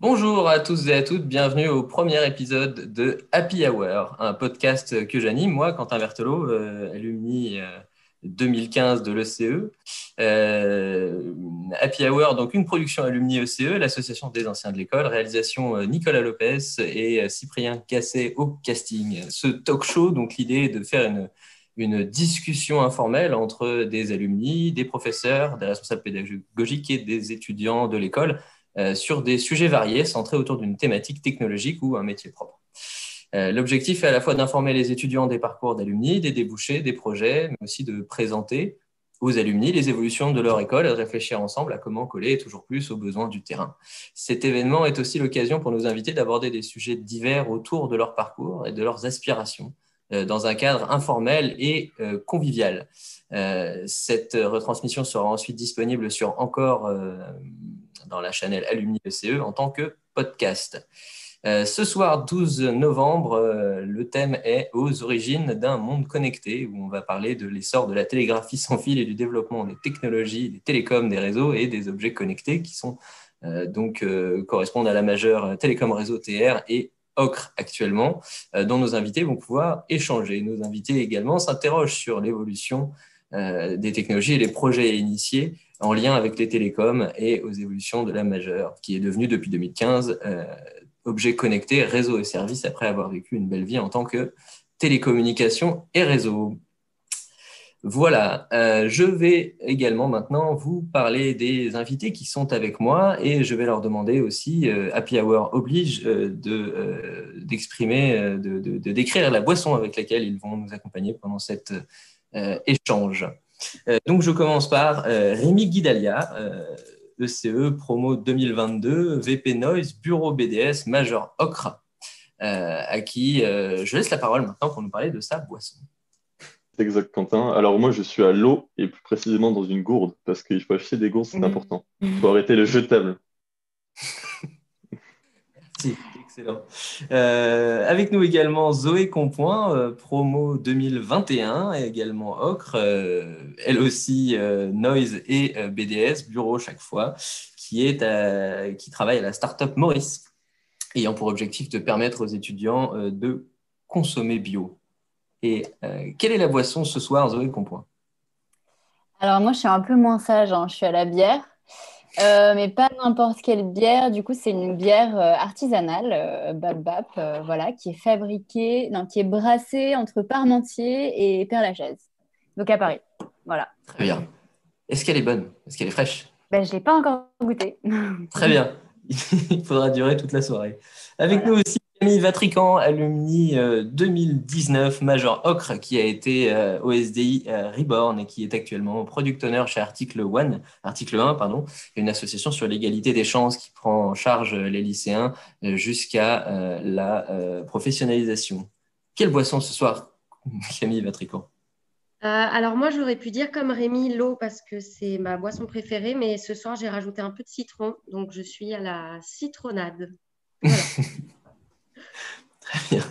Bonjour à tous et à toutes, bienvenue au premier épisode de Happy Hour, un podcast que j'anime, moi, Quentin Berthelot, euh, alumni 2015 de l'ECE. Euh, Happy Hour, donc une production alumni ECE, l'association des anciens de l'école, réalisation euh, Nicolas Lopez et Cyprien Cassé au casting. Ce talk show, donc l'idée est de faire une, une discussion informelle entre des alumni, des professeurs, des responsables pédagogiques et des étudiants de l'école euh, sur des sujets variés centrés autour d'une thématique technologique ou un métier propre. Euh, l'objectif est à la fois d'informer les étudiants des parcours d'alumni, des débouchés, des projets, mais aussi de présenter aux alumni les évolutions de leur école et de réfléchir ensemble à comment coller toujours plus aux besoins du terrain. Cet événement est aussi l'occasion pour nos invités d'aborder des sujets divers autour de leur parcours et de leurs aspirations euh, dans un cadre informel et convivial. cette retransmission sera ensuite disponible sur encore dans la chaîne Alumni ECE en tant que podcast. Euh, ce soir 12 novembre, euh, le thème est aux origines d'un monde connecté, où on va parler de l'essor de la télégraphie sans fil et du développement des technologies, des télécoms, des réseaux et des objets connectés qui sont euh, donc correspondent à la majeure télécom réseau TR et OCRE actuellement, dont nos invités vont pouvoir échanger. Nos invités également s'interrogent sur l'évolution des technologies et les projets initiés en lien avec les télécoms et aux évolutions de la majeure, qui est devenue depuis 2015 euh, objet connecté, réseau et service, après avoir vécu une belle vie en tant que télécommunication et réseau. Voilà, euh, je vais également maintenant vous parler des invités qui sont avec moi et je vais leur demander aussi, euh, Happy Hour oblige, d'exprimer, de, de, décrire la boisson avec laquelle ils vont nous accompagner pendant cet échange. Euh, donc, je commence par euh, Rémi Guidalia, ECE, euh, e, promo 2022, VP Noise, Bureau BDS, Major Ocre, à qui je laisse la parole maintenant pour nous parler de sa boisson. Exact, Quentin. Alors, moi, je suis à l'eau et plus précisément dans une gourde parce qu'il faut acheter des gourdes, c'est important. Il faut arrêter le jetable. Merci. Euh, avec nous également Zoé Compoint, euh, promo 2021, et également Ocre, euh, elle aussi Noise et BDS, bureau chaque fois, qui, est qui travaille à la startup Maurice, ayant pour objectif de permettre aux étudiants de consommer bio. Et quelle est la boisson ce soir, Zoé Compoint? Alors moi, je suis un peu moins sage, hein. je suis à la bière. Euh, mais pas n'importe quelle bière. Du coup, c'est une bière euh, artisanale, euh, Bab Bap, voilà, qui est fabriquée, non, qui est brassée entre Parmentier et Père-Lachaise. Donc à Paris. Voilà. Très bien. Est-ce qu'elle est bonne? Est-ce qu'elle est fraîche? Ben, Je ne l'ai pas encore goûtée. Très bien. Il faudra durer toute la soirée. Avec nous aussi Camille Vatrican, alumni 2019, Major Ocre, qui a été euh, au SDI euh, Reborn et qui est actuellement product owner chez Article 1, Article 1 pardon, une association sur l'égalité des chances qui prend en charge les lycéens euh, jusqu'à la professionnalisation. Quelle boisson ce soir, Camille Vatrican? Alors moi, j'aurais pu dire comme Rémi, l'eau parce que c'est ma boisson préférée, mais ce soir, j'ai rajouté un peu de citron, donc je suis à la citronnade. Très bien.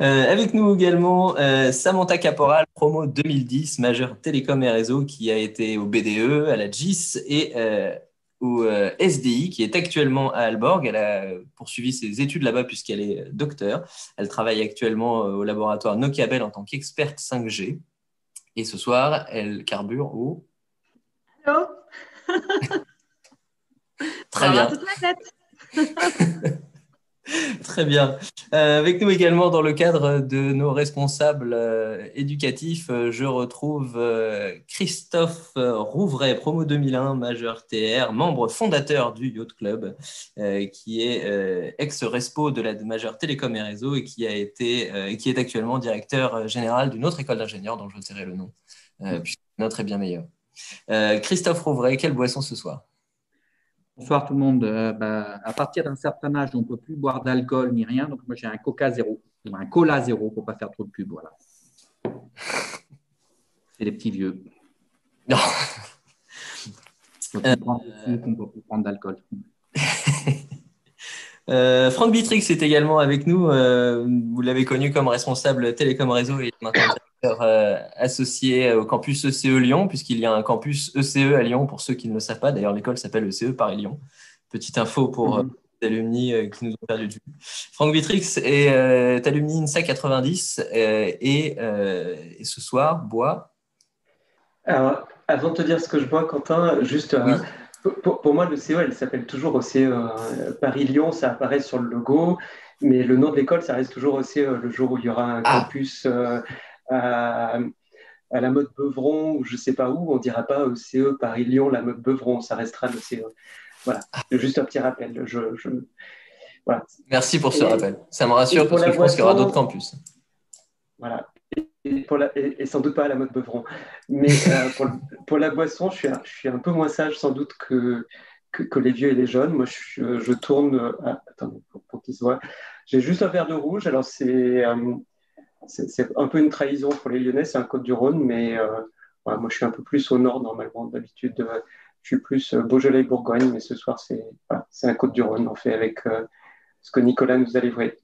Euh, avec nous également euh, Samantha Caporal, promo 2010, majeur télécom et réseau, qui a été au BDE, à la GIS et euh, au SDI, qui est actuellement à Alborg. Elle a poursuivi ses études là-bas puisqu'elle est docteur. Elle travaille actuellement au laboratoire Nokia Bell en tant qu'experte 5G. Et ce soir, elle carbure au... Allô? Très bien. Très bien. Euh, avec nous également, dans le cadre de nos responsables euh, éducatifs, euh, je retrouve Christophe Rouvray, promo 2001, majeur TR, membre fondateur du Yacht Club, qui est ex-respo de la majeure Télécom et Réseau et qui, a été, qui est actuellement directeur général d'une autre école d'ingénieurs dont je tairai le nom, puisque notre est bien meilleur. Christophe Rouvray, quelle boisson ce soir? Bonsoir tout le monde. Euh, bah, à partir d'un certain âge, on ne peut plus boire d'alcool ni rien. Donc, moi, j'ai un Coca zéro ou un Cola zéro pour ne pas faire trop de pub. Voilà. C'est les petits vieux. Non. on ne peut plus prendre d'alcool. Euh, Franck Bitrix est également avec nous. Euh, vous l'avez connu comme responsable télécom réseau et maintenant euh, associé au campus ECE Lyon, puisqu'il y a un campus ECE à Lyon pour ceux qui ne le savent pas. D'ailleurs, l'école s'appelle ECE Paris-Lyon. Petite info pour, mhm. alumni qui nous ont perdu de vue. Franck Vitrix est alumni INSA 90 et, ce soir boit. Alors, avant de te dire ce que je bois, Quentin, juste pour, moi, le CE, elle s'appelle toujours au CE Paris-Lyon, ça apparaît sur le logo, mais le nom de l'école, ça reste toujours aussi le jour où il y aura un ah. campus à, à la mode Beuvron ou je sais pas où, on dira pas au CE Paris-Lyon la mode Beuvron, ça restera le CE. Voilà, juste un petit rappel. Je, Voilà. Merci pour ce rappel. Ça me rassure parce que je pense qu'il y aura d'autres campus. Voilà. Et, pour la, et, sans doute pas à la mode Beuvron. Mais euh, pour, pour, la boisson, je suis, un, je suis un peu moins sage sans doute que, que, les vieux et les jeunes. Moi, je, je tourne. Ah, attends, pour, pour qu'ils se voient. J'ai juste un verre de rouge. Alors, c'est. Euh, c'est un peu une trahison pour les Lyonnais, c'est un Côte-du-Rhône, mais euh, moi je suis un peu plus au nord normalement. D'habitude, euh, je suis plus euh, Beaujolais-Bourgogne, mais ce soir c'est un Côte-du-Rhône. On fait avec ce que Nicolas nous a livré.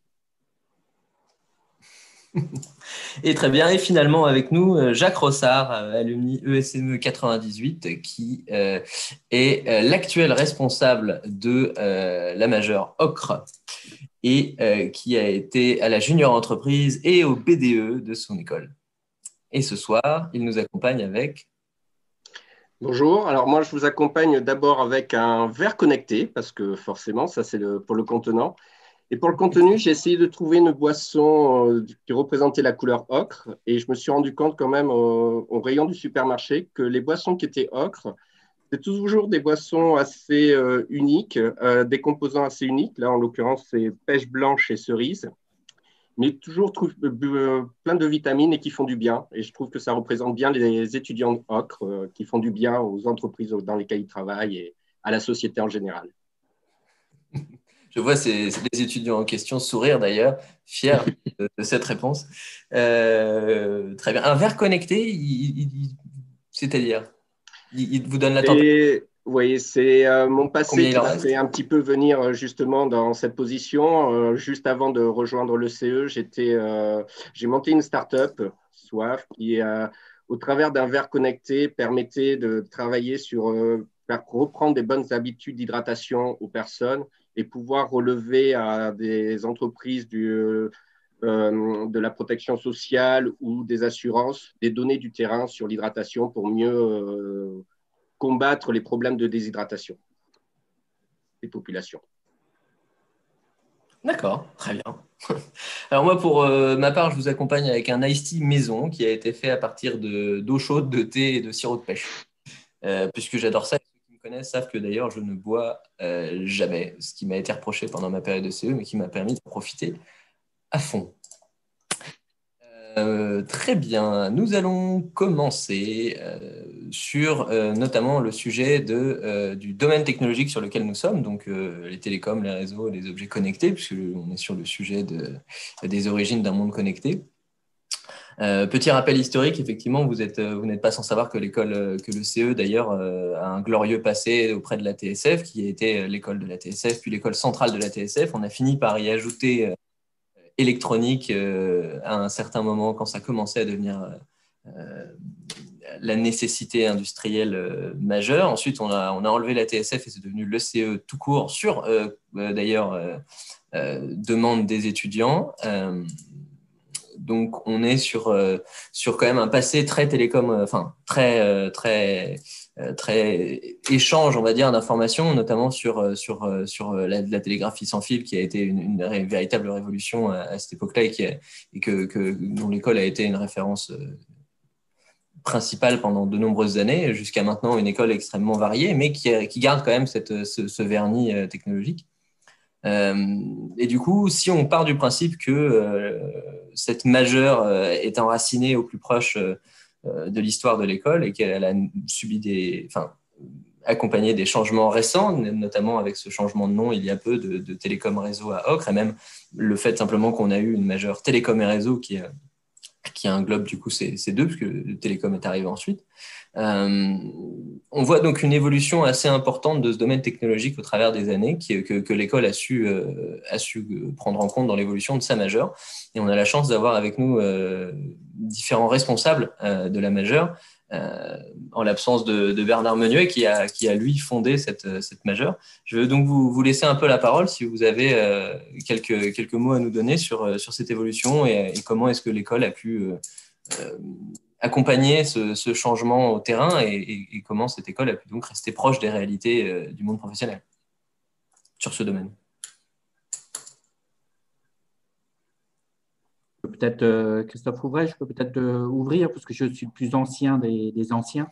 Et très bien. Et finalement, avec nous, Jacques Rossard, alumni ESME 98, qui est l'actuel responsable de la majeure Ocre et euh, qui a été à la junior entreprise et au BDE de son école. Et ce soir, il nous accompagne avec... Bonjour, alors moi je vous accompagne d'abord avec un verre connecté, parce que forcément, ça c'est pour le contenant. Et pour le contenu, j'ai essayé de trouver une boisson euh, qui représentait la couleur ocre, et je me suis rendu compte quand même au, au rayon du supermarché que les boissons qui étaient ocre, c'est toujours des boissons assez euh, uniques, euh, des composants assez uniques. Là, en l'occurrence, c'est pêche blanche et cerise, mais toujours euh, plein de vitamines et qui font du bien. Et je trouve que ça représente bien les étudiants ocre qui font du bien aux entreprises dans lesquelles ils travaillent et à la société en général. Je vois ces, les étudiants en question sourire d'ailleurs, fiers de, cette réponse. très bien. Un verre connecté, c'est-à-dire il, vous donne la température Oui, c'est euh, mon passé qui m'a fait un petit peu venir euh, justement dans cette position. Euh, juste avant de rejoindre le CE, j'ai monté une start-up, Soif, qui, au travers d'un verre connecté, permettait de travailler sur faire reprendre des bonnes habitudes d'hydratation aux personnes et pouvoir relever à des entreprises du, euh, de la protection sociale ou des assurances, des données du terrain sur l'hydratation pour mieux euh, combattre les problèmes de déshydratation des populations. D'accord, très bien. Alors moi, pour euh, ma part, je vous accompagne avec un iced tea maison qui a été fait à partir d'eau chaude, de thé et de sirop de pêche. puisque j'adore ça, savent que d'ailleurs, je ne bois jamais, ce qui m'a été reproché pendant ma période de CE, mais qui m'a permis de profiter à fond. Euh, très bien, nous allons commencer euh, sur euh, notamment le sujet de, du domaine technologique sur lequel nous sommes, donc les télécoms, les réseaux, les objets connectés, puisqu'on est sur le sujet de, des origines d'un monde connecté. Petit rappel historique, effectivement, vous n'êtes pas sans savoir que l'école, que le CE d'ailleurs a un glorieux passé auprès de la TSF, qui a été l'école de la TSF, puis l'école centrale de la TSF. On a fini par y ajouter électronique euh, à un certain moment, quand ça commençait à devenir euh, euh, la nécessité industrielle majeure. Ensuite, on a enlevé la TSF et c'est devenu le CE tout court sur, d'ailleurs, demande des étudiants. Donc, on est sur, sur quand même un passé très télécom, enfin, très, très euh, très échange, on va dire, d'informations, notamment sur, euh, euh, la, télégraphie sans fil, qui a été une, véritable révolution à, cette époque-là et, que, dont l'école a été une référence principale pendant de nombreuses années, jusqu'à maintenant une école extrêmement variée, mais qui, qui garde quand même cette, ce, vernis technologique. Et du coup, si on part du principe que cette majeure est enracinée au plus proche euh, de l'histoire de l'école et qu'elle a subi des, enfin, accompagné des changements récents, notamment avec ce changement de nom il y a peu de, Télécom Réseau à Ocre, et même le fait simplement qu'on a eu une majeure Télécom et Réseau qui, qui englobe du coup ces, ces deux, puisque Télécom est arrivé ensuite. Euh, on voit donc une évolution assez importante de ce domaine technologique au travers des années que, l'école a, su, euh, su prendre en compte dans l'évolution de sa majeure. Et on a la chance d'avoir avec nous euh, différents responsables de la majeure en l'absence de, Bernard Menuet qui a, lui fondé cette, majeure. Je veux donc vous, laisser un peu la parole si vous avez quelques, mots à nous donner sur cette évolution et, comment est-ce que l'école a pu accompagner ce, changement au terrain et, comment cette école a pu donc rester proche des réalités du monde professionnel sur ce domaine. peut-être, euh, Christophe Ouvray, je peux peut-être euh, ouvrir parce que je suis le plus ancien des, anciens.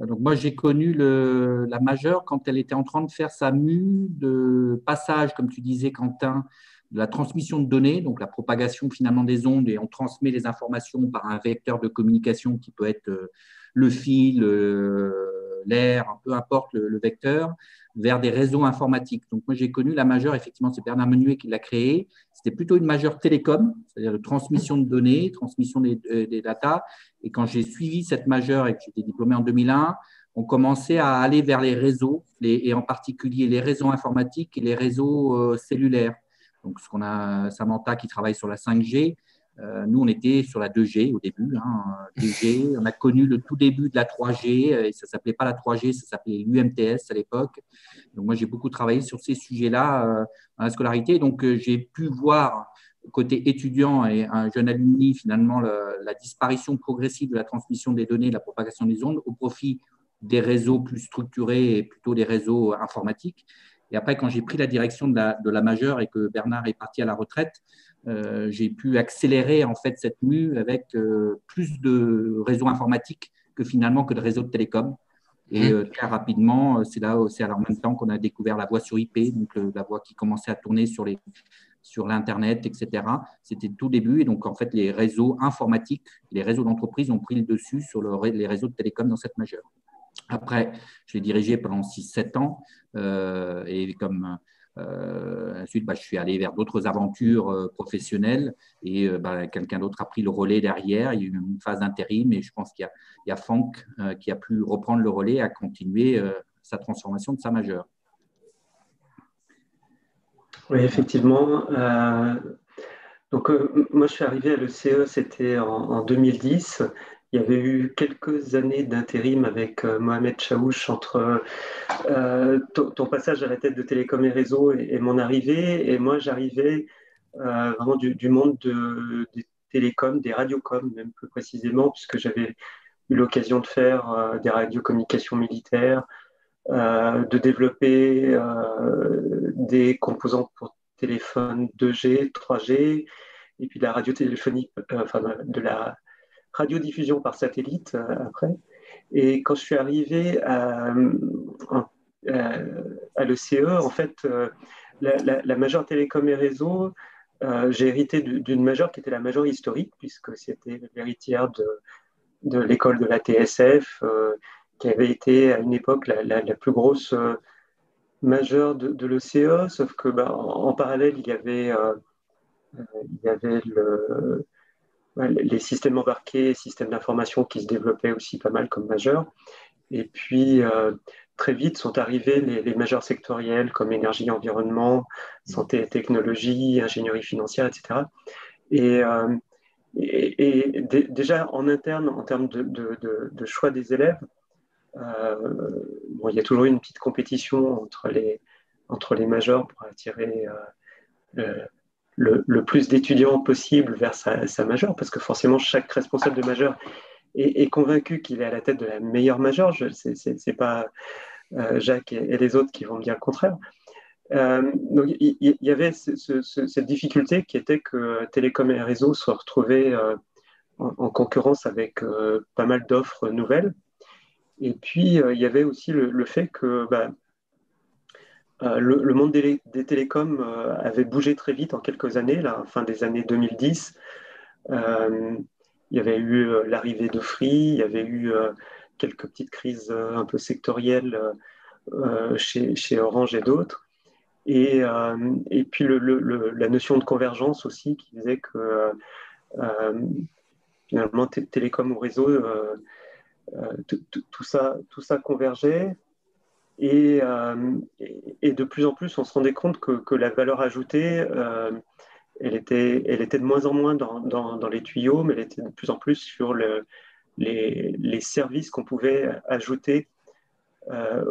Donc moi, j'ai connu le, la majeure quand elle était en train de faire sa mue de passage, comme tu disais, Quentin, la transmission de données, donc la propagation finalement des ondes, et on transmet les informations par un vecteur de communication qui peut être euh, le fil, l'air, peu importe le, vecteur, vers des réseaux informatiques. Donc, moi, j'ai connu la majeure, effectivement, c'est Bernard Menuet qui l'a créée. C'était plutôt une majeure télécom, c'est-à-dire de transmission de données, transmission des, euh, des datas. Et quand j'ai suivi cette majeure et que j'étais diplômé en 2001, on commençait à aller vers les réseaux, et en particulier les réseaux informatiques et les réseaux euh, cellulaires. Donc, ce qu'on a Samantha qui travaille sur la 5G, euh, nous, on était sur la 2G au début. Hein, 2G. On a connu le tout début de la 3G. Et ça s'appelait pas la 3G, ça s'appelait l'UMTS à l'époque. Donc, moi, j'ai beaucoup travaillé sur ces sujets-là euh, dans la scolarité. Donc, euh, j'ai pu voir, côté étudiant et un jeune alumni, finalement, la disparition progressive de la transmission des données, de la propagation des ondes au profit des réseaux plus structurés et plutôt des réseaux informatiques. Et après, quand j'ai pris la direction de la, de la majeure et que Bernard est parti à la retraite, euh, j'ai pu accélérer en fait cette mue avec euh, plus de réseaux informatiques que finalement que de réseaux de télécom. Et mmh. euh, très rapidement, c'est là, c'est en même temps qu'on a découvert la voix sur IP, donc la voix qui commençait à tourner sur les sur l'internet, etc. C'était tout début, et donc en fait les réseaux informatiques, les réseaux d'entreprise ont pris le dessus sur les réseaux de télécom dans cette majeure. Après, je l'ai dirigé pendant 6-7 ans, et comme euh, ensuite, bah, je suis allé vers d'autres aventures euh, professionnelles et euh, bah, quelqu'un d'autre a pris le relais derrière. Il y a eu une phase d'intérim et je pense qu'il y, a Franck qui a pu reprendre le relais et a continué sa transformation de sa majeure. Oui, effectivement. donc, moi, je suis arrivé à l'ECE, c'était en, 2010. Il y avait eu quelques années d'intérim avec euh, Mohamed Chaouch entre euh, ton, passage à la tête de Télécom et Réseau et, mon arrivée. Et moi, j'arrivais euh, vraiment du, monde des télécoms, des radiocoms, même plus précisément, puisque j'avais eu l'occasion de faire des radiocommunications militaires, de développer des composants pour téléphone 2G, 3G, et puis de la radiotéléphonie, enfin de la radiodiffusion par satellite euh, après. Et quand je suis arrivé à, à l'ECE, en fait, euh, la, majeure télécom et réseau, euh, j'ai hérité d'une majeure qui était la majeure historique, puisque c'était l'héritière de, l'école de la TSF, qui avait été à une époque la, la plus grosse majeure de, de l'ECE, sauf que bah, en, parallèle, il y avait, il y avait le, les systèmes embarqués, systèmes d'information qui se développaient aussi pas mal comme majeurs. Et puis, euh, très vite sont arrivés les, majeurs sectoriels comme énergie, environnement, santé et technologie, ingénierie financière, etc. Et, euh, déjà en interne, en termes de, choix des élèves, euh, bon, il y a toujours une petite compétition entre les, entre les majeurs pour attirer le, plus d'étudiants possible vers sa, majeure, parce que forcément, chaque responsable de majeure est, convaincu qu'il est à la tête de la meilleure majeure. Ce n'est pas euh, Jacques et, les autres qui vont me dire le contraire. Euh, donc, il, y, avait cette difficulté qui était que Télécom et Réseau soient retrouvés euh, en, concurrence avec pas mal d'offres nouvelles. Et puis, il y avait aussi le, fait que bah, euh, le, monde des, télécoms euh, avait bougé très vite en quelques années, la fin des années 2010. Euh, il y avait eu l'arrivée de Free, il y avait eu quelques petites crises un peu sectorielles chez, Orange et d'autres. Et, puis la notion de convergence aussi qui disait que finalement télécom ou réseau, tout ça convergeait. Euh, et, et, de plus en plus, on se rendait compte que, la valeur ajoutée, euh, elle, était, elle était de moins en moins dans, les tuyaux, mais elle était de plus en plus sur le, les, services qu'on pouvait ajouter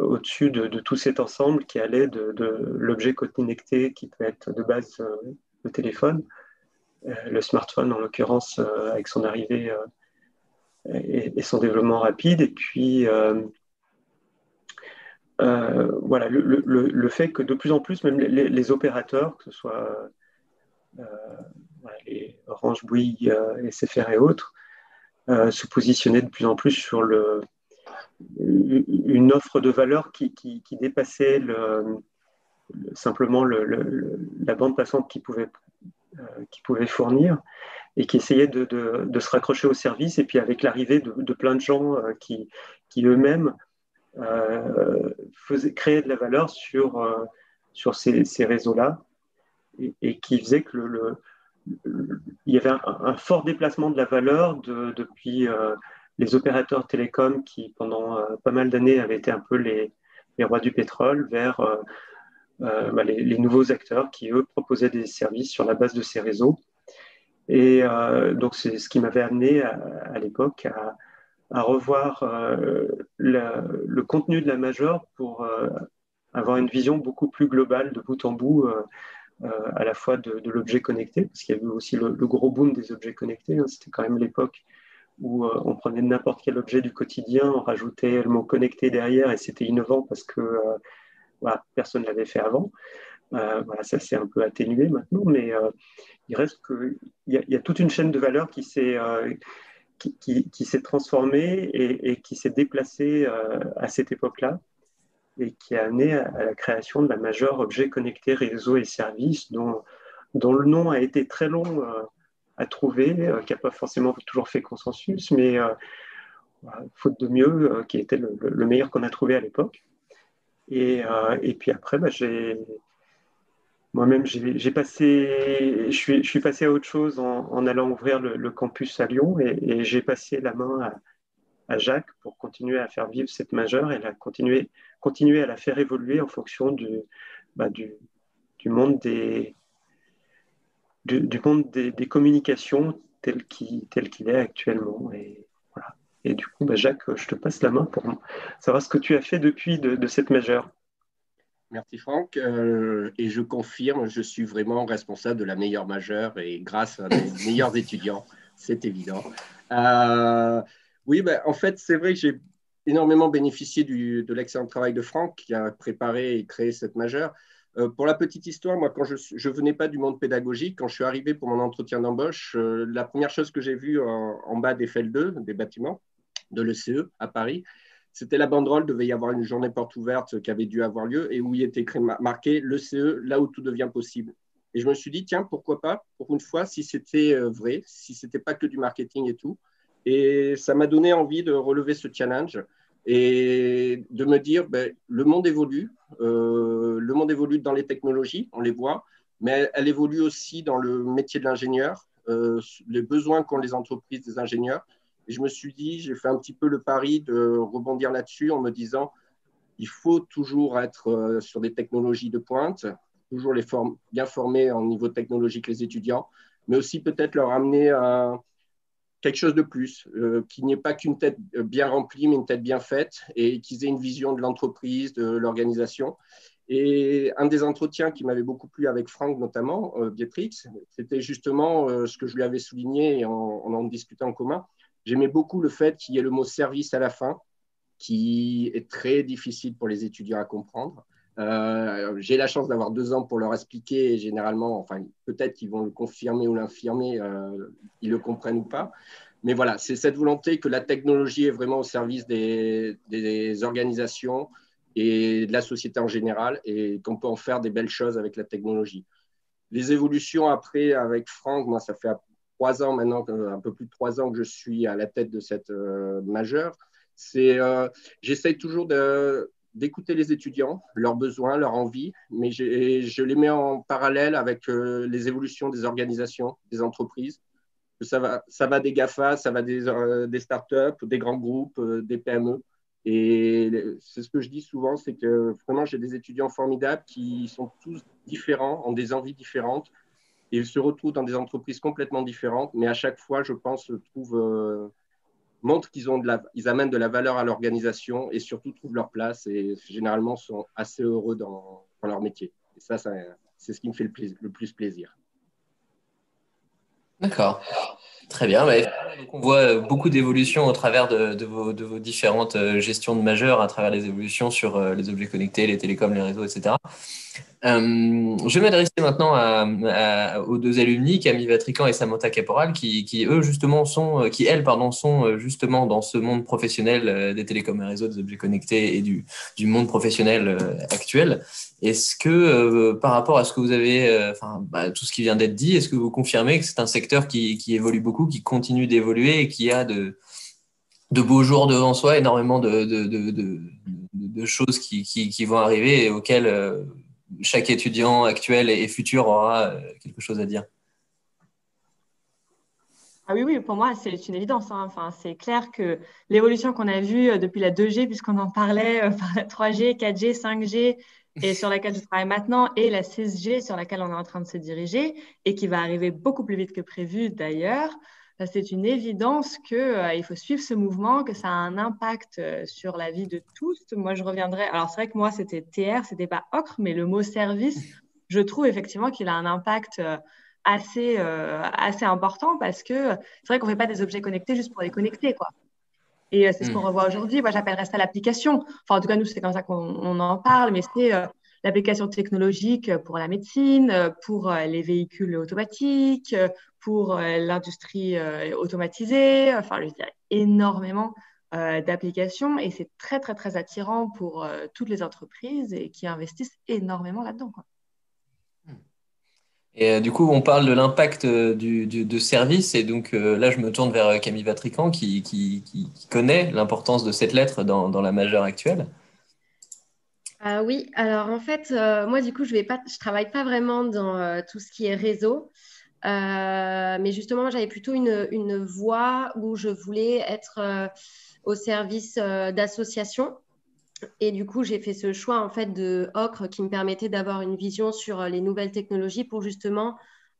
au-dessus de, tout cet ensemble qui allait de, l'objet connecté qui peut être de base le téléphone, le smartphone en l'occurrence avec son arrivée et, son développement rapide, et puis voilà, le, fait que de plus en plus, même les, opérateurs, que ce soit les Orange, Bouygues, SFR et autres, euh, se positionner de plus en plus sur le, une offre de valeur qui, qui, dépassait le, simplement la bande passante qu'ils pouvaient, euh, fournir et qui essayait de, de, se raccrocher au service. Et puis avec l'arrivée de, plein de gens euh, qui, qui eux-mêmes faisaient créer de la valeur sur, sur ces, ces réseaux-là et, qui faisait que le, il y avait un, fort déplacement de la valeur depuis euh, les opérateurs télécoms qui, pendant euh, pas mal d'années, avaient été un peu les, rois du pétrole, vers euh, bah, les, nouveaux acteurs qui, eux, proposaient des services sur la base de ces réseaux. Et donc, c'est ce qui m'avait amené à, l'époque à, revoir le contenu de la majeure pour avoir une vision beaucoup plus globale de bout en bout euh, à la fois de, l'objet connecté, parce qu'il y a eu aussi le, gros boom des objets connectés. Hein. C'était quand même l'époque où euh, on prenait n'importe quel objet du quotidien, on rajoutait le mot connecté derrière et c'était innovant parce que euh, personne ne l'avait fait avant. voilà, ça s'est un peu atténué maintenant, mais il reste qu'il y, a toute une chaîne de valeur qui s'est qui, s'est transformée et, qui s'est déplacée à cette époque-là et qui a amené à, la création de la majeure objet connecté réseau et services dont, dont le nom a été très long euh, à trouver, euh, qui n'a pas forcément toujours fait consensus, mais euh, faute de mieux, qui était le, meilleur qu'on a trouvé à l'époque. Et, et, puis après, bah, j'ai moi-même, j'ai passé, je suis, passé à autre chose en, allant ouvrir le, campus à Lyon et, j'ai passé la main à, Jacques pour continuer à faire vivre cette majeure et la continuer, continuer à la faire évoluer en fonction du, bah, du, monde, des, communications tel qu'il est actuellement. Et, voilà. et du coup, bah, Jacques, je te passe la main pour savoir ce que tu as fait depuis de, de cette majeure. Merci Franck. Euh, et je confirme, je suis vraiment responsable de la meilleure majeure et grâce à mes meilleurs étudiants, c'est évident. Euh, oui, ben, en fait, c'est vrai que j'ai énormément bénéficié de l'excellent travail de Franck qui a préparé et créé cette majeure. Euh, pour la petite histoire, moi, quand je ne venais pas du monde pédagogique, quand je suis arrivé pour mon entretien d'embauche, la première chose que j'ai vue en, bas des FL2, des bâtiments de l'ECE à Paris, c'était la banderole, devait y avoir une journée porte ouverte qui avait dû avoir lieu et où il était marqué l'ECE, là où tout devient possible. Et je me suis dit, tiens, pourquoi pas, pour une fois, si c'était euh, vrai, si ce n'était pas que du marketing et tout, et ça m'a donné envie de relever ce challenge et de me dire, ben, le monde évolue, euh, le monde évolue dans les technologies, on les voit, mais elle évolue aussi dans le métier de l'ingénieur, euh, les besoins qu'ont les entreprises des ingénieurs. Et je me suis dit, j'ai fait un petit peu le pari de rebondir là-dessus en me disant, il faut toujours être euh, sur des technologies de pointe, toujours les bien former en niveau technologique les étudiants, mais aussi peut-être leur amener un quelque chose de plus, euh, qu'il n'y ait pas qu'une tête bien remplie, mais une tête bien faite, et qu'ils aient une vision de l'entreprise, de l'organisation. Et un des entretiens qui m'avait beaucoup plu avec Franck, notamment, euh, c'était justement euh, ce que je lui avais souligné en, en discutant en commun. J'aimais beaucoup le fait qu'il y ait le mot service à la fin, qui est très difficile pour les étudiants à comprendre. Euh, j'ai la chance d'avoir deux ans pour leur expliquer et généralement, enfin, peut-être qu'ils vont le confirmer ou l'infirmer, euh, ils le comprennent ou pas. Mais voilà, c'est cette volonté que la technologie est vraiment au service des, des, organisations et de la société en général et qu'on peut en faire des belles choses avec la technologie. Les évolutions après avec Franck, moi, ça fait trois ans maintenant, un peu plus de trois ans que je suis à la tête de cette euh, majeure. C'est, euh, j'essaye toujours d'écouter les étudiants, leurs besoins, leurs envies, mais je les mets en parallèle avec euh, les évolutions des organisations, des entreprises. Ça va, ça va des GAFA, ça va des, startups, des grands groupes, des PME. Et c'est ce que je dis souvent, c'est que vraiment, j'ai des étudiants formidables qui sont tous différents, ont des envies différentes, ils se retrouvent dans des entreprises complètement différentes, mais à chaque fois, je pense, trouvent montrent qu'ils ont de la, amènent de la valeur à l'organisation et surtout trouvent leur place et généralement sont assez heureux dans, leur métier. Et ça, c'est ce qui me fait le plus plaisir. D'accord. Très bien. on voit beaucoup d'évolutions au travers de, vos, différentes euh, gestions de majeurs, à travers les évolutions sur euh, les objets connectés, les télécoms, les réseaux, etc. Euh, je vais m'adresser maintenant aux deux alumni, Camille Vatrican et Samantha Caporal, qui, eux justement sont, qui elles pardon sont justement dans ce monde professionnel des télécoms et réseaux, des objets connectés et du, monde professionnel actuel. Est-ce que, euh, par rapport à ce que vous avez, euh, enfin, bah, tout ce qui vient d'être dit, est-ce que vous confirmez que c'est un secteur qui, évolue beaucoup, qui continue d'évoluer et qui a de, beaux jours devant soi, énormément de, de, choses qui, vont arriver et auxquelles euh, chaque étudiant actuel et futur aura quelque chose à dire ah oui, oui, pour moi, c'est une évidence. Hein. Enfin, c'est clair que l'évolution qu'on a vue depuis la 2G, puisqu'on en parlait par la 3G, 4G, 5G, et sur laquelle je travaille maintenant, et la 6G sur laquelle on est en train de se diriger, et qui va arriver beaucoup plus vite que prévu d'ailleurs, euh, c'est une évidence qu'il euh, faut suivre ce mouvement, que ça a un impact euh, sur la vie de tous. Moi, je reviendrai. Alors, c'est vrai que moi, c'était TR, c'était pas ocre, mais le mot service, je trouve effectivement qu'il a un impact assez, assez important parce que c'est vrai qu'on ne fait pas des objets connectés juste pour les connecter. Quoi. Et euh, c'est ce qu'on hmm. revoit aujourd'hui. Moi, j'appellerais ça l'application. Enfin, en tout cas, nous, c'est comme ça qu'on en parle, mais c'est euh, l'application technologique pour la médecine, euh, pour les véhicules automatiques, pour l'industrie automatisée. Enfin, je dirais énormément d'applications et c'est très, très, très attirant pour toutes les entreprises et qui investissent énormément là-dedans. Et euh, du coup, on parle de l'impact euh, du, service. Et donc euh, là, je me tourne vers Camille Vatrican qui, connaît l'importance de cette lettre dans la majeure actuelle. Ah oui, alors en fait, moi du coup, je ne travaille pas vraiment dans tout ce qui est réseau. mais justement, j'avais plutôt une, une, voie où je voulais être au service d'associations et du coup, j'ai fait ce choix en fait de Ocre qui me permettait d'avoir une vision sur euh, les nouvelles technologies pour justement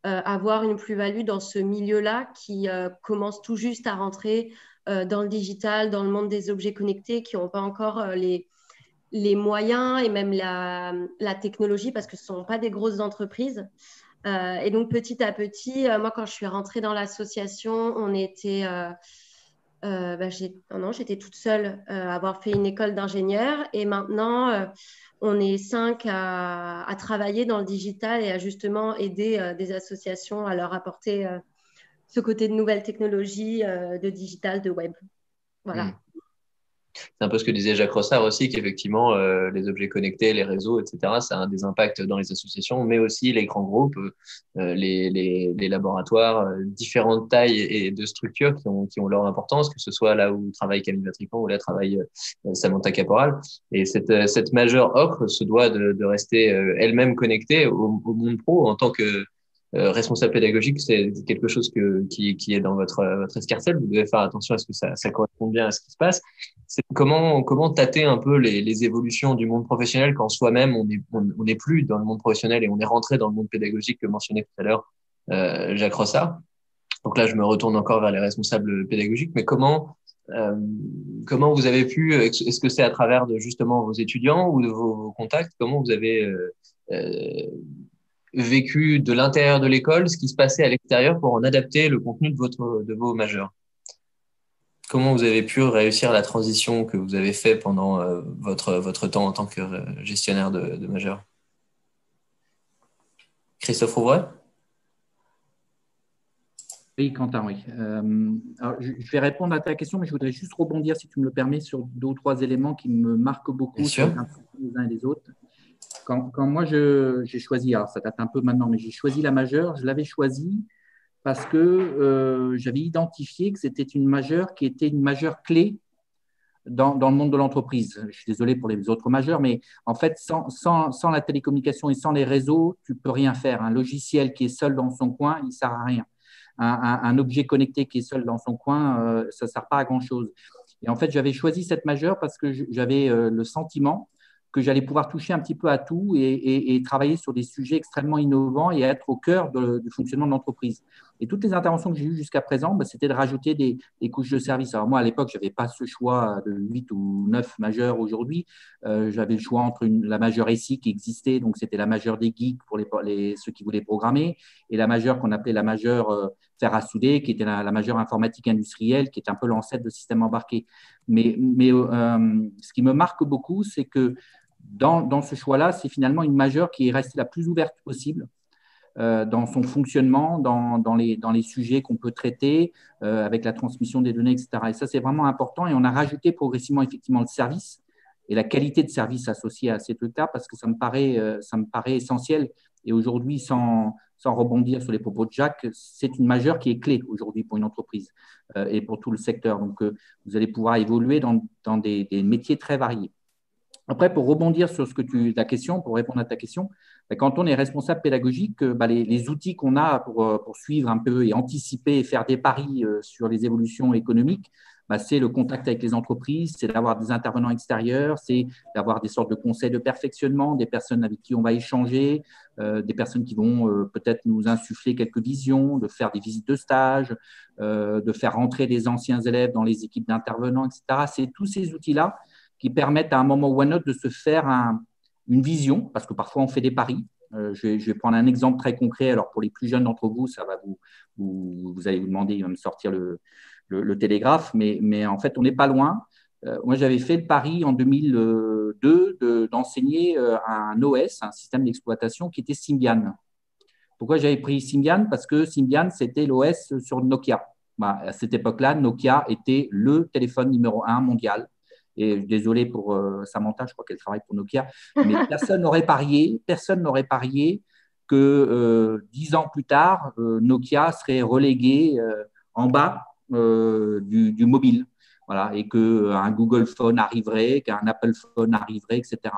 euh, avoir une plus-value dans ce milieu-là qui euh, commence tout juste à rentrer dans le digital, dans le monde des objets connectés, qui n'ont pas encore les, les moyens et même la, technologie parce que ce ne sont pas des grosses entreprises. et donc petit à petit, moi quand je suis rentrée dans l'association, on était euh, bah, non, j'étais toute seule euh, à avoir fait une école d'ingénieur et maintenant euh, on est cinq à, travailler dans le digital et à justement aider des associations à leur apporter ce côté de nouvelles technologies, de digital, de web. Voilà. Hmm. C'est un peu ce que disait Jacques Rossard aussi, qu'effectivement, euh, les objets connectés, les réseaux, etc., ça a des impacts dans les associations, mais aussi les grands groupes, euh, les, les, laboratoires, euh, différentes tailles et de structures qui ont, qui ont leur importance, que ce soit là où travaille Camille Vatrican ou là travaille Samantha Caporal. Et cette, cette majeure ocre se doit de, de rester elle-même connectée au, monde pro en tant que euh, responsable pédagogique, c'est quelque chose que, qui, qui, est dans votre, votre escarcelle. Vous devez faire attention à ce que ça, ça corresponde bien à ce qui se passe. C'est comment, comment tâter un peu les, les évolutions du monde professionnel quand soi-même on n'est on, est plus dans le monde professionnel et on est rentré dans le monde pédagogique que mentionnait tout à l'heure euh, Jacques Rossard. Donc là, je me retourne encore vers les responsables pédagogiques. Mais comment, euh, comment vous avez pu, est-ce que c'est à travers de justement vos étudiants ou de vos, contacts, comment vous avez euh vécu de l'intérieur de l'école, ce qui se passait à l'extérieur pour en adapter le contenu de, votre, de vos majeurs. Comment vous avez pu réussir la transition que vous avez fait pendant euh, votre, votre temps en tant que gestionnaire de, de majeur? Christophe Rouvray oui, Quentin, oui. Euh, je, vais répondre à ta question, mais je voudrais juste rebondir, si tu me le permets, sur deux ou trois éléments qui me marquent beaucoup les uns et les autres quand, moi j'ai choisi, alors ça date un peu maintenant, mais j'ai choisi la majeure, je l'avais choisie parce que euh, j'avais identifié que c'était une majeure qui était une majeure clé dans, le monde de l'entreprise. Je suis désolé pour les autres majeures, mais en fait, sans, la télécommunication et sans les réseaux, tu peux rien faire. Un logiciel qui est seul dans son coin, il ne sert à rien. Un, un, objet connecté qui est seul dans son coin, euh, ça ne sert pas à grand-chose. Et en fait, j'avais choisi cette majeure parce que j'avais euh, le sentiment que j'allais pouvoir toucher un petit peu à tout et, travailler sur des sujets extrêmement innovants et être au cœur du fonctionnement de l'entreprise. Et toutes les interventions que j'ai eues jusqu'à présent, bah, c'était de rajouter des, couches de service. Alors moi, à l'époque, je n'avais pas ce choix de 8 ou 9 majeurs aujourd'hui. Euh, j'avais le choix entre la majeure SI qui existait, donc c'était la majeure des geeks pour ceux qui voulaient programmer, et la majeure qu'on appelait la majeure euh, fer à souder, qui était la, majeure informatique industrielle, qui est un peu l'ancêtre de système embarqué. Mais, mais euh, ce qui me marque beaucoup, c'est que dans, ce choix-là, c'est finalement une majeure qui est restée la plus ouverte possible euh, dans son fonctionnement, dans, les, sujets qu'on peut traiter, euh, avec la transmission des données, etc. Et ça, c'est vraiment important. Et on a rajouté progressivement effectivement le service et la qualité de service associée à ces trucs-là, parce que ça me paraît, euh, ça me paraît essentiel. Et aujourd'hui, sans, rebondir sur les propos de Jacques, c'est une majeure qui est clé aujourd'hui pour une entreprise et pour tout le secteur. Donc, vous allez pouvoir évoluer dans des métiers très variés. Après, pour rebondir sur ce que tu, ta question, pour répondre à ta question, bah, quand on est responsable pédagogique, euh, bah, les, outils qu'on a euh, pour, suivre un peu et anticiper et faire des paris euh, sur les évolutions économiques, bah, c'est le contact avec les entreprises, c'est d'avoir des intervenants extérieurs, c'est d'avoir des sortes de conseils de perfectionnement, des personnes avec qui on va échanger, des personnes qui vont peut-être nous insuffler quelques visions, de faire des visites de stage, de faire rentrer des anciens élèves dans les équipes d'intervenants, etc. C'est tous ces outils-là qui permettent à un moment ou à un autre de se faire une vision, parce que parfois on fait des paris. Euh, je, vais, prendre un exemple très concret. Alors pour les plus jeunes d'entre vous, ça va vous, vous, allez vous demander, il va me sortir le, télégraphe, mais, mais, en fait on n'est pas loin. Euh, moi j'avais fait le pari en 2002 d'enseigner euh, un OS, un système d'exploitation qui était Symbian. Pourquoi j'avais pris Symbian? Parce que Symbian c'était l'OS sur Nokia. Bah, à cette époque-là, Nokia était le téléphone numéro un mondial. Et désolé pour euh, Samantha, je crois qu'elle travaille pour Nokia, mais personne n'aurait parié, personne n'aurait parié que euh, dix ans plus tard, euh, Nokia serait relégué en bas du, mobile. Voilà, et qu'un Google Phone arriverait, qu'un Apple Phone arriverait, etc.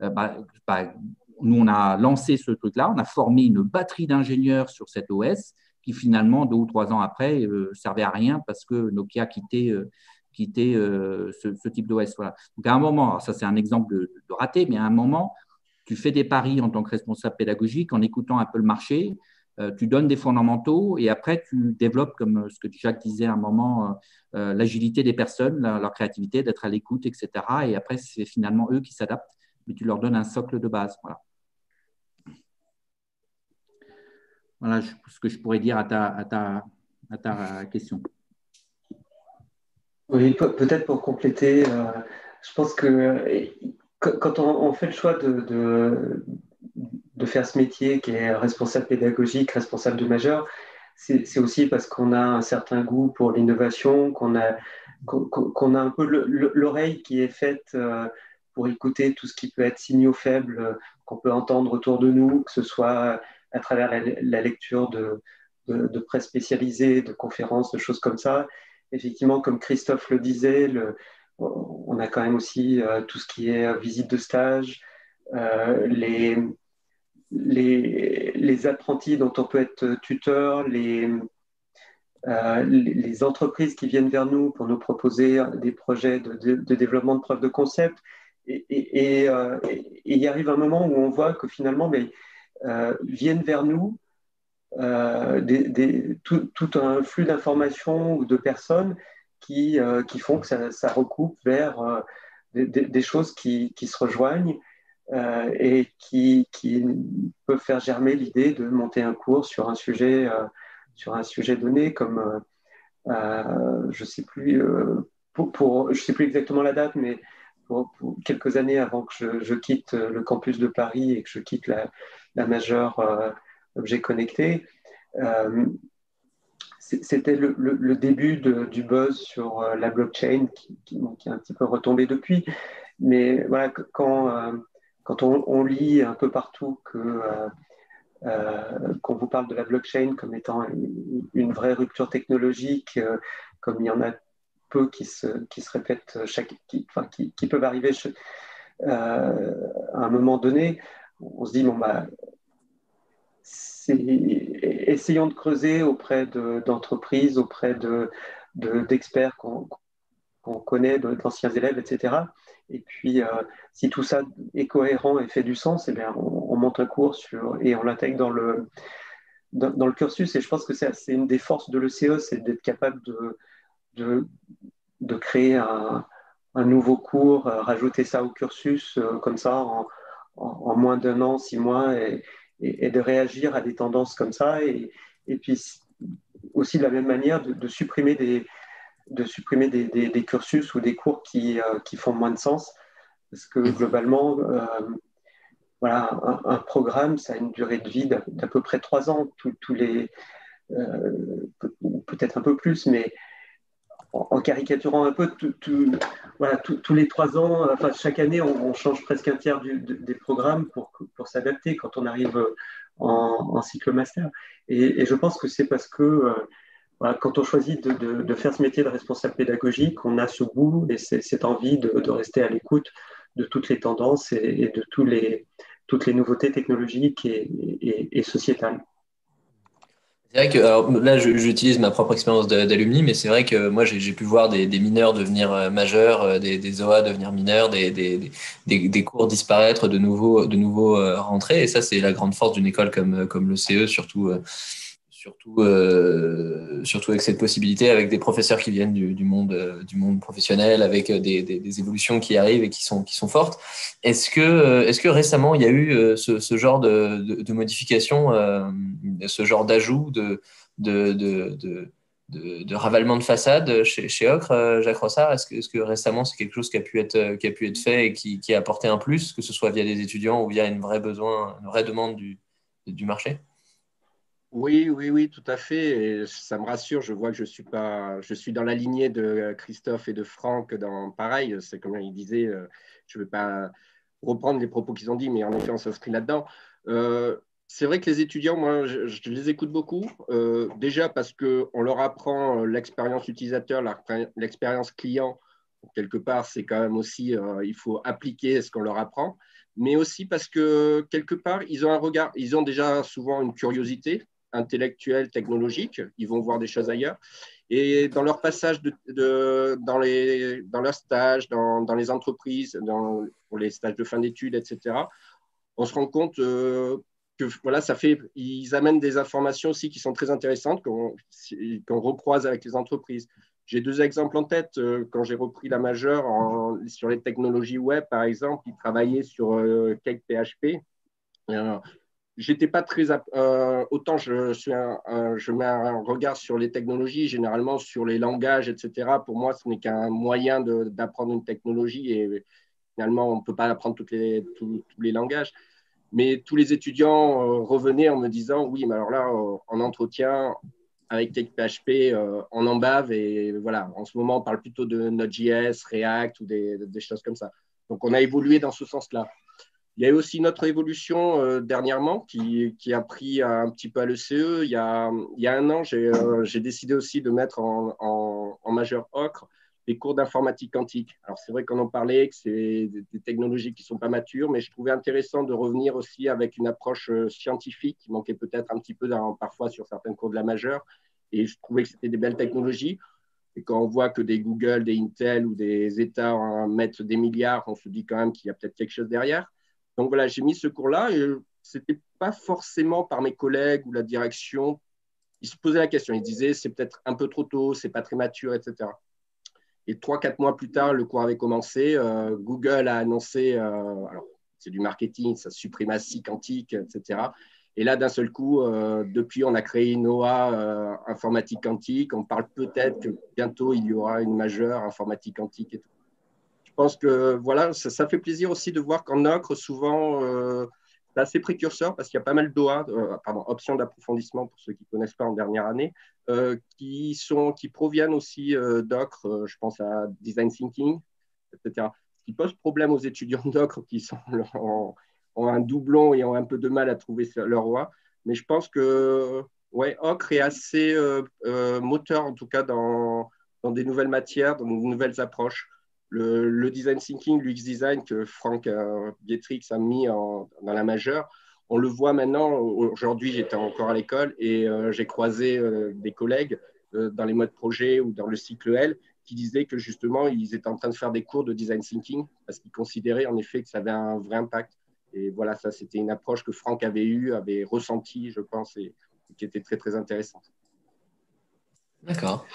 Bah, bah, nous, on a lancé ce truc-là, on a formé une batterie d'ingénieurs sur cet OS qui finalement, deux ou trois ans après, servait à rien parce que Nokia quittait quitter euh, ce, type d'OS. Voilà. Donc à un moment, ça c'est un exemple de, raté, mais à un moment, tu fais des paris en tant que responsable pédagogique en écoutant un peu le marché, euh, tu donnes des fondamentaux et après tu développes, comme ce que Jacques disait à un moment, euh, l'agilité des personnes, leur créativité, d'être à l'écoute, etc. Et après, c'est finalement eux qui s'adaptent, mais tu leur donnes un socle de base. Voilà. Voilà ce que je pourrais dire à ta question. Oui, peut-être pour compléter, euh, je pense que quand on, fait le choix de, de, faire ce métier qui est responsable pédagogique, responsable de majeur, c'est aussi parce qu'on a un certain goût pour l'innovation, qu'on a, qu'on a un peu l'oreille qui est faite euh, pour écouter tout ce qui peut être signaux faibles euh, qu'on peut entendre autour de nous, que ce soit à travers la, lecture de, de, de presse spécialisée, de conférences, de choses comme ça effectivement, comme Christophe le disait, on a quand même aussi euh, tout ce qui est euh, visite de stage, euh, les, les, apprentis dont on peut être tuteur, les, les entreprises qui viennent vers nous pour nous proposer des projets de, développement de preuves de concept. Et, il y arrive un moment où on voit que finalement, mais, viennent vers nous euh, tout, un flux d'informations ou de personnes qui, euh, qui font que ça, recoupe vers euh, des, choses qui, qui, se rejoignent et qui, qui, peuvent faire germer l'idée de monter un cours sur un sujet, sur un sujet donné, comme je ne sais plus. Pour, je sais plus exactement la date, mais quelques années avant que je, quitte le campus de Paris et que je quitte la, la majeure objets connectés. Euh, c'était le, début du buzz sur euh, la blockchain qui, qui, est un petit peu retombé depuis. Mais voilà, quand, euh, quand on, lit un peu partout que qu'on vous parle de la blockchain comme étant une, vraie rupture technologique, comme il y en a peu qui se, qui se répètent, chaque, enfin, qui, qui peuvent arriver à un moment donné, on se dit, bon, bah, essayons de creuser auprès d'entreprises, auprès d'experts qu'on connaît d'anciens élèves, etc. Et puis, si tout ça est cohérent et fait du sens, eh bien, on, monte un cours sur, et on l'intègre dans le, dans, le cursus. Et je pense que c'est une des forces de l'ECE, c'est d'être capable de, de, de créer un, un, nouveau cours, rajouter ça au cursus comme ça en, en, moins d'un an, six mois, et, et, de réagir à des tendances comme ça. Et, et puis aussi de la même manière de, supprimer des, de supprimer des, des, cursus ou des cours qui, euh, qui, font moins de sens. Parce que globalement, euh, voilà, un, programme, ça a une durée de vie d'à peu près trois ans. Tous, les, euh, peut-être un peu plus, mais en, caricaturant un peu, tous les trois ans, enfin, chaque année, on, change presque un tiers des programmes pour, pour s'adapter quand on arrive en, cycle master. Et, je pense que c'est parce que euh, quand on choisit de, faire ce métier de responsable pédagogique, on a ce goût et cette envie de, rester à l'écoute de toutes les tendances et, de tous les, toutes les nouveautés technologiques et sociétales. C'est vrai que alors, là, j'utilise ma propre expérience d'alumni, mais c'est vrai que moi, j'ai pu voir des, mineurs devenir euh, majeurs, euh, des, des, OA devenir mineurs, des, des, cours disparaître, de nouveau, de nouveau euh, rentrer. Et ça, c'est la grande force d'une école comme, comme le CE, surtout surtout, euh, surtout avec cette possibilité, avec des professeurs qui viennent du, monde, euh, du monde professionnel, avec euh, des, évolutions qui arrivent et qui sont, qui sont fortes. Est-ce que, est que récemment, il y a eu ce, genre de, modification, ce genre d'ajout, de, de, de, ravalement de façade chez, Ocre, Jacques Rossard Est-ce que, récemment, c'est quelque chose qui a, pu être, qui a pu être fait et qui, qui a apporté un plus, que ce soit via des étudiants ou via une vraie, besoin, une vraie demande du, du marché? Oui, oui, oui, tout à fait. Et ça me rassure. Je vois que je suis pas, je suis dans la lignée de Christophe et de Franck. Dans pareil, c'est comme il disait. Euh, je ne veux pas reprendre les propos qu'ils ont dit, mais en effet, on s'inscrit là-dedans. Euh, c'est vrai que les étudiants, moi, je, les écoute beaucoup. Euh, déjà parce que on leur apprend l'expérience utilisateur, l'expérience client. Quelque part, c'est quand même aussi, il faut appliquer ce qu'on leur apprend mais aussi parce que quelque part, ils ont un regard, ils ont déjà souvent une curiosité, intellectuels, technologiques, ils vont voir des choses ailleurs. Et dans leur passage dans, les, dans leurs stages, dans, dans, les entreprises, pour les stages de fin d'études, etc., on se rend compte euh, que voilà, ça fait, ils amènent des informations aussi qui sont très intéressantes qu'on recroise avec les entreprises. J'ai deux exemples en tête. Euh, quand j'ai repris la majeure sur les technologies web, par exemple, ils travaillaient sur euh, PHP j'étais pas très. Euh, autant je, mets un regard sur les technologies, généralement sur les langages, etc. Pour moi, ce n'est qu'un moyen d'apprendre une technologie et finalement, on ne peut pas apprendre toutes les, tous, les langages. Mais tous les étudiants euh, revenaient en me disant Oui, mais alors là, euh, en entretien, avec TechPHP, on en bave et voilà, en ce moment, on parle plutôt de Node.js, React ou des, des choses comme ça. Donc, on a évolué dans ce sens-là. Il y a eu aussi notre évolution euh, dernièrement qui, a pris un petit peu à l'ECE. Il, y a, un an, j'ai euh, décidé aussi de mettre en, en, majeur ocre des cours d'informatique quantique. Alors c'est vrai qu'on en parlait, que c'est des, technologies qui ne sont pas matures, mais je trouvais intéressant de revenir aussi avec une approche euh, scientifique qui manquait peut-être un petit peu parfois sur certains cours de la majeure. Et je trouvais que c'était des belles technologies. Et quand on voit que des Google, des Intel ou des États mettent des milliards, on se dit quand même qu'il y a peut-être quelque chose derrière. Donc voilà, j'ai mis ce cours-là et ce n'était pas forcément par mes collègues ou la direction. Ils se posaient la question, ils disaient c'est peut-être un peu trop tôt, c'est pas très mature, etc. Et trois, quatre mois plus tard, le cours avait commencé. Euh, Google a annoncé, euh, alors c'est du marketing, sa suprématie quantique, etc. Et là, d'un seul coup, euh, depuis, on a créé une OA informatique quantique. On parle peut-être que bientôt, il y aura une majeure informatique quantique et tout pense que voilà, ça, fait plaisir aussi de voir qu'en ocre, souvent, euh, c'est assez précurseur parce qu'il y a pas mal d'OA, euh, pardon, options d'approfondissement pour ceux qui ne connaissent pas en dernière année, euh, qui, sont, qui proviennent aussi d'ocre. je pense à design thinking, etc. Ce qui pose problème aux étudiants d'ocre qui sont ont, un doublon et ont un peu de mal à trouver leur OA. Mais je pense que ouais, ocre est assez moteur, en tout cas, dans, dans des nouvelles matières, dans de nouvelles approches le, design thinking, l'UX design que Franck euh, a mis dans la majeure, on le voit maintenant. Aujourd'hui, j'étais encore à l'école et euh, j'ai croisé euh, des collègues dans les modes projet ou dans le cycle L qui disaient que justement, ils étaient en train de faire des cours de design thinking parce qu'ils considéraient en effet que ça avait un vrai impact. Et voilà, ça, c'était une approche que Franck avait eue, avait ressentie, je pense, et, qui était très, très intéressante. D'accord.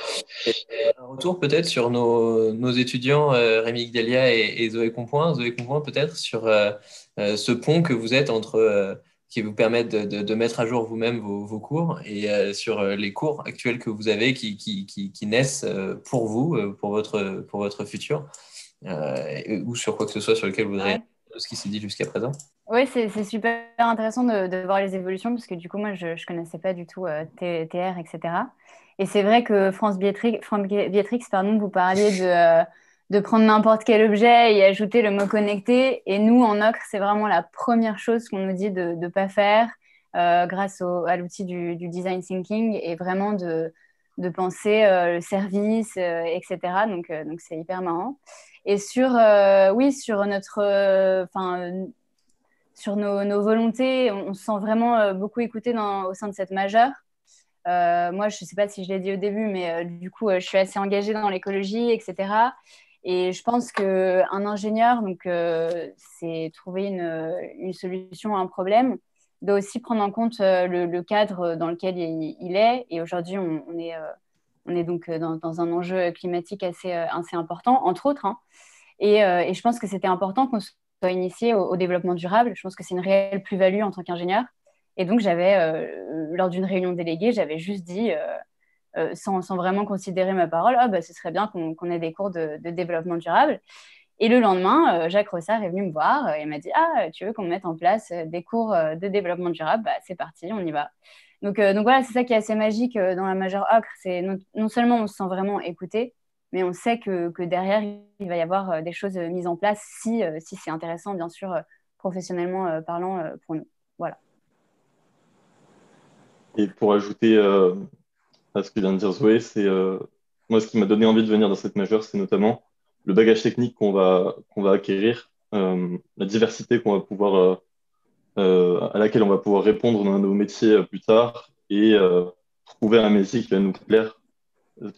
Un retour peut-être sur nos, étudiants euh, Rémi Gdelia et, Zoé Compoint. Zoé Compoint peut-être sur euh, euh, ce pont que vous êtes entre qui vous permettent de, mettre à jour vous-même vos, cours et sur les cours actuels que vous avez qui, qui, naissent pour vous, pour votre, pour votre futur, ou sur quoi que ce soit sur lequel vous voudriez ce qui s'est dit jusqu'à présent. Oui, c'est super intéressant de, voir les évolutions parce que du coup, moi, je ne connaissais pas du tout TR, etc. Et c'est vrai que France Bietrix, pardon, vous parliez de, euh, de prendre n'importe quel objet et ajouter le mot connecté. Et nous, en Ocre, c'est vraiment la première chose qu'on nous dit de ne pas faire euh, grâce au, à l'outil du, design thinking et vraiment de, de penser euh, le service, etc. Donc, donc c'est hyper marrant. Et sur, oui, sur notre, enfin, sur nos, nos, volontés, on, se sent vraiment beaucoup écouté au sein de cette majeure. Euh, moi, je ne sais pas si je l'ai dit au début, mais euh, du coup, euh, je suis assez engagée dans l'écologie, etc. Et je pense qu'un ingénieur, donc, c'est trouver une, solution à un problème, doit aussi prendre en compte le, cadre dans lequel il, est. Et aujourd'hui, on, est, on est donc dans, un enjeu climatique assez, important, entre autres. Hein. Et, je pense que c'était important qu'on soit initié au, développement durable. Je pense que c'est une réelle plus-value en tant qu'ingénieur. Et donc, j'avais, euh, lors d'une réunion déléguée, j'avais juste dit, euh, euh, sans, vraiment considérer ma parole, ah, bah, ce serait bien qu'on ait des cours de, développement durable. Et le lendemain, Jacques Rossard est venu me voir et m'a dit Ah, tu veux qu'on mette en place des cours de développement durable? Bah, C'est parti, on y va. Donc, donc voilà, c'est ça qui est assez magique dans la majeure Ocre. C'est non, seulement on se sent vraiment écouté, mais on sait que, que, derrière, il va y avoir des choses mises en place si, si c'est intéressant, bien sûr, professionnellement parlant pour nous. Voilà. Et pour ajouter euh, à ce que vient de dire Zoé, c'est euh, moi ce qui m'a donné envie de venir dans cette majeure, c'est notamment le bagage technique qu'on va, qu'on va acquérir, euh, la diversité qu'on va pouvoir, à laquelle on va pouvoir répondre dans nos métiers plus tard et trouver un métier qui va nous plaire.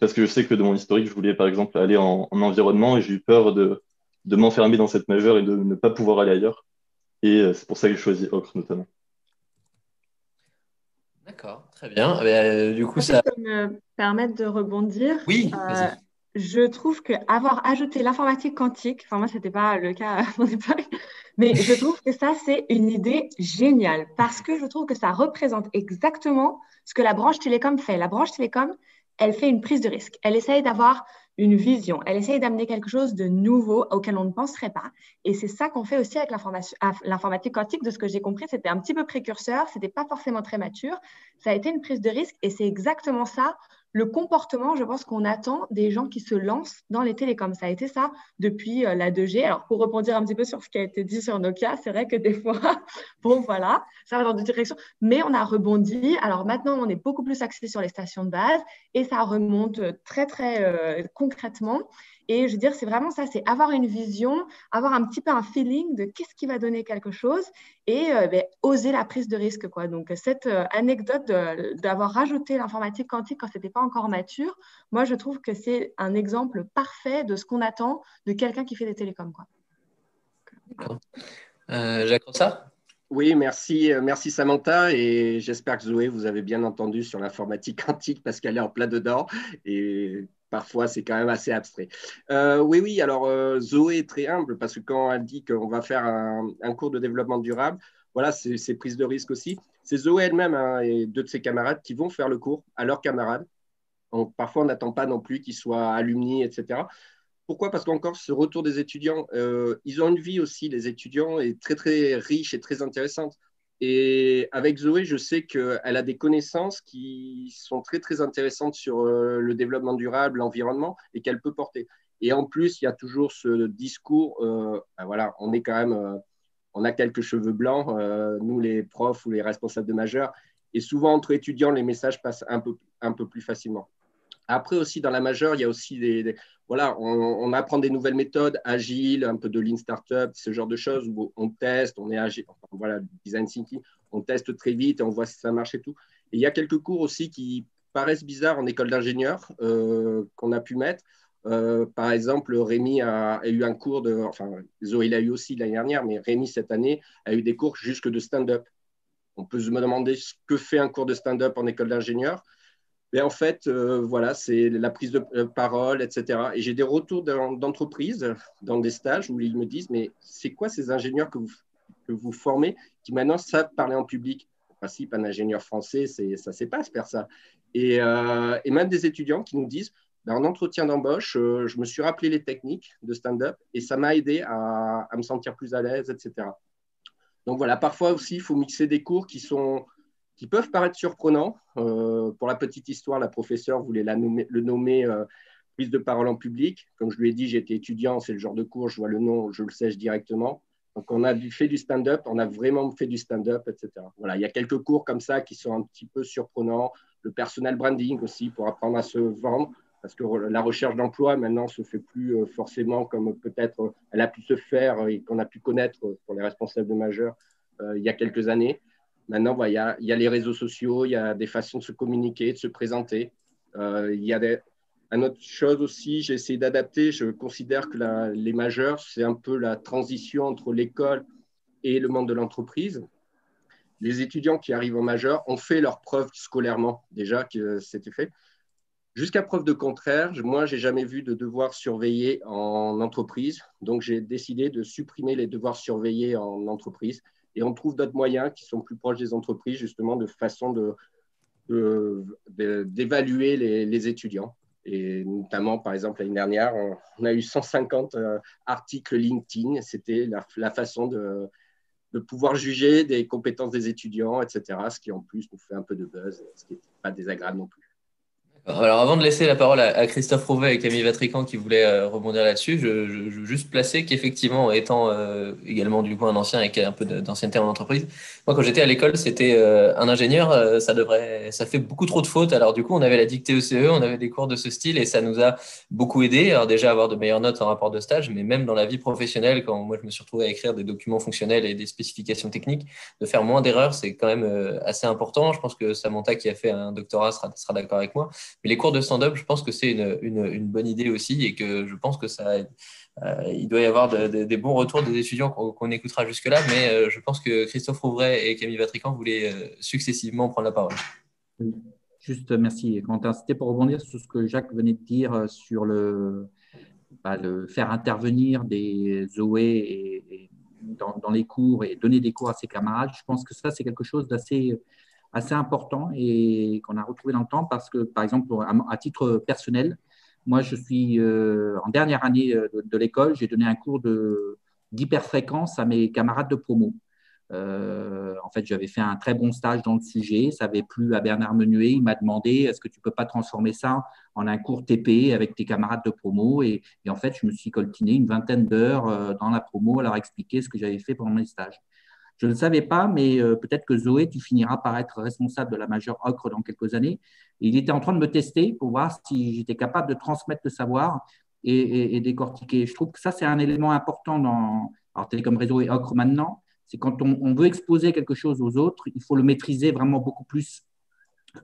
Parce que je sais que de mon historique, je voulais par exemple aller en, environnement et j'ai eu peur de, de m'enfermer dans cette majeure et de ne pas pouvoir aller ailleurs. Et c'est pour ça que j'ai choisi Ocre notamment. D'accord, très bien. Eh ben, euh, du coup, ça. peux me permettre de rebondir? Oui. Euh, je trouve qu'avoir ajouté l'informatique quantique, enfin moi, ce n'était pas le cas à mon époque, mais je trouve que ça, c'est une idée géniale parce que je trouve que ça représente exactement ce que la branche télécom fait. La branche télécom, elle fait une prise de risque. Elle essaye d'avoir une vision. Elle essaye d'amener quelque chose de nouveau auquel on ne penserait pas. Et c'est ça qu'on fait aussi avec l'informatique quantique. De ce que j'ai compris, c'était un petit peu précurseur, c'était pas forcément très mature. Ça a été une prise de risque et c'est exactement ça le comportement, je pense qu'on attend des gens qui se lancent dans les télécoms. Ça a été ça depuis euh, la 2G. Alors, pour rebondir un petit peu sur ce qui a été dit sur Nokia, c'est vrai que des fois, bon, voilà, ça va dans deux directions, mais on a rebondi. Alors maintenant, on est beaucoup plus axé sur les stations de base et ça remonte très, très euh, concrètement. Et je veux dire, c'est vraiment ça, c'est avoir une vision, avoir un petit peu un feeling de qu'est-ce qui va donner quelque chose et euh, ben, oser la prise de risque. Quoi. Donc, cette euh, anecdote d'avoir rajouté l'informatique quantique quand ce n'était pas encore mature, moi, je trouve que c'est un exemple parfait de ce qu'on attend de quelqu'un qui fait des télécoms. Quoi. D'accord. Euh, Jacques ça oui, merci, merci Samantha et j'espère que Zoé, vous avez bien entendu sur l'informatique quantique parce qu'elle est en plein dedans et parfois c'est quand même assez abstrait. Euh, oui, oui, alors euh, Zoé est très humble parce que quand elle dit qu'on va faire un, cours de développement durable, voilà, c'est prise de risque aussi. C'est Zoé elle-même hein, et deux de ses camarades qui vont faire le cours à leurs camarades. Parfois, on n'attend pas non plus qu'ils soient alumni, etc. Pourquoi? Parce qu'encore, ce retour des étudiants, euh, ils ont une vie aussi, les étudiants, est très, très riche et très intéressante. Et avec Zoé, je sais qu'elle a des connaissances qui sont très, très intéressantes sur euh, le développement durable, l'environnement, et qu'elle peut porter. Et en plus, il y a toujours ce discours, euh, ben voilà, on est quand même, euh, on a quelques cheveux blancs, nous les profs ou les responsables de majeurs, et souvent entre étudiants, les messages passent un peu, un peu plus facilement. Après aussi, dans la majeure, il y a aussi des, voilà, on, apprend des nouvelles méthodes, agiles, un peu de lean startup, ce genre de choses où on teste, on est agile, voilà, design thinking, on teste très vite et on voit si ça marche et tout. Et il y a quelques cours aussi qui paraissent bizarres en école d'ingénieur euh, qu'on a pu mettre. par exemple, Rémi a, eu un cours de, enfin, Zoé l'a eu aussi l'année dernière, mais Rémi cette année a eu des cours jusque de stand-up. On peut se demander ce que fait un cours de stand-up en école d'ingénieur. Mais en fait, euh, voilà, c'est la prise de euh, parole, etc. Et j'ai des retours d'entreprises dans des stages où ils me disent, mais c'est quoi ces ingénieurs que vous, que vous formez qui maintenant savent parler en public? En principe, un ingénieur français, ça ne pas faire ça. Et, euh, et, même des étudiants qui nous disent, ben, en entretien d'embauche, je me suis rappelé les techniques de stand-up et ça m'a aidé à, à, me sentir plus à l'aise, etc. Donc voilà, parfois aussi, il faut mixer des cours qui sont qui peuvent paraître surprenants. Euh, pour la petite histoire, la professeure voulait le nommer euh, prise de parole en public. Comme je lui ai dit, j'étais étudiant, c'est le genre de cours, je vois le nom, je le sèche directement. Donc, on a fait du stand-up, on a vraiment fait du stand-up, etc. Voilà, il y a quelques cours comme ça qui sont un petit peu surprenants. Le personnel branding aussi pour apprendre à se vendre, parce que la recherche d'emploi maintenant se fait plus euh, forcément comme peut-être elle a pu se faire et qu'on a pu connaître pour les responsables de majeurs il y a quelques années. Maintenant, il, y a, les réseaux sociaux, il y a des façons de se communiquer, de se présenter. Euh, il y a une autre chose aussi, j'ai essayé d'adapter. Je considère que les majeurs, c'est un peu la transition entre l'école et le monde de l'entreprise. Les étudiants qui arrivent en majeur ont fait leurs preuves scolairement, déjà que c'était fait. Jusqu'à preuve de contraire, moi, j'ai jamais vu de devoir surveiller en entreprise. Donc, j'ai décidé de supprimer les devoirs surveillés en entreprise et on trouve d'autres moyens qui sont plus proches des entreprises, justement, de façon d'évaluer de, les, étudiants. Et notamment, par exemple, l'année dernière, on, a eu 150 euh, articles LinkedIn. C'était la, façon de, de, pouvoir juger des compétences des étudiants, etc. Ce qui, en plus, nous fait un peu de buzz, ce qui n'est pas désagréable non plus. Alors, avant de laisser la parole à, Christophe Rouvet et Camille Vatrican qui voulaient euh, rebondir là-dessus, je, veux juste placer qu'effectivement, étant euh, également du coup un ancien et qui a un peu d'ancienneté en entreprise, moi quand j'étais à l'école, c'était euh, un ingénieur, ça devrait, ça fait beaucoup trop de fautes. Alors du coup, on avait la dictée au CE, on avait des cours de ce style et ça nous a beaucoup aidé. Alors déjà avoir de meilleures notes en rapport de stage, mais même dans la vie professionnelle, quand moi je me suis retrouvé à écrire des documents fonctionnels et des spécifications techniques, de faire moins d'erreurs, c'est quand même assez important. Je pense que Samantha qui a fait un doctorat sera, sera d'accord avec moi. Les cours de stand-up, je pense que c'est une, bonne idée aussi et que je pense que ça, euh, il doit y avoir des bons retours des étudiants qu'on écoutera jusque-là. Mais euh, je pense que Christophe Rouvray et Camille Vatrican voulaient euh, successivement prendre la parole. Juste merci Quentin. C'était pour rebondir sur ce que Jacques venait de dire sur le, bah, le faire intervenir des Zoé dans, les cours et donner des cours à ses camarades. Je pense que ça, c'est quelque chose d'assez assez important et qu'on a retrouvé dans le temps parce que, par exemple, à, titre personnel, moi, je suis euh, en dernière année euh, de, l'école, j'ai donné un cours d'hyperfréquence à mes camarades de promo. Euh, en fait, j'avais fait un très bon stage dans le sujet. Ça avait plu à Bernard Menuet. Il m'a demandé est-ce que tu peux pas transformer ça en un cours TP avec tes camarades de promo? Et, et en fait, je me suis coltiné une vingtaine d'heures dans la promo à leur expliquer ce que j'avais fait pendant mes stages. Je ne savais pas, mais euh, peut-être que Zoé, tu finiras par être responsable de la majeure Ocre dans quelques années. il était en train de me tester pour voir si j'étais capable de transmettre le savoir et, décortiquer. Je trouve que ça, c'est un élément important dans alors, Télécom Réseau et Ocre maintenant. C'est quand on, veut exposer quelque chose aux autres, il faut le maîtriser vraiment beaucoup plus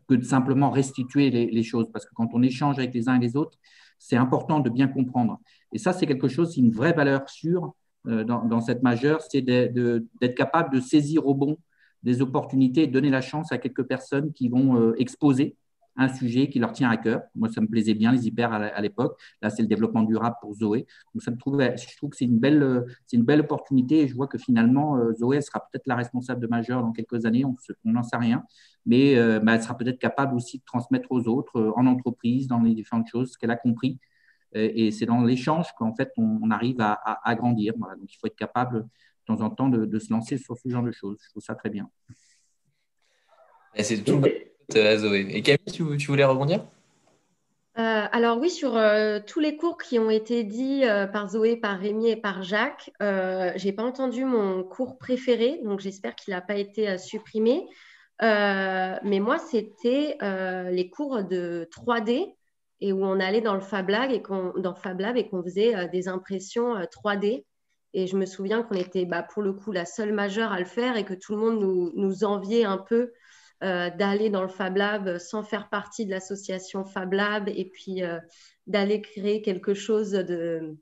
que de simplement restituer les, les choses. Parce que quand on échange avec les uns et les autres, c'est important de bien comprendre. Et ça, c'est quelque chose, c'est une vraie valeur sûre euh, dans, cette majeure, c'est d'être capable de saisir au bon des opportunités et donner la chance à quelques personnes qui vont euh, exposer un sujet qui leur tient à cœur. Moi, ça me plaisait bien, les hyper à l'époque. Là, c'est le développement durable pour Zoé. Donc, ça me trouve, je trouve que c'est une, belle, une belle opportunité et je vois que finalement, euh, Zoé sera peut-être la responsable de Majeur dans quelques années, on n'en sait rien. Mais bah, elle sera peut-être capable aussi de transmettre aux autres, en entreprise, dans les différentes choses, ce qu'elle a compris et c'est dans l'échange qu'en fait on, arrive à, grandir. Donc il faut être capable de temps en temps de, se lancer sur ce genre de choses. Je trouve ça très bien. Et c'est tout Zoé. Et Camille, tu, voulais rebondir? Euh, alors oui, sur euh, tous les cours qui ont été dits euh, par Zoé, par Rémi et par Jacques, je n'ai pas entendu mon cours préféré, donc j'espère qu'il n'a pas été supprimé. mais moi, c'était les cours de 3D et où on allait dans le Fab Lab et qu'on, faisait euh, des impressions 3D. Euh, et je me souviens qu'on était bah, pour le coup la seule majeure à le faire et que tout le monde nous, nous enviait un peu d'aller dans le Fab Lab sans faire partie de l'association Fab Lab et puis d'aller créer quelque chose de,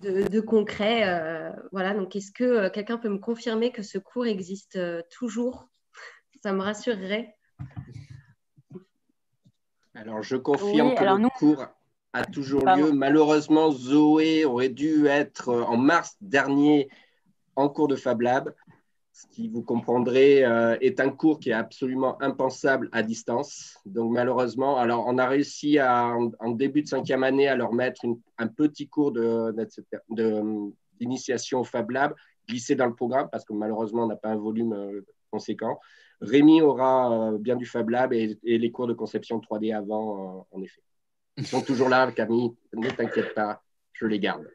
de, concret. voilà, donc est-ce que quelqu'un peut me confirmer que ce cours existe toujours? Ça me rassurerait. Alors, je confirme que le cours a toujours lieu. Malheureusement, Zoé aurait dû être en mars dernier en cours de Fab Lab. Ce qui, vous comprendrez, euh, est un cours qui est absolument impensable à distance. Donc, malheureusement, alors on a réussi à, en, début de cinquième année à leur mettre un petit cours d'initiation au Fab Lab glissé dans le programme parce que malheureusement, on n'a pas un volume euh, conséquent. Rémi aura euh, bien du Fab Lab et, les cours de conception 3D avant, euh, en effet. Ils sont toujours là, Camille, ne t'inquiète pas, je les garde.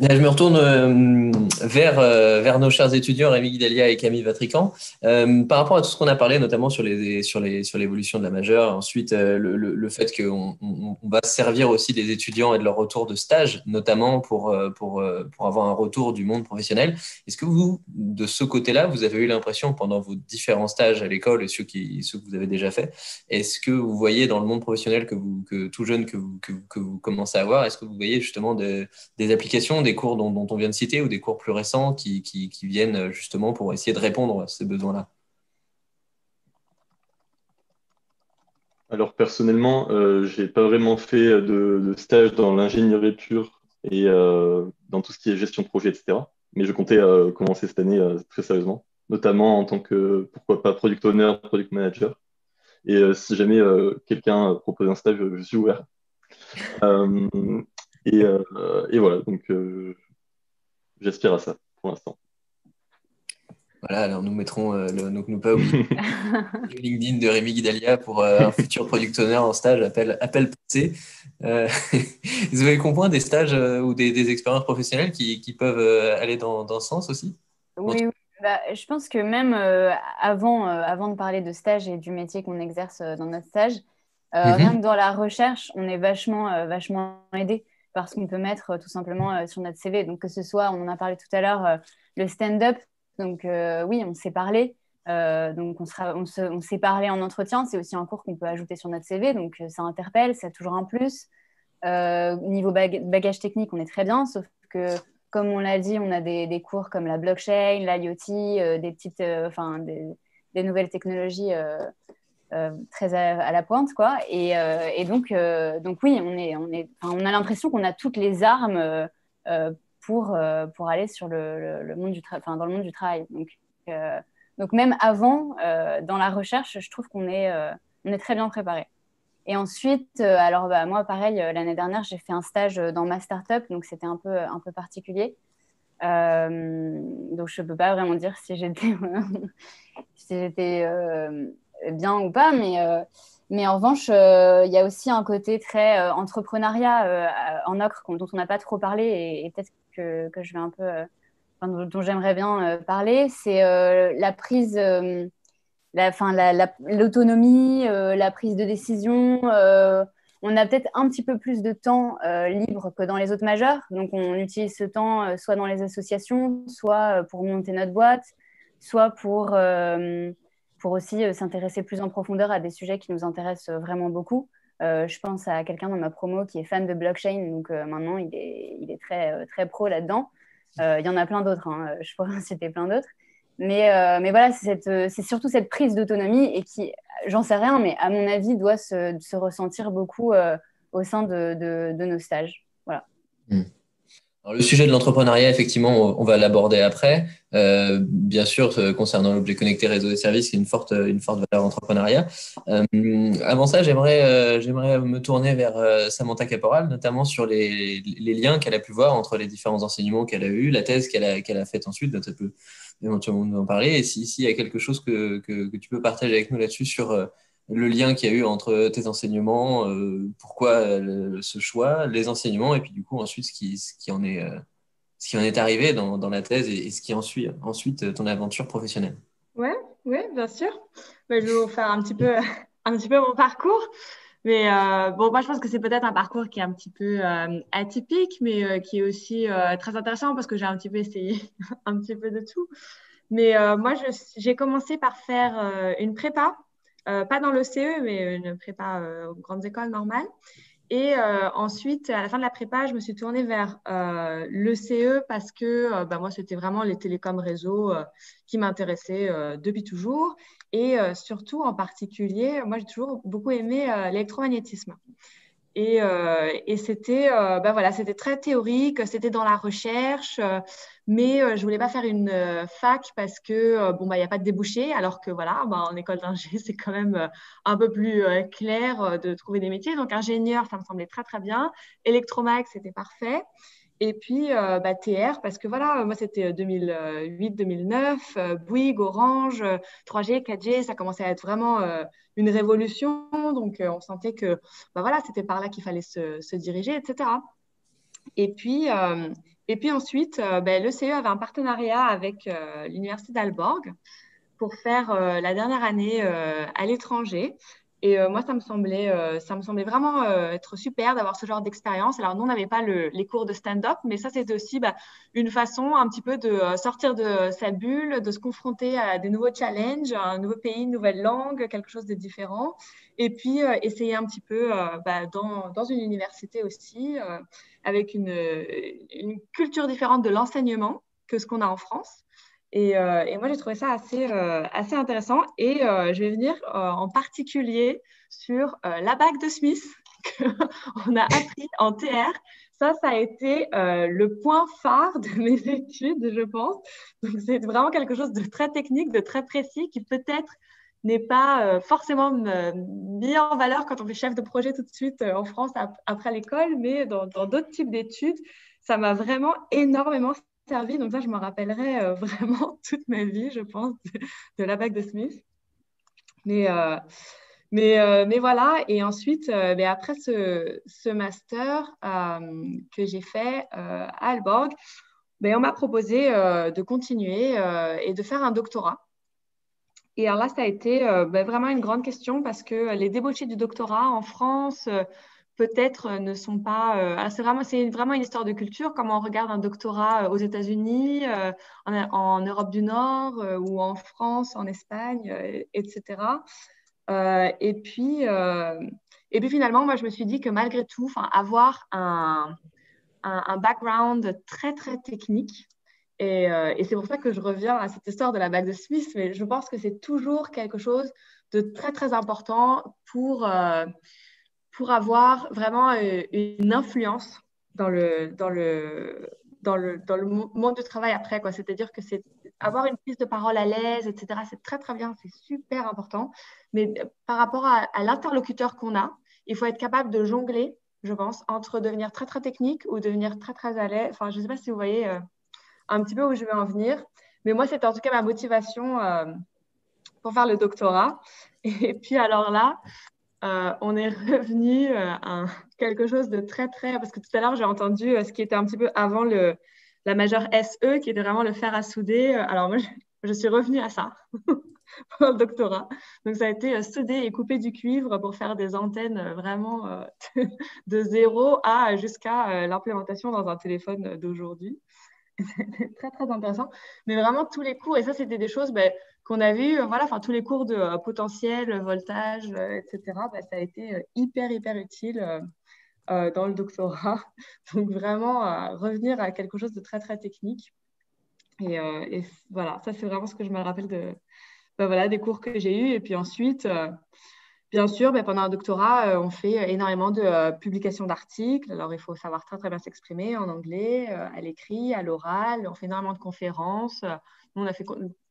Je me retourne euh, vers, euh, vers nos chers étudiants, Rémi Guidalia et Camille Vatrican. Euh, par rapport à tout ce qu'on a parlé, notamment sur les sur les sur l'évolution de la majeure, ensuite le, le, fait qu'on on, va servir aussi des étudiants et de leur retour de stage, notamment pour pour pour avoir un retour du monde professionnel. Est-ce que vous, de ce côté-là, vous avez eu l'impression pendant vos différents stages à l'école et ceux qui ceux que vous avez déjà fait, est-ce que vous voyez dans le monde professionnel que vous que tout jeune que vous que, vous commencez à avoir, est-ce que vous voyez justement des, des applications, des cours dont, on vient de citer ou des cours plus récents qui, viennent justement pour essayer de répondre à ces besoins-là? Alors personnellement, euh, je n'ai pas vraiment fait de, stage dans l'ingénierie pure et euh, dans tout ce qui est gestion de projet, etc. Mais je comptais euh, commencer cette année très sérieusement, notamment en tant que, pourquoi pas, product owner, product manager. Et si jamais quelqu'un propose un stage, je suis ouvert. Et, et, voilà, donc J'aspire à ça pour l'instant. Voilà, alors nous mettrons, euh, le, donc nous pas oublier le LinkedIn de Rémi Guidalia pour euh, un futur product owner en stage, appel, appel passé. Euh, vous avez compris des stages ou des, expériences professionnelles qui, peuvent aller dans, ce sens aussi? Oui, bah, je pense que même avant, avant de parler de stage et du métier qu'on exerce dans notre stage, mhm. rien que dans la recherche, on est vachement, vachement aidé parce qu'on peut mettre euh, tout simplement euh, sur notre CV. Donc, que ce soit, on en a parlé tout à l'heure, euh, le stand-up. Donc, oui, on s'est parlé. donc, on, sera, on, s'est parlé en entretien. C'est aussi un cours qu'on peut ajouter sur notre CV. Donc, ça interpelle, c'est toujours un plus. niveau bagage technique, on est très bien, sauf que, comme on l'a dit, on a des, cours comme la blockchain, l'IoT, des petites, enfin, des, nouvelles technologies très à, la pointe, quoi. Et, euh, donc, euh, donc oui, on, est, on, est, on a l'impression qu'on a toutes les armes pour, pour aller sur le, monde du dans le monde du travail. Donc, donc même avant, dans la recherche, je trouve qu'on est, on est très bien préparé. Et ensuite, alors bah, moi, pareil, l'année dernière, j'ai fait un stage dans ma startup, donc c'était un peu, un peu particulier. donc je ne peux pas vraiment dire si j'étais bien ou pas, mais, euh, mais en revanche, euh, il y a aussi un côté très euh, entrepreneuriat en ocre dont on n'a pas trop parlé et, peut-être que, que, je vais un peu, dont, j'aimerais bien parler, c'est la prise, l'autonomie, la, la, prise de décision on a peut-être un petit peu plus de temps libre que dans les autres majeurs. Donc, on utilise ce temps soit dans les associations, soit pour monter notre boîte, soit pour, pour aussi euh, s'intéresser plus en profondeur à des sujets qui nous intéressent euh, vraiment beaucoup. Euh, je pense à quelqu'un dans ma promo qui est fan de blockchain, donc maintenant il est, très, très pro là-dedans. il y en a plein d'autres, hein, je pourrais en citer plein d'autres. Mais, mais voilà, c'est surtout cette prise d'autonomie et qui, j'en sais rien, mais à mon avis, doit se, se ressentir beaucoup au sein de, de, nos stages. Voilà. Le sujet de l'entrepreneuriat, effectivement, on va l'aborder après. Euh, bien sûr, euh, concernant l'objet connecté réseau et services, c'est une forte, une forte valeur entrepreneuriat. Euh, avant ça, j'aimerais, j'aimerais me tourner vers Samantha Caporal, notamment sur les, les liens qu'elle a pu voir entre les différents enseignements qu'elle a eus, la thèse qu'elle a, qu'elle a faite ensuite. Donc, ça peut éventuellement nous en parler. Et si, il y a quelque chose que, que, que tu peux partager avec nous là-dessus sur le lien qu'il y a eu entre tes enseignements, euh, pourquoi ce choix, les enseignements, et puis du coup ensuite ce qui, ce qui, en, est, euh, ce qui en est arrivé dans, dans la thèse et, ce qui en suit ensuite euh, ton aventure professionnelle. Oui, ouais, bien sûr. Bah, je vais vous faire un petit peu, un petit peu mon parcours. Mais bon, moi, je pense que c'est peut-être un parcours qui est un petit peu atypique, mais qui est aussi très intéressant parce que j'ai un petit peu essayé un petit peu de tout. Mais moi, j'ai commencé par faire une prépa, pas dans l'OCE, mais une prépa aux grandes écoles normales. Et euh, ensuite, à la fin de la prépa, je me suis tournée vers euh, le CE parce que euh, bah, moi, c'était vraiment les télécoms réseaux qui m'intéressaient depuis toujours. Et surtout, en particulier, moi, j'ai toujours beaucoup aimé l'électromagnétisme. Et, euh, et c'était bah voilà, très théorique, c'était dans la recherche, euh, mais je voulais pas faire une fac parce que bon bah il n'y a pas de débouché, alors que voilà, bah, en école d'ingé c'est quand même un peu plus clair de trouver des métiers. Donc ingénieur, ça me semblait très très bien. Électromag, c'était parfait. Et puis, euh, bah, TR, parce que voilà, moi, c'était 2008-2009, euh, Bouygues, Orange, 3G, 4G, ça commençait à être vraiment euh, une révolution. Donc, on sentait que bah, voilà, c'était par là qu'il fallait se, diriger, etc. Et puis, et puis ensuite, bah, le CE avait un partenariat avec l'Université d'Alborg pour faire la dernière année à l'étranger. Et euh, moi, ça me semblait, euh, ça me semblait vraiment euh, être super d'avoir ce genre d'expérience. Alors, nous, on n'avait pas les cours de stand-up, mais ça, c'était aussi bah, une façon un petit peu de sortir de sa bulle, de se confronter à des nouveaux challenges, un nouveau pays, une nouvelle langue, quelque chose de différent. Et puis, essayer un petit peu bah, dans, une université aussi, avec une culture différente de l'enseignement que ce qu'on a en France. Euh, et, moi, j'ai trouvé ça assez, euh, assez intéressant. Et euh, je vais venir en particulier sur la bague de Smith qu'on a appris en TR. Ça, ça a été le point phare de mes études, je pense. Donc, c'est vraiment quelque chose de très technique, de très précis, qui peut-être n'est pas forcément mis en valeur quand on fait chef de projet tout de suite en France après l'école, mais dans d'autres types d'études, ça m'a vraiment énormément servi. Donc ça, je me rappellerai euh, vraiment toute ma vie, je pense, de, la bague de Smith. Mais, euh, mais, euh, mais voilà, et ensuite, mais après ce, ce master que j'ai fait à Alborg, ben, on m'a proposé de continuer et de faire un doctorat. Et alors là, ça a été ben, vraiment une grande question parce que les débauchés du doctorat en France, peut-être euh, ne sont pas. Euh, c'est vraiment, c'est vraiment une histoire de culture. Comme on regarde un doctorat euh, aux États-Unis, en, Europe du Nord ou en France, en Espagne, etc. et puis, et puis finalement, moi, je me suis dit que malgré tout, avoir un, un, background très très technique. Et, et c'est pour ça que je reviens à cette histoire de la bague de Smith, mais je pense que c'est toujours quelque chose de très très important pour pour avoir vraiment euh, une influence dans le, dans le, dans le, dans le monde du travail après. C'est-à-dire que c'est avoir une prise de parole à l'aise, etc. C'est très, très bien, c'est super important. Mais euh, par rapport à, l'interlocuteur qu'on a, il faut être capable de jongler, je pense, entre devenir très, très technique ou devenir très, très à l'aise. Enfin, je ne sais pas si vous voyez euh, un petit peu où je vais en venir. Mais moi, c'était en tout cas ma motivation pour faire le doctorat. Et puis alors là, euh, on est revenu euh, à quelque chose de très, très... Parce que tout à l'heure, j'ai entendu euh, ce qui était un petit peu avant le, la majeure SE, qui était vraiment le fer à souder. Alors moi, je, suis revenue à ça pour le doctorat. Donc, ça a été souder et couper du cuivre pour faire des antennes vraiment de zéro à jusqu'à l'implémentation dans un téléphone d'aujourd'hui. C'était très, très intéressant. Mais vraiment, tous les cours, et ça, c'était des choses... Ben, qu'on a vu, euh, voilà, enfin tous les cours de euh, potentiel, voltage, euh, etc. Bah, ça a été hyper hyper utile dans le doctorat. Donc vraiment revenir à quelque chose de très très technique. Et, voilà, ça c'est vraiment ce que je me rappelle de, bah, voilà, des cours que j'ai eus. Et puis ensuite, Bien sûr, bah, pendant un doctorat, on fait énormément de publications d'articles. Alors, il faut savoir très, très bien s'exprimer en anglais, à l'écrit, à l'oral. On fait énormément de conférences. On a fait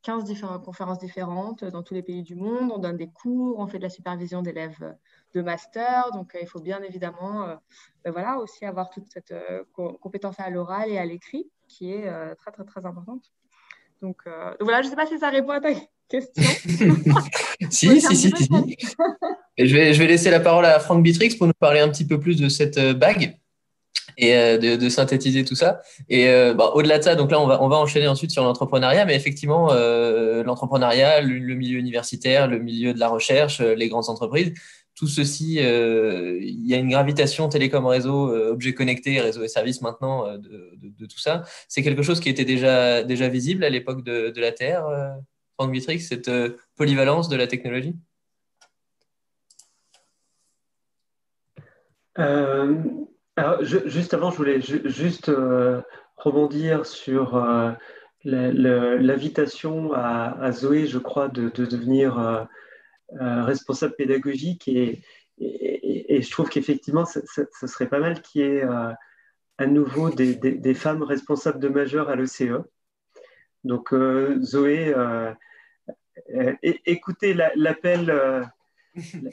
15 différentes conférences différentes dans tous les pays du monde. On donne des cours, on fait de la supervision d'élèves de master. Donc, euh, il faut bien évidemment euh, ben voilà, aussi avoir toute cette euh, compétence à l'oral et à l'écrit qui est très, très, très importante. Donc, voilà, je ne sais pas si ça répond à ta question. si, si, si, si, je, vais, je vais laisser la parole à Franck Bitrix pour nous parler un petit peu plus de cette bague et euh, de, synthétiser tout ça. Et euh, bah, au-delà de ça, donc là, on va, on va enchaîner ensuite sur l'entrepreneuriat, mais effectivement, euh, l'entrepreneuriat, le, milieu universitaire, le milieu de la recherche, les grandes entreprises, tout ceci, il y a une gravitation télécom réseau, objets connectés, réseaux et services maintenant de, tout ça. C'est quelque chose qui était déjà, déjà visible à l'époque de, la Terre, Franck Vitrix, cette polyvalence de la technologie? Juste avant, je voulais juste rebondir sur l'invitation à, Zoé, je crois, de, devenir euh, euh, responsable pédagogique. Et, je trouve qu'effectivement, ce serait pas mal qu'il y ait euh, à nouveau des, femmes responsables de majeurs à l'ECE. Donc, Zoé, écoutez l'appel.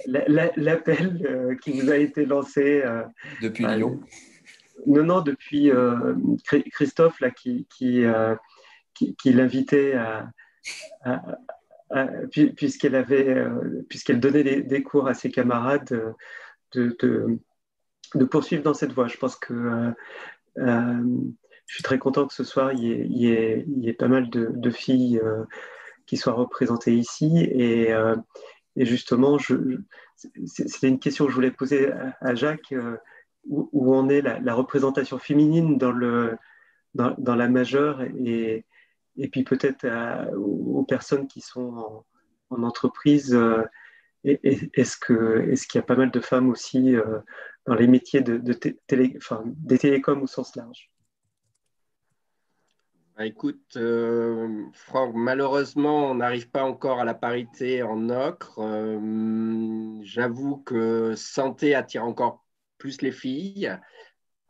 L'appel qui vous a été lancé depuis Lyon. Non, non, depuis Christophe là, qui, qui, qui, l'invitait à, puisqu'elle avait, euh, puisqu'elle donnait des, cours à ses camarades euh, de, de, poursuivre dans cette voie. Je pense que euh, je suis très content que ce soir il y ait, pas mal de, filles qui soient représentées ici et, et justement, c'était une question que je voulais poser à, Jacques. Où, où, en est la, représentation féminine dans, la majeure et, puis peut-être aux personnes qui sont en, entreprise. Euh, est-ce qu'il y a pas mal de femmes aussi euh, dans les métiers de, des télécoms au sens large? Écoute, euh, Franck, malheureusement, on n'arrive pas encore à la parité en ocre. J'avoue que santé attire encore plus les filles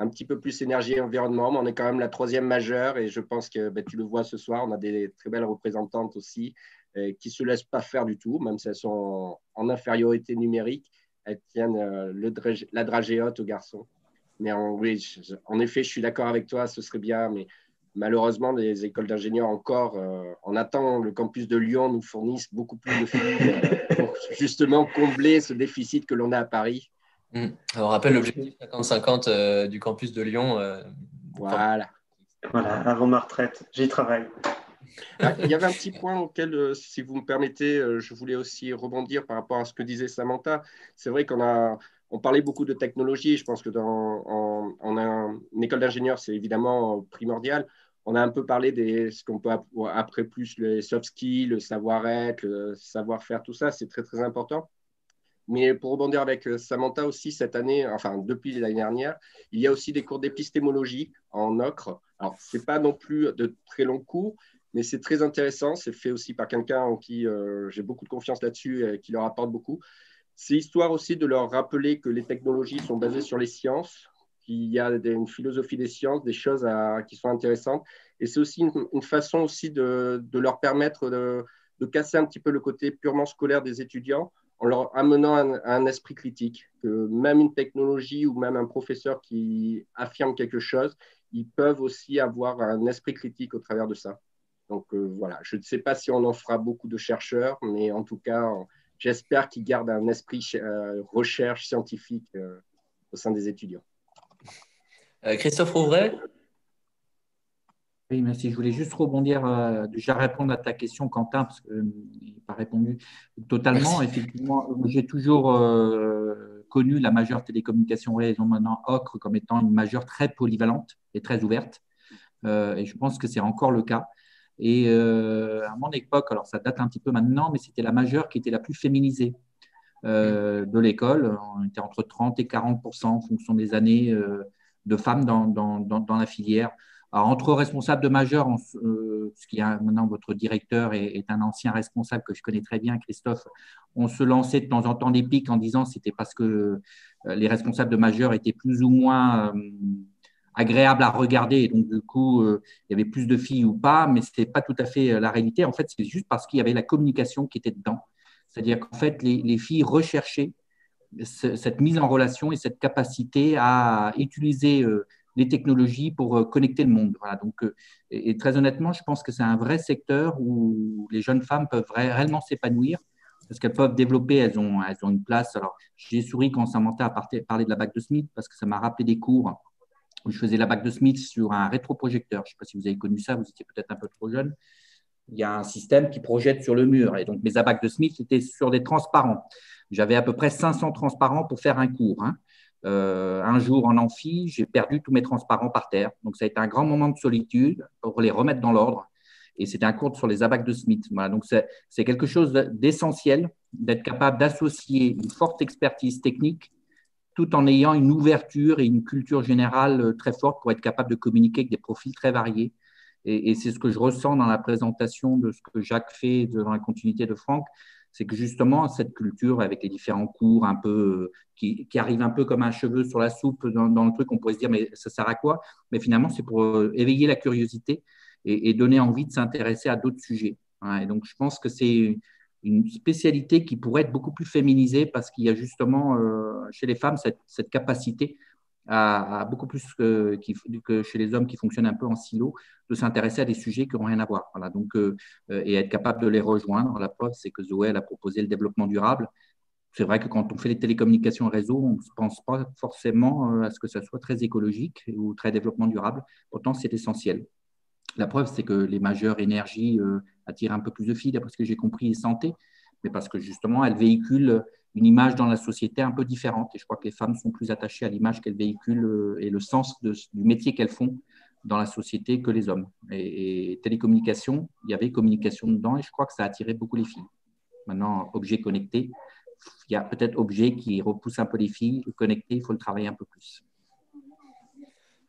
un petit peu plus énergie et environnement, mais on est quand même la troisième majeure et je pense que ben, tu le vois ce soir, on a des très belles représentantes aussi euh, qui ne se laissent pas faire du tout, même si elles sont en, infériorité numérique, elles tiennent euh, la dragée haute aux garçons. Mais en, oui, en effet, je suis d'accord avec toi, ce serait bien, mais malheureusement, les écoles d'ingénieurs encore, euh, en attendant le campus de Lyon nous fournissent beaucoup plus de filles pour justement combler ce déficit que l'on a à Paris. Hmm. on rappelle l'objectif 50-50 euh, du campus de Lyon. Euh, voilà. Voilà, avant ma retraite, j'y travaille. Ah, il y avait un petit point auquel, euh, si vous me permettez, je voulais aussi rebondir par rapport à ce que disait Samantha. C'est vrai qu'on a, on parlait beaucoup de technologie. Je pense que dans en, une école d'ingénieur, c'est évidemment primordial. On a un peu parlé de ce qu'on peut après plus les soft skills, le savoir-être, le savoir-faire, tout ça, c'est très très important. Mais pour rebondir avec euh, Samantha aussi, cette année, enfin depuis l'année dernière, il y a aussi des cours d'épistémologie en ocre. Alors, ce n'est pas non plus de très longs cours, mais c'est très intéressant. C'est fait aussi par quelqu'un en qui euh, j'ai beaucoup de confiance là-dessus et qui leur apporte beaucoup. C'est histoire aussi de leur rappeler que les technologies sont basées sur les sciences, qu'il y a une philosophie des sciences, des choses qui sont intéressantes. Et c'est aussi une, façon aussi de, leur permettre de, casser un petit peu le côté purement scolaire des étudiants en leur amenant un, un, esprit critique, que même une technologie ou même un professeur qui affirme quelque chose, ils peuvent aussi avoir un esprit critique au travers de ça. Donc euh, voilà, je ne sais pas si on en fera beaucoup de chercheurs, mais en tout cas, j'espère qu'ils gardent un esprit euh, recherche scientifique euh, au sein des étudiants. Christophe Rouvray oui, merci. Je voulais juste rebondir, euh, déjà répondre à ta question, Quentin, parce qu'il n'a pas répondu totalement. Effectivement, j'ai toujours euh, connu la majeure télécommunication réseau maintenant OCRE comme étant une majeure très polyvalente et très ouverte. Euh, et je pense que c'est encore le cas. Et à mon époque, alors ça date un petit peu maintenant, mais c'était la majeure qui était la plus féminisée de l'école. On était entre 30 et 40 en fonction des années de femmes dans, dans, dans la filière. Entre responsables de majeur, euh, ce qui est maintenant votre directeur est, un ancien responsable que je connais très bien, Christophe, on se lançait de temps en temps des pics en disant c'était parce que euh, les responsables de majeur étaient plus ou moins euh, agréables à regarder, et donc du coup, il y avait plus de filles ou pas, mais ce n'était pas tout à fait la réalité. En fait, c'est juste parce qu'il y avait la communication qui était dedans. C'est-à-dire qu'en fait, les, les filles recherchaient cette mise en relation et cette capacité à utiliser les technologies pour euh, connecter le monde. Donc, euh, et, très honnêtement, je pense que c'est un vrai secteur où les jeunes femmes peuvent réellement s'épanouir parce qu'elles peuvent développer, elles ont, elles ont une place. Alors, j'ai souri quand Samantha a parlé de la bac de Smith parce que ça m'a rappelé des cours où je faisais la bac de Smith sur un rétroprojecteur. Je ne sais pas si vous avez connu ça, vous étiez peut-être un peu trop jeune. Il y a un système qui projette sur le mur. Et donc, mes abacs de Smith étaient sur des transparents. J'avais à peu près 500 transparents pour faire un cours. Hein. Euh, un jour en amphi, j'ai perdu tous mes transparents par terre. Donc, ça a été un grand moment de solitude pour les remettre dans l'ordre. Et c'était un cours sur les abacs de Smith. Donc, c'est quelque chose d'essentiel d'être capable d'associer une forte expertise technique tout en ayant une ouverture et une culture générale euh, très forte pour être capable de communiquer avec des profils très variés. Et, c'est ce que je ressens dans la présentation de ce que Jacques fait dans la continuité de Franck, c'est que justement, cette culture avec les différents cours un peu qui, qui arrivent un peu comme un cheveu sur la soupe dans, le truc, on pourrait se dire, mais ça sert à quoi? Mais finalement, c'est pour euh, éveiller la curiosité et, donner envie de s'intéresser à d'autres sujets. Et donc, je pense que c'est une spécialité qui pourrait être beaucoup plus féminisée parce qu'il y a justement euh, chez les femmes cette, cette capacité à, beaucoup plus que, chez les hommes qui fonctionnent un peu en silo, de s'intéresser à des sujets qui n'ont rien à voir. Voilà, donc, euh, euh, et être capable de les rejoindre. La preuve, c'est que Zoé a proposé le développement durable. C'est vrai que quand on fait les télécommunications réseau, on ne pense pas forcément euh, à ce que ça soit très écologique ou très développement durable. Pourtant, c'est essentiel. La preuve, c'est que les majeures énergies attirent un peu plus de filles, d'après ce que j'ai compris, et santé, mais parce que justement, elles véhiculent une image dans la société un peu différente. Et je crois que les femmes sont plus attachées à l'image qu'elles véhiculent euh, et le sens du métier qu'elles font dans la société que les hommes. Et, télécommunication, il y avait communication dedans et je crois que ça a attiré beaucoup les filles. Maintenant, objet connecté, il y a peut-être objet qui repousse un peu les filles. Le il faut le travailler un peu plus.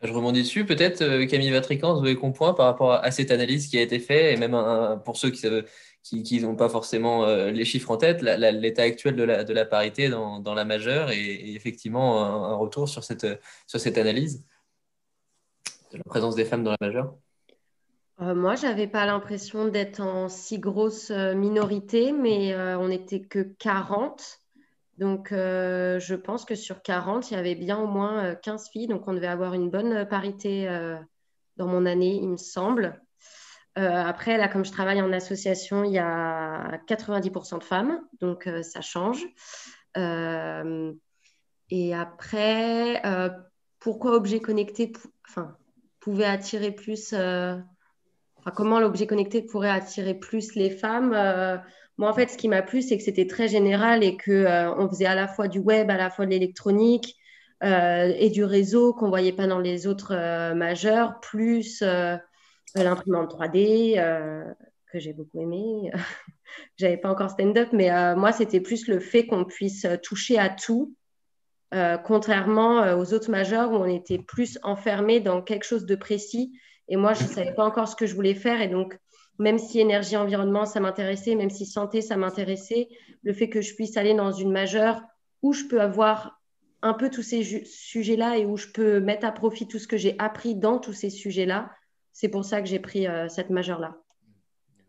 Je rebondis dessus, peut-être euh, Camille Vatrican, vous avez point par rapport à cette analyse qui a été faite, et même pour ceux qui savent qui n'ont pas forcément euh, les chiffres en tête, l'état actuel de la, parité dans, la majeure et, effectivement un, retour sur cette, sur cette analyse de la présence des femmes dans la majeure euh, Moi, je n'avais pas l'impression d'être en si grosse euh, minorité, mais on n'était que 40. Donc, je pense que sur 40, il y avait bien au moins 15 filles. Donc, on devait avoir une bonne parité dans mon année, il me semble. Euh, après, là, comme je travaille en association, il y a 90% de femmes, donc euh, ça change. Euh, et après, pourquoi objet connecté enfin, pouvait attirer plus comment l'objet connecté pourrait attirer plus les femmes Moi, en fait, ce qui m'a plu, c'est que c'était très général et qu'on on faisait à la fois du web, à la fois de l'électronique et du réseau qu'on ne voyait pas dans les autres majeurs, plus l'imprimante 3D euh, que j'ai beaucoup aimé. J'avais pas encore stand-up, mais euh, moi, c'était plus le fait qu'on puisse toucher à tout, euh, contrairement aux autres majeurs où on était plus enfermé dans quelque chose de précis. Et moi, je ne savais pas encore ce que je voulais faire. Et donc, même si énergie, environnement, ça m'intéressait, même si santé, ça m'intéressait, le fait que je puisse aller dans une majeure où je peux avoir un peu tous ces sujets-là et où je peux mettre à profit tout ce que j'ai appris dans tous ces sujets-là, c'est pour ça que j'ai pris euh, cette majeure-là.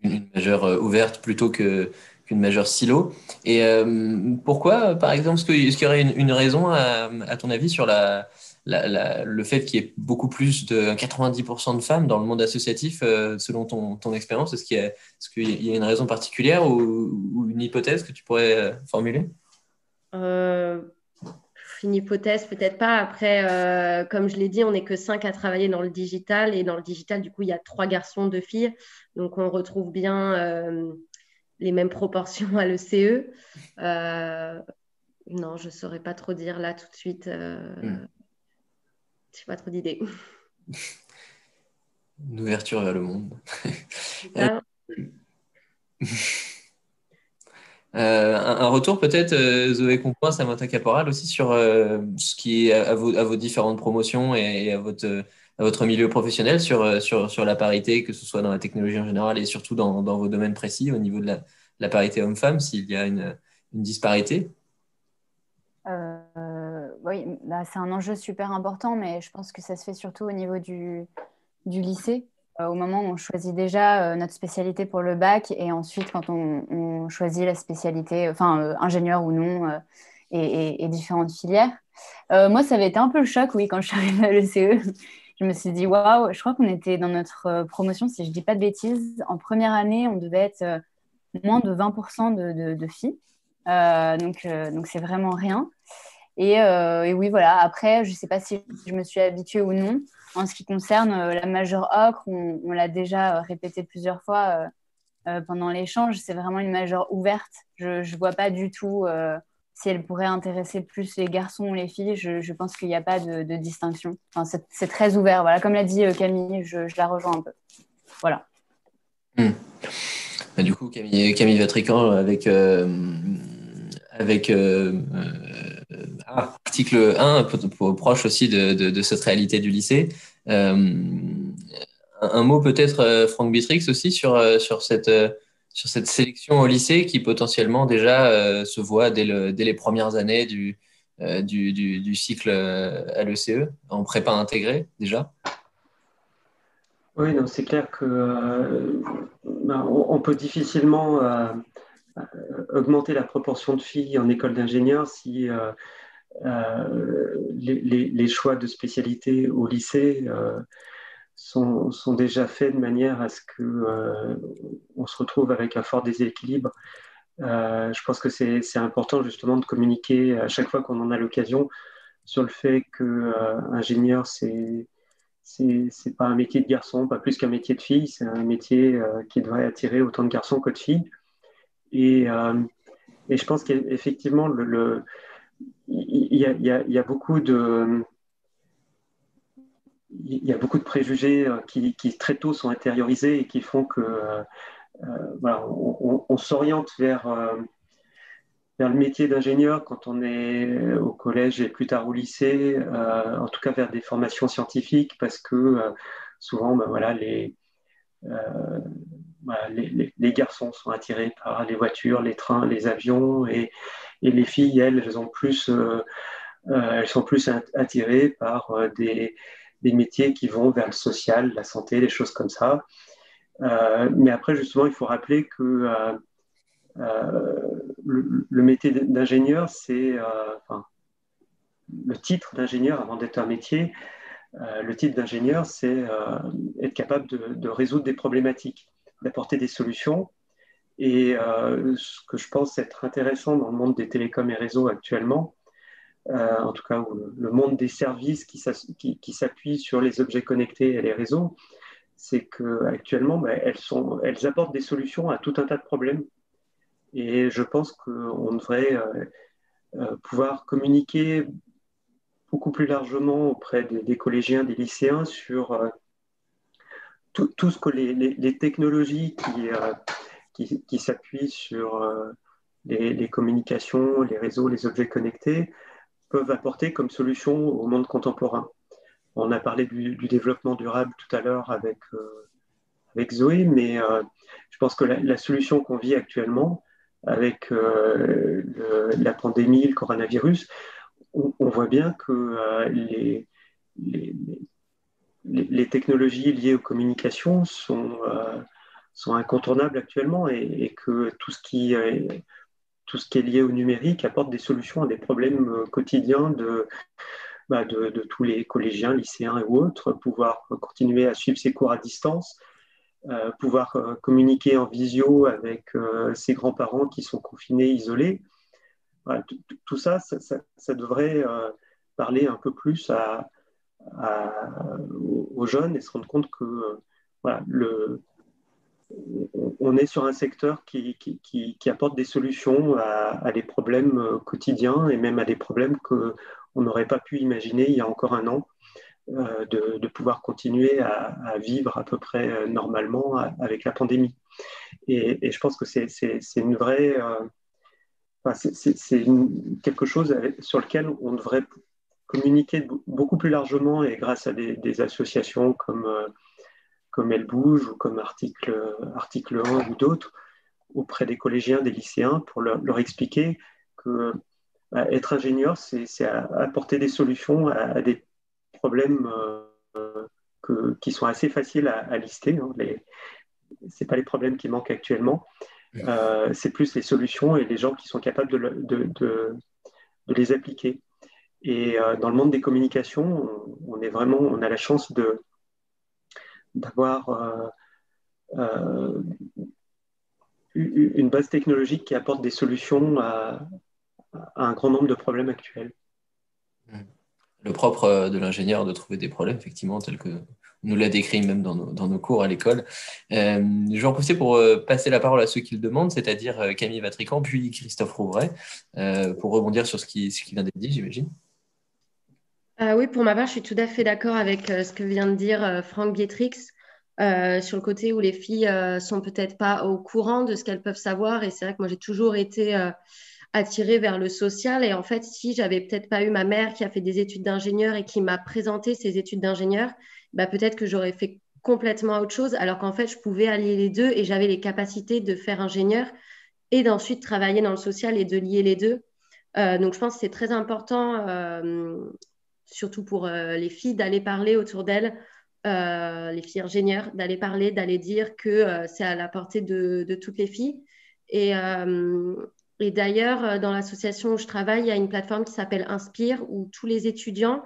Une majeure euh, ouverte plutôt qu'une majeure silo. Et euh, pourquoi, par exemple, est-ce qu'il y aurait une, raison, à, ton avis, sur la, le fait qu'il y ait beaucoup plus de 90% de femmes dans le monde associatif, selon ton, ton expérience? Est-ce qu'il y, y, a une raison particulière ou, une hypothèse que tu pourrais formuler? Une hypothèse, peut-être pas. Après, euh, comme je l'ai dit, on n'est que cinq à travailler dans le digital. Et dans le digital, du coup, il y a trois garçons, deux filles. Donc, on retrouve bien euh, les mêmes proportions à l'ECE. Euh, non, je ne saurais pas trop dire là tout de suite. Hmm. Je n'ai pas trop d'idées. Une ouverture vers le monde. Euh, un, retour peut-être, euh, Zoé Compoint, Samantha Caporal, aussi sur euh, ce qui est à vos, différentes promotions et, à, votre, milieu professionnel sur, la parité, que ce soit dans la technologie en général et surtout dans, vos domaines précis au niveau de la, parité homme-femme, s'il y a une, disparité Oui, bah, c'est un enjeu super important, mais je pense que ça se fait surtout au niveau du lycée. Euh, au moment où on choisit déjà euh, notre spécialité pour le bac et ensuite quand on, choisit la spécialité, enfin euh, ingénieur ou non, et, différentes filières. moi, ça avait été un peu le choc, oui, quand je suis arrivée à l'ECE. je me suis dit, waouh, je crois qu'on était dans notre promotion, si je ne dis pas de bêtises, en première année, on devait être moins de 20% de, filles. donc, donc c'est vraiment rien. Et, et, oui, voilà, après, je ne sais pas si je me suis habituée ou non. En ce qui concerne euh, la majeure ocre, on, l'a déjà euh, répété plusieurs fois, euh, pendant l'échange, c'est vraiment une majeure ouverte. Je ne vois pas du tout si elle pourrait intéresser plus les garçons ou les filles. Je, pense qu'il n'y a pas de, distinction. Enfin, c'est très ouvert. Voilà, comme l'a dit Camille, je, la rejoins un peu. Voilà. Hmm. Bah, du coup, Camille, Camille Vatrican, avec, avec article 1, proche aussi de, cette réalité du lycée. Euh, un, mot peut-être, euh, Franck Bitrix, aussi sur, euh, sur, cette, sur cette sélection au lycée qui potentiellement déjà se voit dès, les premières années du, du, cycle à l'ECE, en prépa intégrée déjà? Oui, c'est clair que ben, on, peut difficilement augmenter la proportion de filles en école d'ingénieur si euh, les, choix de spécialité au lycée euh, sont, déjà faits de manière à ce euh, on se retrouve avec un fort déséquilibre. je pense que c'est important justement de communiquer à chaque fois qu'on en a l'occasion sur le fait que ingénieur c'est c'est pas un métier de garçon, pas plus qu'un métier de fille, c'est un métier qui devrait attirer autant de garçons que de filles. Et, et je pense qu'effectivement, il y, a, beaucoup de préjugés euh, qui, très tôt sont intériorisés et qui font que euh, euh, on, s'oriente vers, vers le métier d'ingénieur quand on est au collège et plus tard au lycée, en tout cas vers des formations scientifiques, parce que souvent, ben, voilà, les, les, les, garçons sont attirés par les voitures, les trains, les avions, et, les filles, elles, elles, plus, euh, euh, elles sont plus attirées par euh, des, métiers qui vont vers le social, la santé, des choses comme ça. mais après, justement, il faut rappeler que le, métier d'ingénieur, c'est enfin, le titre d'ingénieur avant d'être un métier. le titre d'ingénieur, c'est être capable de, résoudre des problématiques, d'apporter des solutions et euh, ce que je pense être intéressant dans le monde des télécoms et réseaux actuellement, euh, en tout cas le monde des services qui, qui, sur les objets connectés et les réseaux, c'est qu'actuellement, bah, elles, elles apportent des solutions à tout un tas de problèmes. Et je pense qu'on devrait euh, pouvoir communiquer beaucoup plus largement auprès des, collégiens, des lycéens sur tout, ce que les, technologies qui qui, qui s'appuient sur euh, les, communications, les réseaux, les objets connectés, peuvent apporter comme solution au monde contemporain. On a parlé du, développement durable tout à l'heure avec, euh, avec Zoé, mais euh, je pense que la, solution qu'on vit actuellement avec la pandémie, le coronavirus, on, voit bien que les, les, technologies liées aux communications sont, sont incontournables actuellement et, que tout ce, qui est, lié au numérique apporte des solutions à des problèmes euh, quotidiens de, bah, de, tous les collégiens, lycéens ou autres, pouvoir continuer à suivre ses cours à distance, euh, pouvoir euh, communiquer en visio avec ses grands-parents qui sont confinés, isolés. tout ça, ça, devrait parler un peu plus à, aux jeunes et se rendre compte que voilà, le, on est sur un secteur qui, apporte des solutions à, des problèmes euh, quotidiens et même à des problèmes qu'on n'aurait pas pu imaginer il y a encore un an, euh, de, pouvoir continuer à, vivre à peu près euh, normalement avec la pandémie. Et, je pense que c'est une vraie... c'est quelque chose sur lequel on devrait communiquer beaucoup plus largement et grâce à des, associations comme comme Elle Bouge ou comme article, article 1 ou d'autres auprès des collégiens, des lycéens pour leur, expliquer que bah, être ingénieur, c'est apporter des solutions à, des problèmes euh, que, qui sont assez faciles à, lister. Hein. Ce pas les problèmes qui manquent actuellement, euh, c'est plus les solutions et les gens qui sont capables de, de, de, de les appliquer. Et euh, dans le monde des communications, on, est vraiment, on a la chance de, d'avoir euh, euh, une base technologique qui apporte des solutions à, un grand nombre de problèmes actuels. Le propre de l'ingénieur de trouver des problèmes, effectivement, tels que nous l'a décrit même dans nos, cours à l'école. Je vais en profiter pour passer la parole à ceux qui le demandent, c'est-à-dire Camille Vatrican, puis Christophe Rouvray, pour rebondir sur ce qui, ce qui vient d'être dit, j'imagine. Oui, pour ma part, je suis tout à fait d'accord avec ce que vient de dire Franck Dietrix. sur le côté où les filles sont peut-être pas au courant de ce qu'elles peuvent savoir. Et c'est vrai que moi, j'ai toujours été attirée vers le social. Et en fait, si j'avais peut-être pas eu ma mère qui a fait des études d'ingénieur et qui m'a présenté ses études d'ingénieur, bah, peut-être que j'aurais fait complètement autre chose, alors qu'en fait, je pouvais allier les deux et j'avais les capacités de faire ingénieur et d'ensuite travailler dans le social et de lier les deux. Euh, donc, je pense que c'est très important, euh, surtout pour euh, les filles, d'aller parler autour d'elles, les filles ingénieures, d'aller parler, d'aller dire que c'est à la portée de, toutes les filles. Et, d'ailleurs, euh, dans l'association où je travaille, il y a une plateforme qui s'appelle Inspire, où tous les étudiants,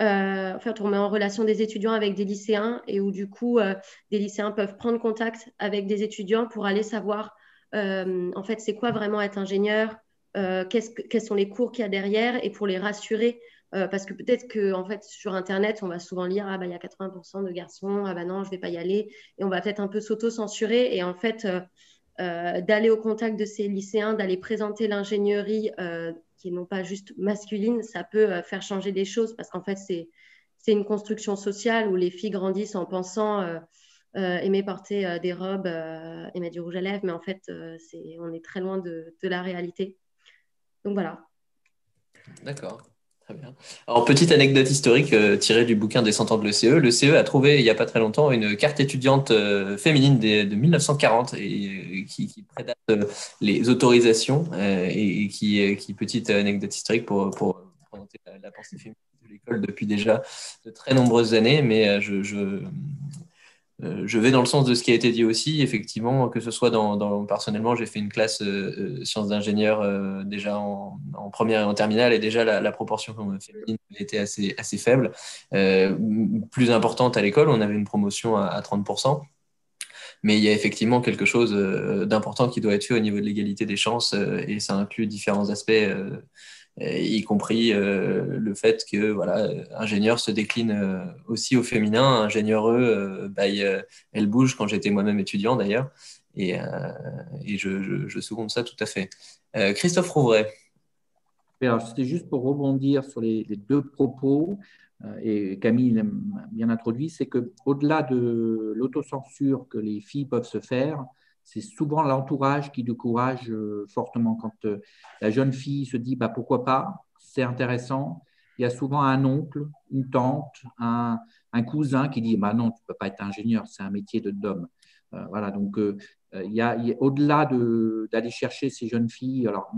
euh, en fait, on met en relation des étudiants avec des lycéens et où du coup, euh, des lycéens peuvent prendre contact avec des étudiants pour aller savoir, en fait, c'est quoi vraiment être ingénieur, quels sont les cours qu'il y a derrière et pour les rassurer. Parce que peut-être que en fait sur internet on va souvent lire ah bah il y a 80% de garçons ah bah non je vais pas y aller et on va peut-être un peu s'auto-censurer et en fait euh, d'aller au contact de ces lycéens, d'aller présenter l'ingénierie euh, qui n'est non pas juste masculine, ça peut euh, faire changer des choses parce qu'en fait, c'est, une construction sociale où les filles grandissent en pensant aimer porter des robes mettre du rouge à lèvres, mais en fait, c'est, on est très loin de, de la réalité. Donc voilà. D'accord. Alors, petite anecdote historique euh, tirée du bouquin des 100 ans de l'ECE. Le CE a trouvé il n'y a pas très longtemps une carte étudiante euh, féminine de 1940 et, euh, qui, qui, prédate les autorisations et, qui, petite anecdote historique pour, présenter la, pensée féminine de l'école depuis déjà de très nombreuses années. Mais je, je vais dans le sens de ce qui a été dit aussi, effectivement, que ce soit dans, personnellement, j'ai fait une classe euh, euh, sciences d'ingénieur déjà en, première et en terminale, et déjà la, proportion féminine était assez, assez faible. plus importante à l'école, on avait une promotion à, à 30%. Mais il y a effectivement quelque chose d'important qui doit être fait au niveau de l'égalité des chances, et ça inclut différents aspects y compris euh, le fait que voilà, ingénieur se décline euh, aussi au féminin. Ingénieureux, bah, elle bouge quand j'étais moi-même étudiant d'ailleurs, et, euh, et je, je, seconde ça tout à fait. Christophe Rouvray. C'était juste pour rebondir sur les, deux propos, et Camille l'a bien introduit, c'est qu'au-delà de l'autocensure que les filles peuvent se faire, c'est souvent l'entourage qui décourage euh, fortement. Quand euh, la jeune fille se dit bah, pourquoi pas, c'est intéressant, il y a souvent un oncle, une tante, un, cousin qui dit bah non, tu ne peux pas être ingénieur, c'est un métier de d'homme. Euh, voilà, donc il y a, au-delà d'aller chercher ces jeunes filles, alors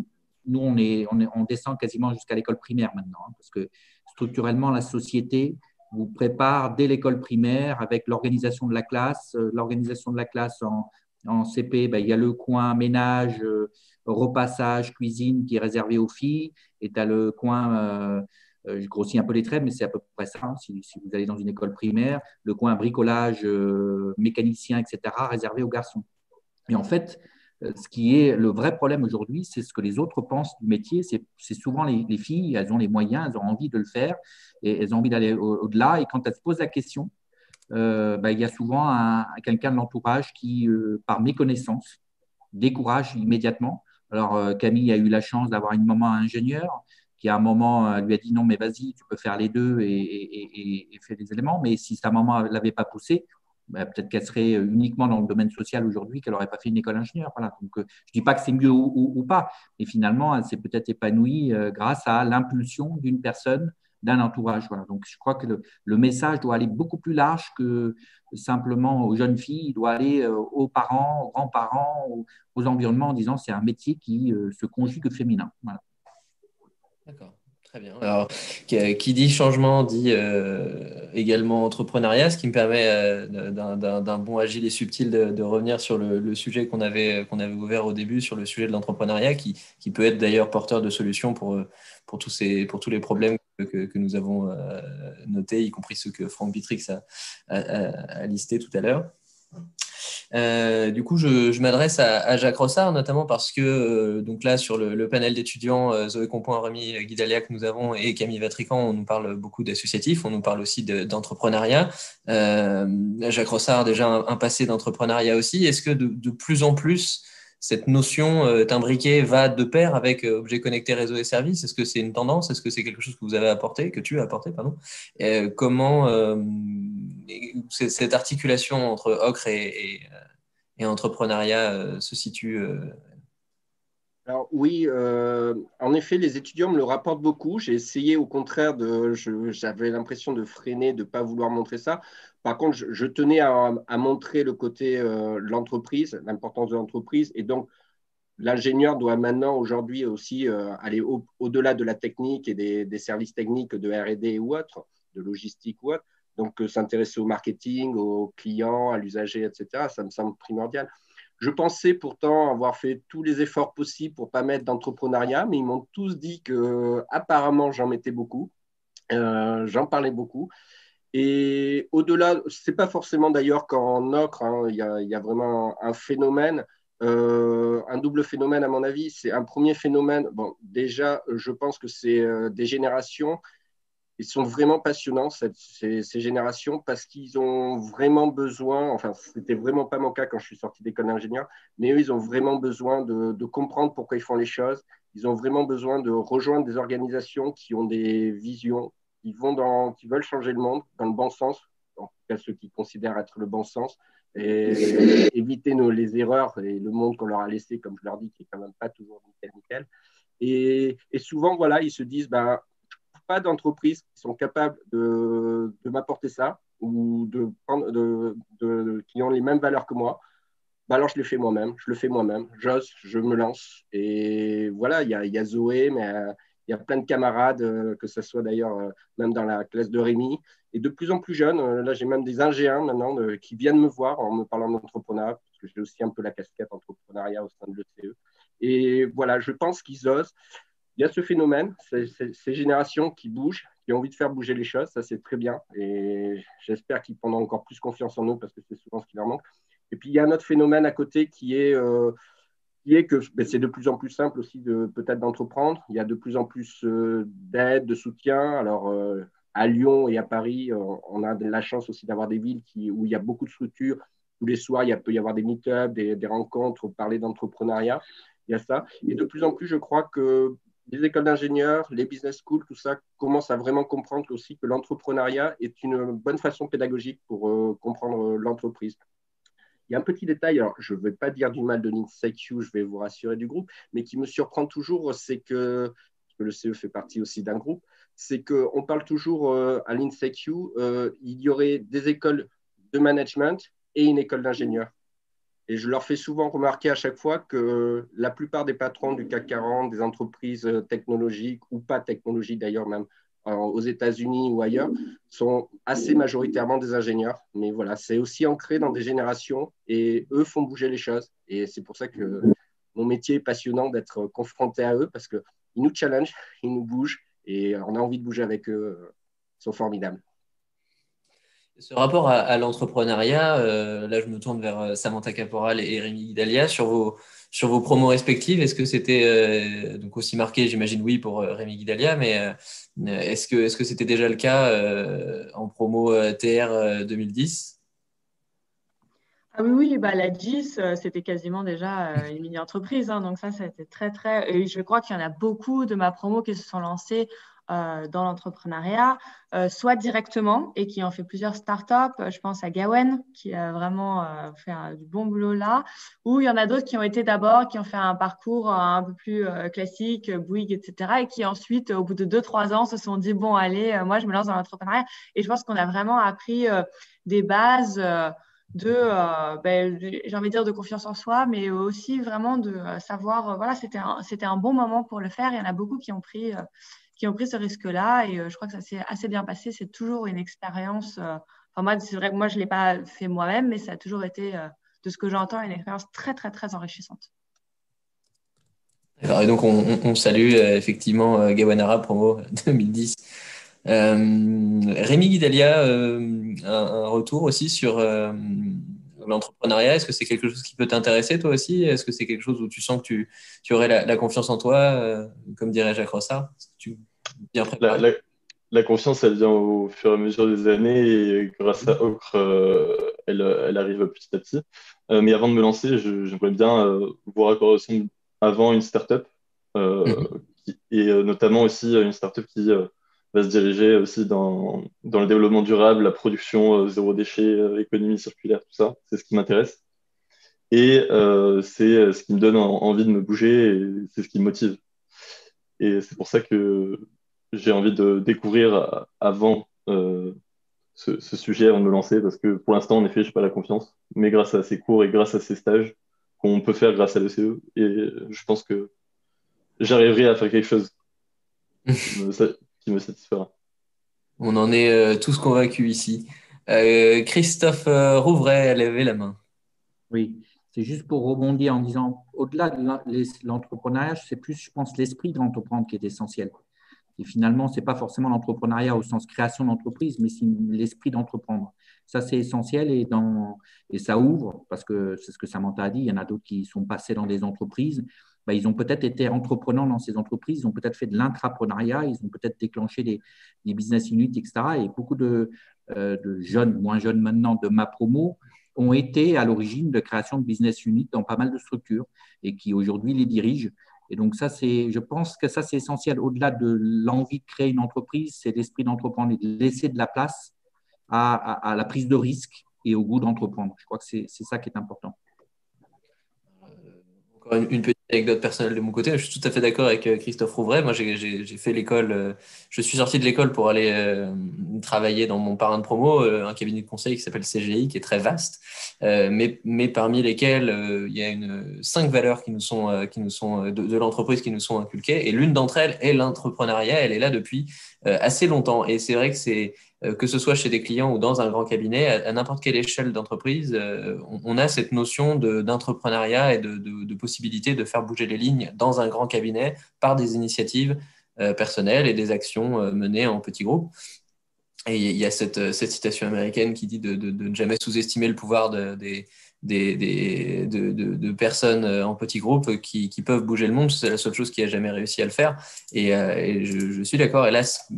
nous on, est, on, descend quasiment jusqu'à l'école primaire maintenant, hein, parce que structurellement la société vous prépare dès l'école primaire avec l'organisation de la classe, l'organisation de la classe en, en CP, ben, il y a le coin ménage, euh, repassage, cuisine qui est réservé aux filles. Et tu as le coin, euh, euh, je grossis un peu les traits, mais c'est à peu près ça, hein, si, vous allez dans une école primaire, le coin bricolage, mécanicien, etc., réservé aux garçons. Et en fait, ce qui est le vrai problème aujourd'hui, c'est ce que les autres pensent du métier. C'est souvent les, filles, elles ont les moyens, elles ont envie de le faire et elles ont envie d'aller au-delà. et quand elles se posent la question, euh, bah, il y a souvent quelqu'un de l'entourage qui, euh, par méconnaissance, décourage immédiatement. Alors, euh, Camille a eu la chance d'avoir une maman ingénieure qui, à un moment, lui a dit non, mais vas-y, tu peux faire les deux et, et, faire des éléments. Mais si sa maman ne l'avait pas poussée, bah, peut-être qu'elle serait uniquement dans le domaine social aujourd'hui, qu'elle n'aurait pas fait une école ingénieure. Voilà. Donc, je ne dis pas que c'est mieux ou, pas, mais finalement, elle s'est peut-être épanouie grâce à l'impulsion d'une personne d'un entourage. Voilà. Donc, je crois que le, message doit aller beaucoup plus large que simplement aux jeunes filles. Il doit aller euh, aux parents, aux grands-parents, aux, environnements en disant c'est un métier qui euh, se conjugue féminin. D'accord. Très bien. Alors, qui dit changement dit euh, également entrepreneuriat, ce qui me permet d'un bon agile et subtil de, revenir sur le, sujet qu'on avait, avait ouvert au début, sur le sujet de l'entrepreneuriat, qui, qui, peut être d'ailleurs porteur de solutions pour, pour, tous ces, pour tous les problèmes que, nous avons euh, notés, y compris ceux que Franck Bitrix a, a, listés tout à l'heure. Du coup, je, m'adresse à, Jacques Rossard, notamment parce que donc là, sur le, panel d'étudiants, Zoé Compoint, Rémi Guidalia que nous avons et Camille Vatrican, on nous parle beaucoup d'associatifs, on nous parle aussi d'entrepreneuriat. Jacques Rossard déjà un, passé d'entrepreneuriat aussi. Est-ce que de, plus en plus, cette notion euh, imbriquée va de pair avec euh, objet connecté, réseau et services Est-ce que c'est une tendance? Est-ce que c'est quelque chose que vous avez apporté, que tu as apporté pardon? Et Comment euh, cette articulation entre ocre et, et, entrepreneuriat se situe alors oui, en effet, les étudiants me le rapportent beaucoup. J'ai essayé au contraire de, j'avais l'impression de freiner, de ne pas vouloir montrer ça. Par contre, je, tenais à, montrer le côté euh, de l'entreprise, l'importance de l'entreprise. Et donc, l'ingénieur doit maintenant, aujourd'hui aussi, euh, aller au-delà de la technique et des, services techniques de RD ou autre, de logistique ou autre. Donc, euh, s'intéresser au marketing, aux clients, à l'usager, etc., ça me semble primordial. Je pensais pourtant avoir fait tous les efforts possibles pour ne pas mettre d'entrepreneuriat, mais ils m'ont tous dit que apparemment j'en mettais beaucoup, j'en parlais beaucoup. Et au-delà, ce n'est pas forcément d'ailleurs qu'en ocre, hein, il y, a vraiment un phénomène, euh, un double phénomène à mon avis. C'est un premier phénomène, bon, déjà, je pense que c'est euh, des générations, ils sont vraiment passionnants, ces, générations, parce qu'ils ont vraiment besoin, enfin, ce n'était vraiment pas mon cas quand je suis sorti d'école d'ingénieur, mais eux, ils ont vraiment besoin de comprendre pourquoi ils font les choses. Ils ont vraiment besoin de rejoindre des organisations qui ont des visions, qui, vont dans, qui veulent changer le monde dans le bon sens, en tout cas ceux qui considèrent être le bon sens, et éviter nos, les erreurs et le monde qu'on leur a laissé, comme je leur dis, qui n'est quand même pas toujours nickel, nickel. Et, et souvent, voilà, ils se disent, ben, pas d'entreprises qui sont capables de, de m'apporter ça ou de, de, de, qui ont les mêmes valeurs que moi. Ben alors je le fais moi-même, je le fais moi-même, j'ose, je me lance. Et voilà, il y y a, Zoé, mais il y a plein de camarades, euh, que ce soit d'ailleurs euh, même dans la classe de Rémi, et de plus en plus jeunes. Euh, là, j'ai même des ingénieurs maintenant qui viennent me voir en me parlant d'entrepreneuriat, parce que j'ai aussi un peu la casquette entrepreneuriat au sein de l'ECE. Et voilà, je pense qu'ils osent. Il y a ce phénomène, ces, générations qui bougent, qui ont envie de faire bouger les choses, ça c'est très bien. Et j'espère qu'ils prendront encore plus confiance en nous parce que c'est souvent ce qui leur manque. Et puis il y a un autre phénomène à côté qui est que ben, c'est de plus en plus simple aussi de peut-être d'entreprendre. Il y a de plus en plus euh, d'aide, de soutien. Alors euh, à Lyon et à Paris, on a la chance aussi d'avoir des villes où il y a beaucoup de structures. Tous les soirs, il peut y avoir des meet-ups, des, rencontres, parler d'entrepreneuriat. Il y a ça. Et de plus en plus, je crois que les écoles d'ingénieurs, les business schools, tout ça commence à vraiment comprendre aussi que l'entrepreneuriat est une bonne façon pédagogique pour euh, comprendre l'entreprise. Un petit détail, alors je ne vais pas dire du mal de l'INSEQ, je vais vous rassurer du groupe, mais qui me surprend toujours, c'est que, que le CE fait partie aussi d'un groupe, c'est qu'on parle toujours euh, à l'INSEQ, euh, il y aurait des écoles de management et une école d'ingénieur. Et je leur fais souvent remarquer à chaque fois que la plupart des patrons du CAC 40, des entreprises technologiques ou pas technologiques d'ailleurs même, aux États-Unis ou ailleurs sont assez majoritairement des ingénieurs. Mais voilà, c'est aussi ancré dans des générations et eux font bouger les choses. Et c'est pour ça que mon métier est passionnant d'être confronté à eux parce qu'ils nous challengent, ils nous bougent et on a envie de bouger avec eux. Ils sont formidables. Ce rapport à, l'entrepreneuriat, euh, là je me tourne vers euh, Samantha Caporal et Rémi Guidalia sur vos, sur vos promos respectives. Est-ce que c'était euh, aussi marqué, j'imagine oui pour Rémi Guidalia, mais est-ce que est-ce que c'était déjà le cas en promo TR 2010 ah oui, oui, bah, la GIS, c'était quasiment déjà une mini-entreprise. Hein, donc ça, c'était très, très... Je crois qu'il y en a beaucoup de ma promo qui se sont lancés euh, dans l'entrepreneuriat, euh, soit directement et qui ont fait plusieurs startups. Je pense à Gawen qui a vraiment euh, fait du bon boulot là, ou il y en a d'autres qui ont été d'abord, qui ont fait un parcours un peu plus classique, Bouygues, etc. et qui ensuite, au bout de deux, trois ans, se sont dit, bon, allez, moi, je me lance dans l'entrepreneuriat. Et je pense qu'on a vraiment appris des bases de, ben, j'ai envie de dire, de confiance en soi, mais aussi vraiment de savoir, voilà, c'était un, c'était un bon moment pour le faire. Il y en a beaucoup qui ont pris qui ont pris ce risque-là. Et euh, je crois que ça s'est assez bien passé. C'est toujours une expérience. Euh, enfin, moi, c'est vrai que moi, je ne l'ai pas fait moi-même, mais ça a toujours été, euh, de ce que j'entends, une expérience très, très, très enrichissante. et donc, on, salue effectivement Gawanara Promo 2010. Rémi Guidalia, un, retour aussi sur l'entrepreneuriat Est-ce que c'est quelque chose qui peut t'intéresser toi aussi? Est-ce que c'est quelque chose où tu sens que tu, tu aurais la, confiance en toi, euh, comme dirait Jacques Rossard tu bien la, la, confiance, elle vient au fur et à mesure des années et grâce à Ocre, euh, elle, elle, arrive petit à petit. Euh, mais avant de me lancer, j'aimerais bien voir à quoi ressemble avant une startup mm et notamment aussi une startup qui va se diriger aussi dans, dans le développement durable, la production euh, zéro déchet, euh, économie circulaire, tout ça. C'est ce qui m'intéresse. Et euh, c'est ce qui me donne envie de me bouger et c'est ce qui me motive. Et c'est pour ça que j'ai envie de découvrir avant ce, ce, sujet, avant de me lancer, parce que pour l'instant, en effet, je n'ai pas la confiance. Mais grâce à ces cours et grâce à ces stages qu'on peut faire grâce à l'ECE, et je pense que j'arriverai à faire quelque chose me satisfera. On en est euh, tous convaincus ici. Euh, Christophe euh, Rouvray levez la main. Oui, c'est juste pour rebondir en disant, au-delà de l'entrepreneuriat, c'est plus, je pense, l'esprit d'entreprendre qui est essentiel. Et finalement, ce n'est pas forcément l'entrepreneuriat au sens création d'entreprise, mais c'est l'esprit d'entreprendre. Ça, c'est essentiel et, dans, et ça ouvre, parce que c'est ce que Samantha a dit, il y en a d'autres qui sont passés dans des entreprises bah, ils ont peut-être été entreprenants dans ces entreprises, ils ont peut-être fait de l'intrapreneuriat, ils ont peut-être déclenché des, business units, etc. Et beaucoup de, euh, de, jeunes, moins jeunes maintenant, de ma promo, ont été à l'origine de création de business units dans pas mal de structures et qui aujourd'hui les dirigent. Et donc ça, c'est, je pense que ça, c'est essentiel. Au-delà de l'envie de créer une entreprise, c'est l'esprit d'entreprendre et de laisser de la place à la prise de risque et au goût d'entreprendre. Je crois que c'est ça qui est important une, petite anecdote personnelle de mon côté. Je suis tout à fait d'accord avec euh, Christophe Rouvray. Moi, j'ai fait l'école. Euh, je suis sorti de l'école pour aller euh, travailler dans mon parrain de promo, un cabinet de conseil qui s'appelle CGI, qui est très vaste, mais, mais, parmi lesquels il y a une, cinq valeurs qui nous sont, qui nous sont de, l'entreprise qui nous sont inculquées. Et l'une d'entre elles est l'entrepreneuriat. Elle est là depuis assez longtemps. Et c'est vrai que c'est que ce soit chez des clients ou dans un grand cabinet, à, n'importe quelle échelle d'entreprise, euh, on, a cette notion d'entrepreneuriat et de, de, possibilité de faire bouger les lignes dans un grand cabinet par des initiatives euh, personnelles et des actions menées en petits groupes. Et il y a cette, citation américaine qui dit de, ne jamais sous-estimer le pouvoir de, personnes en petits groupes qui, peuvent bouger le monde. C'est la seule chose qui a jamais réussi à le faire. Et, je, je, suis d'accord. Hélas,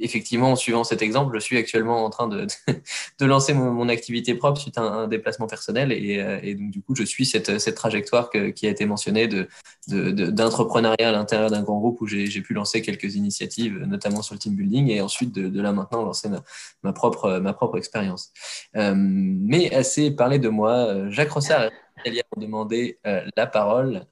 effectivement, en suivant cet exemple, je suis actuellement en train de, de lancer mon, activité propre suite à un, déplacement personnel. Euh, et, donc, du coup, je suis cette, cette trajectoire qui a été mentionnée d'entrepreneuriat de, à l'intérieur d'un grand groupe où j'ai pu lancer quelques initiatives, notamment sur le team building, et ensuite de, là maintenant lancer ma, propre, ma propre expérience. Euh, mais assez parlé de moi, Jacques Rossard et Elia ont demandé euh, la parole.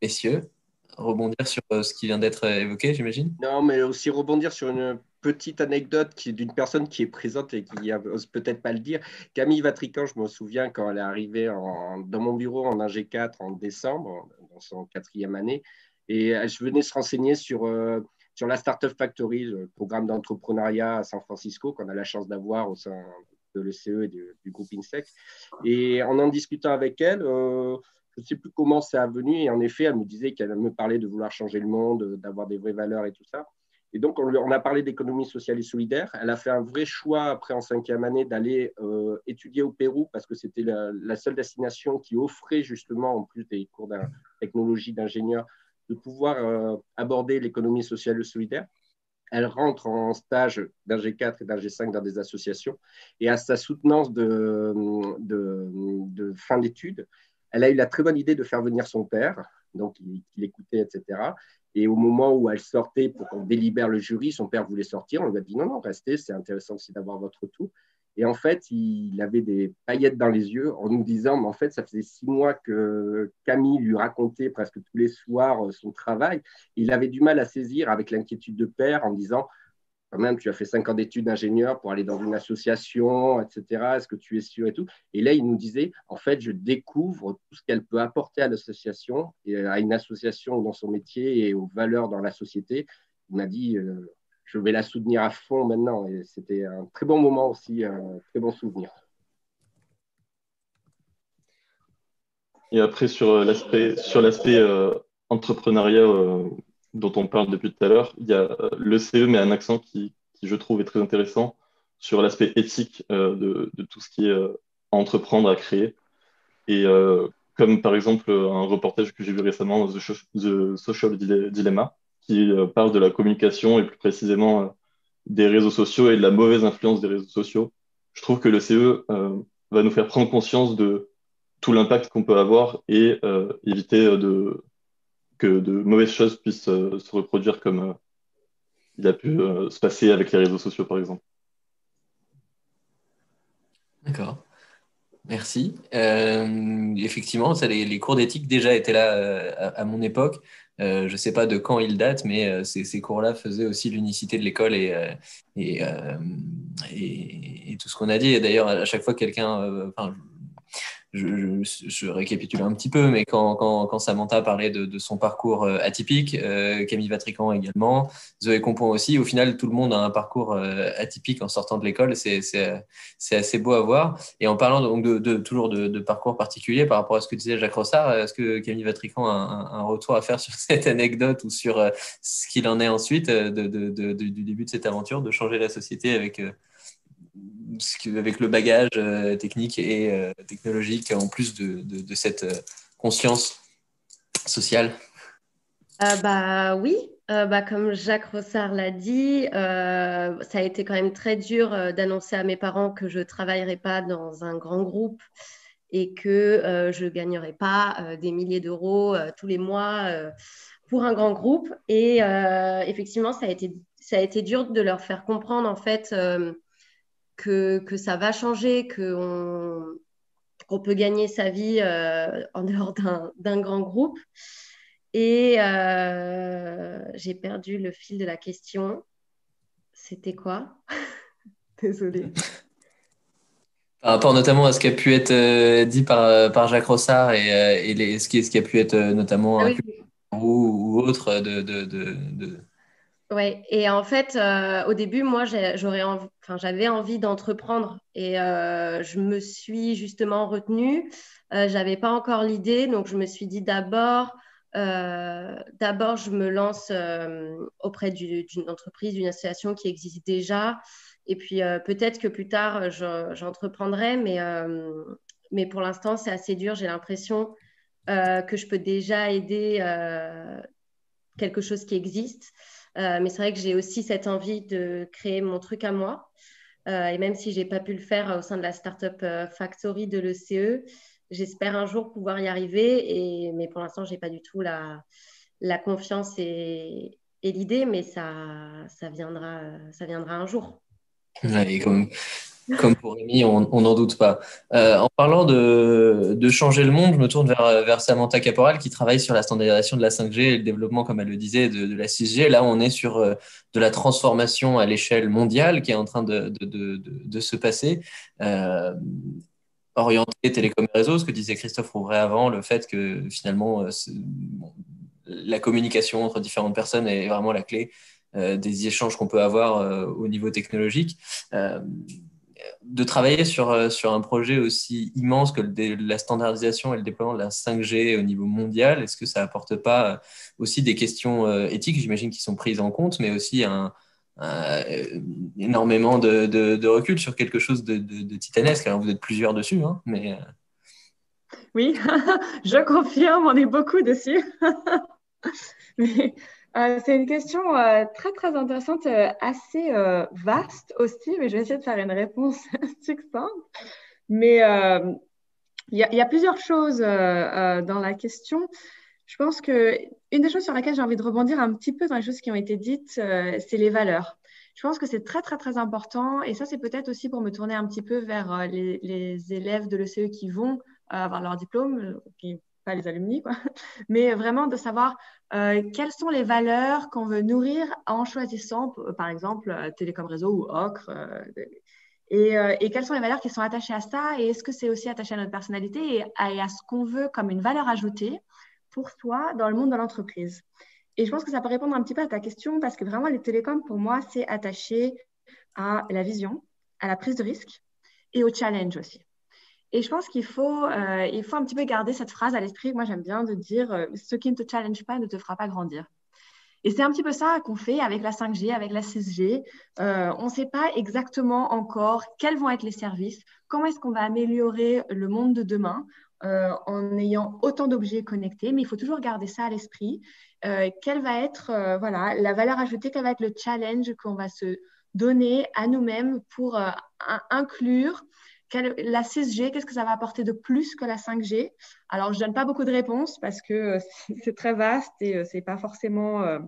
messieurs, rebondir sur euh, ce qui vient d'être euh, évoqué, j'imagine? Non, mais aussi rebondir sur une petite anecdote d'une personne qui est présente et qui n'ose peut-être pas le dire. Camille Vatrican, je me souviens quand elle est arrivée dans mon bureau en AG4 en décembre, dans son quatrième année, et je venais se renseigner sur, euh, sur la Startup Factory, le programme d'entrepreneuriat à San Francisco qu'on a la chance d'avoir au sein de l'ECE et du, groupe INSEC. Et en en discutant avec elle, je ne sais plus comment c'est venu. Et en effet, elle me disait qu'elle me parlait de vouloir changer le monde, d'avoir des vraies valeurs et tout ça. Et donc, on, a parlé d'économie sociale et solidaire. Elle a fait un vrai choix, après en cinquième année, d'aller euh, étudier au Pérou parce que c'était la, seule destination qui offrait justement, en plus des cours de technologie d'ingénieur, de pouvoir euh, aborder l'économie sociale et solidaire. Elle rentre en stage d'ingé 4 et d'ingé 5 dans des associations. Et à sa soutenance de fin d'études, elle a eu la très bonne idée de faire venir son père, donc il, écoutait, etc. Et au moment où elle sortait pour qu'on délibère le jury, son père voulait sortir. On lui a dit non, non, restez, c'est intéressant aussi d'avoir votre tour. Et en fait, il avait des paillettes dans les yeux en nous disant, mais en fait, ça faisait six mois que Camille lui racontait presque tous les soirs son travail. Il avait du mal à saisir avec l'inquiétude de père en disant, quand même, tu as fait cinq ans d'études d'ingénieur pour aller dans une association, etc. Est-ce que tu es sûr et tout? Et là, il nous disait, en fait, je découvre tout ce qu'elle peut apporter à l'association, et à une association dans son métier et aux valeurs dans la société. Il m'a dit, euh, je vais la soutenir à fond maintenant. Et c'était un très bon moment aussi, un très bon souvenir. Et après, sur l'aspect, sur l'aspect euh, entrepreneuriat, euh, dont on parle depuis tout à l'heure, il y a euh, le CE, mais un accent qui, je trouve est très intéressant sur l'aspect éthique euh, de, tout ce qui est euh, entreprendre, à créer. Et comme par exemple un reportage que j'ai vu récemment, The, Social Dilemma, qui parle de la communication et plus précisément des réseaux sociaux et de la mauvaise influence des réseaux sociaux. Je trouve que le CE va nous faire prendre conscience de tout l'impact qu'on peut avoir et éviter de, que de mauvaises choses puissent se reproduire comme il a pu se passer avec les réseaux sociaux, par exemple. D'accord. Merci. Euh, effectivement, les, cours d'éthique déjà étaient là euh, à, mon époque. Euh, je ne sais pas de quand ils datent, mais ces, cours-là faisaient aussi l'unicité de l'école et, tout ce qu'on a dit. Et d'ailleurs, à chaque fois que quelqu'un, je, récapitule un petit peu, mais quand, quand, Samantha parlait de, son parcours euh, atypique, euh, Camille Vatrican également, Zoé Compon aussi, au final, tout le monde a un parcours euh, atypique en sortant de l'école. C'est assez beau à voir. Et en parlant donc de, toujours de, parcours particulier par rapport à ce que disait Jacques Rossard, est-ce que Camille Vatrican a un, retour à faire sur cette anecdote ou sur ce qu'il en est ensuite du début de cette aventure, de changer la société avec avec le bagage euh, technique et euh, technologique, en plus de, de, cette euh, conscience sociale bah, Oui, bah, comme Jacques Rossard l'a dit, ça a été quand même très dur d'annoncer à mes parents que je ne travaillerais pas dans un grand groupe et que je ne gagnerais pas des milliers d'euros tous les mois pour un grand groupe. Et effectivement, ça a, été, ça a été dur de leur faire comprendre en fait que, que ça va changer, qu'on peut gagner sa vie euh, en dehors d'un grand groupe. Et euh, j'ai perdu le fil de la question. C'était quoi? Désolée. Par rapport notamment à ce qui a pu être euh, dit par, par Jacques Rossard et, et les, ce, qui, ce qui a pu être notamment ah ou, autre de, de, de oui, et en fait, euh, au début, moi, j'aurais j'avais envie d'entreprendre et euh, je me suis justement retenue. Euh, j'avais pas encore l'idée, donc je me suis dit d'abord, euh, d'abord, je me lance auprès d'une entreprise, d'une association qui existe déjà, et puis peut-être que plus tard, j'entreprendrai, mais, mais pour l'instant, c'est assez dur. J'ai l'impression que je peux déjà aider quelque chose qui existe. Euh, mais c'est vrai que j'ai aussi cette envie de créer mon truc à moi. Euh, et même si je n'ai pas pu le faire au sein de la Startup euh, Factory de l'ECE, j'espère un jour pouvoir y arriver. Et, mais pour l'instant, je n'ai pas du tout la, la confiance et, et l'idée, mais ça, ça, viendra, ça viendra un jour. Ouais, comme, comme pour Rémi, on n'en doute pas. Euh, en parlant de, changer le monde, je me tourne vers, Samantha Caporal qui travaille sur la standardisation de la 5G et le développement, comme elle le disait, de, la 6G. Là, on est sur euh, de la transformation à l'échelle mondiale qui est en train de, de se passer. Euh, orienté télécom et réseau, ce que disait Christophe Rouvray avant, le fait que finalement, euh, la communication entre différentes personnes est vraiment la clé des échanges qu'on peut avoir au niveau technologique de travailler sur, euh, sur un projet aussi immense que la standardisation et le déploiement de la 5G au niveau mondial, est-ce que ça apporte pas euh, aussi des questions euh, éthiques, j'imagine, qui sont prises en compte, mais aussi un, énormément de, recul sur quelque chose de, titanesque? Alors, vous êtes plusieurs dessus, hein, mais... Oui, je confirme, on est beaucoup dessus. mais euh, c'est une question euh, très très intéressante, euh, assez vaste aussi, mais je vais essayer de faire une réponse succincte. Mais il y, a plusieurs choses dans la question. Je pense que une des choses sur laquelle j'ai envie de rebondir un petit peu dans les choses qui ont été dites, c'est les valeurs. Je pense que c'est très très très important et ça c'est peut-être aussi pour me tourner un petit peu vers les, élèves de l'ECE qui vont avoir leur diplôme, les alumni, mais vraiment de savoir euh, quelles sont les valeurs qu'on veut nourrir en choisissant, euh, par exemple, euh, Télécom Réseau ou Ocre. Et, et, quelles sont les valeurs qui sont attachées à ça et est-ce que c'est aussi attaché à notre personnalité et à, ce qu'on veut comme une valeur ajoutée pour soi dans le monde de l'entreprise? Et je pense que ça peut répondre un petit peu à ta question parce que vraiment les télécoms, pour moi, c'est attaché à la vision, à la prise de risque et au challenge aussi. Et je pense qu'il faut, euh, il faut un petit peu garder cette phrase à l'esprit. Moi, j'aime bien de dire euh, ce qui ne te challenge pas ne te fera pas grandir. Et c'est un petit peu ça qu'on fait avec la 5G, avec la 6G. Euh, on ne sait pas exactement encore quels vont être les services, comment est-ce qu'on va améliorer le monde de demain euh, en ayant autant d'objets connectés, mais il faut toujours garder ça à l'esprit. Quelle va être voilà, la valeur ajoutée, quel va être le challenge qu'on va se donner à nous-mêmes pour inclure la 6G, qu'est-ce que ça va apporter de plus que la 5G Alors, je ne donne pas beaucoup de réponses parce que euh, c'est très vaste et euh, c'est pas forcément. Euh,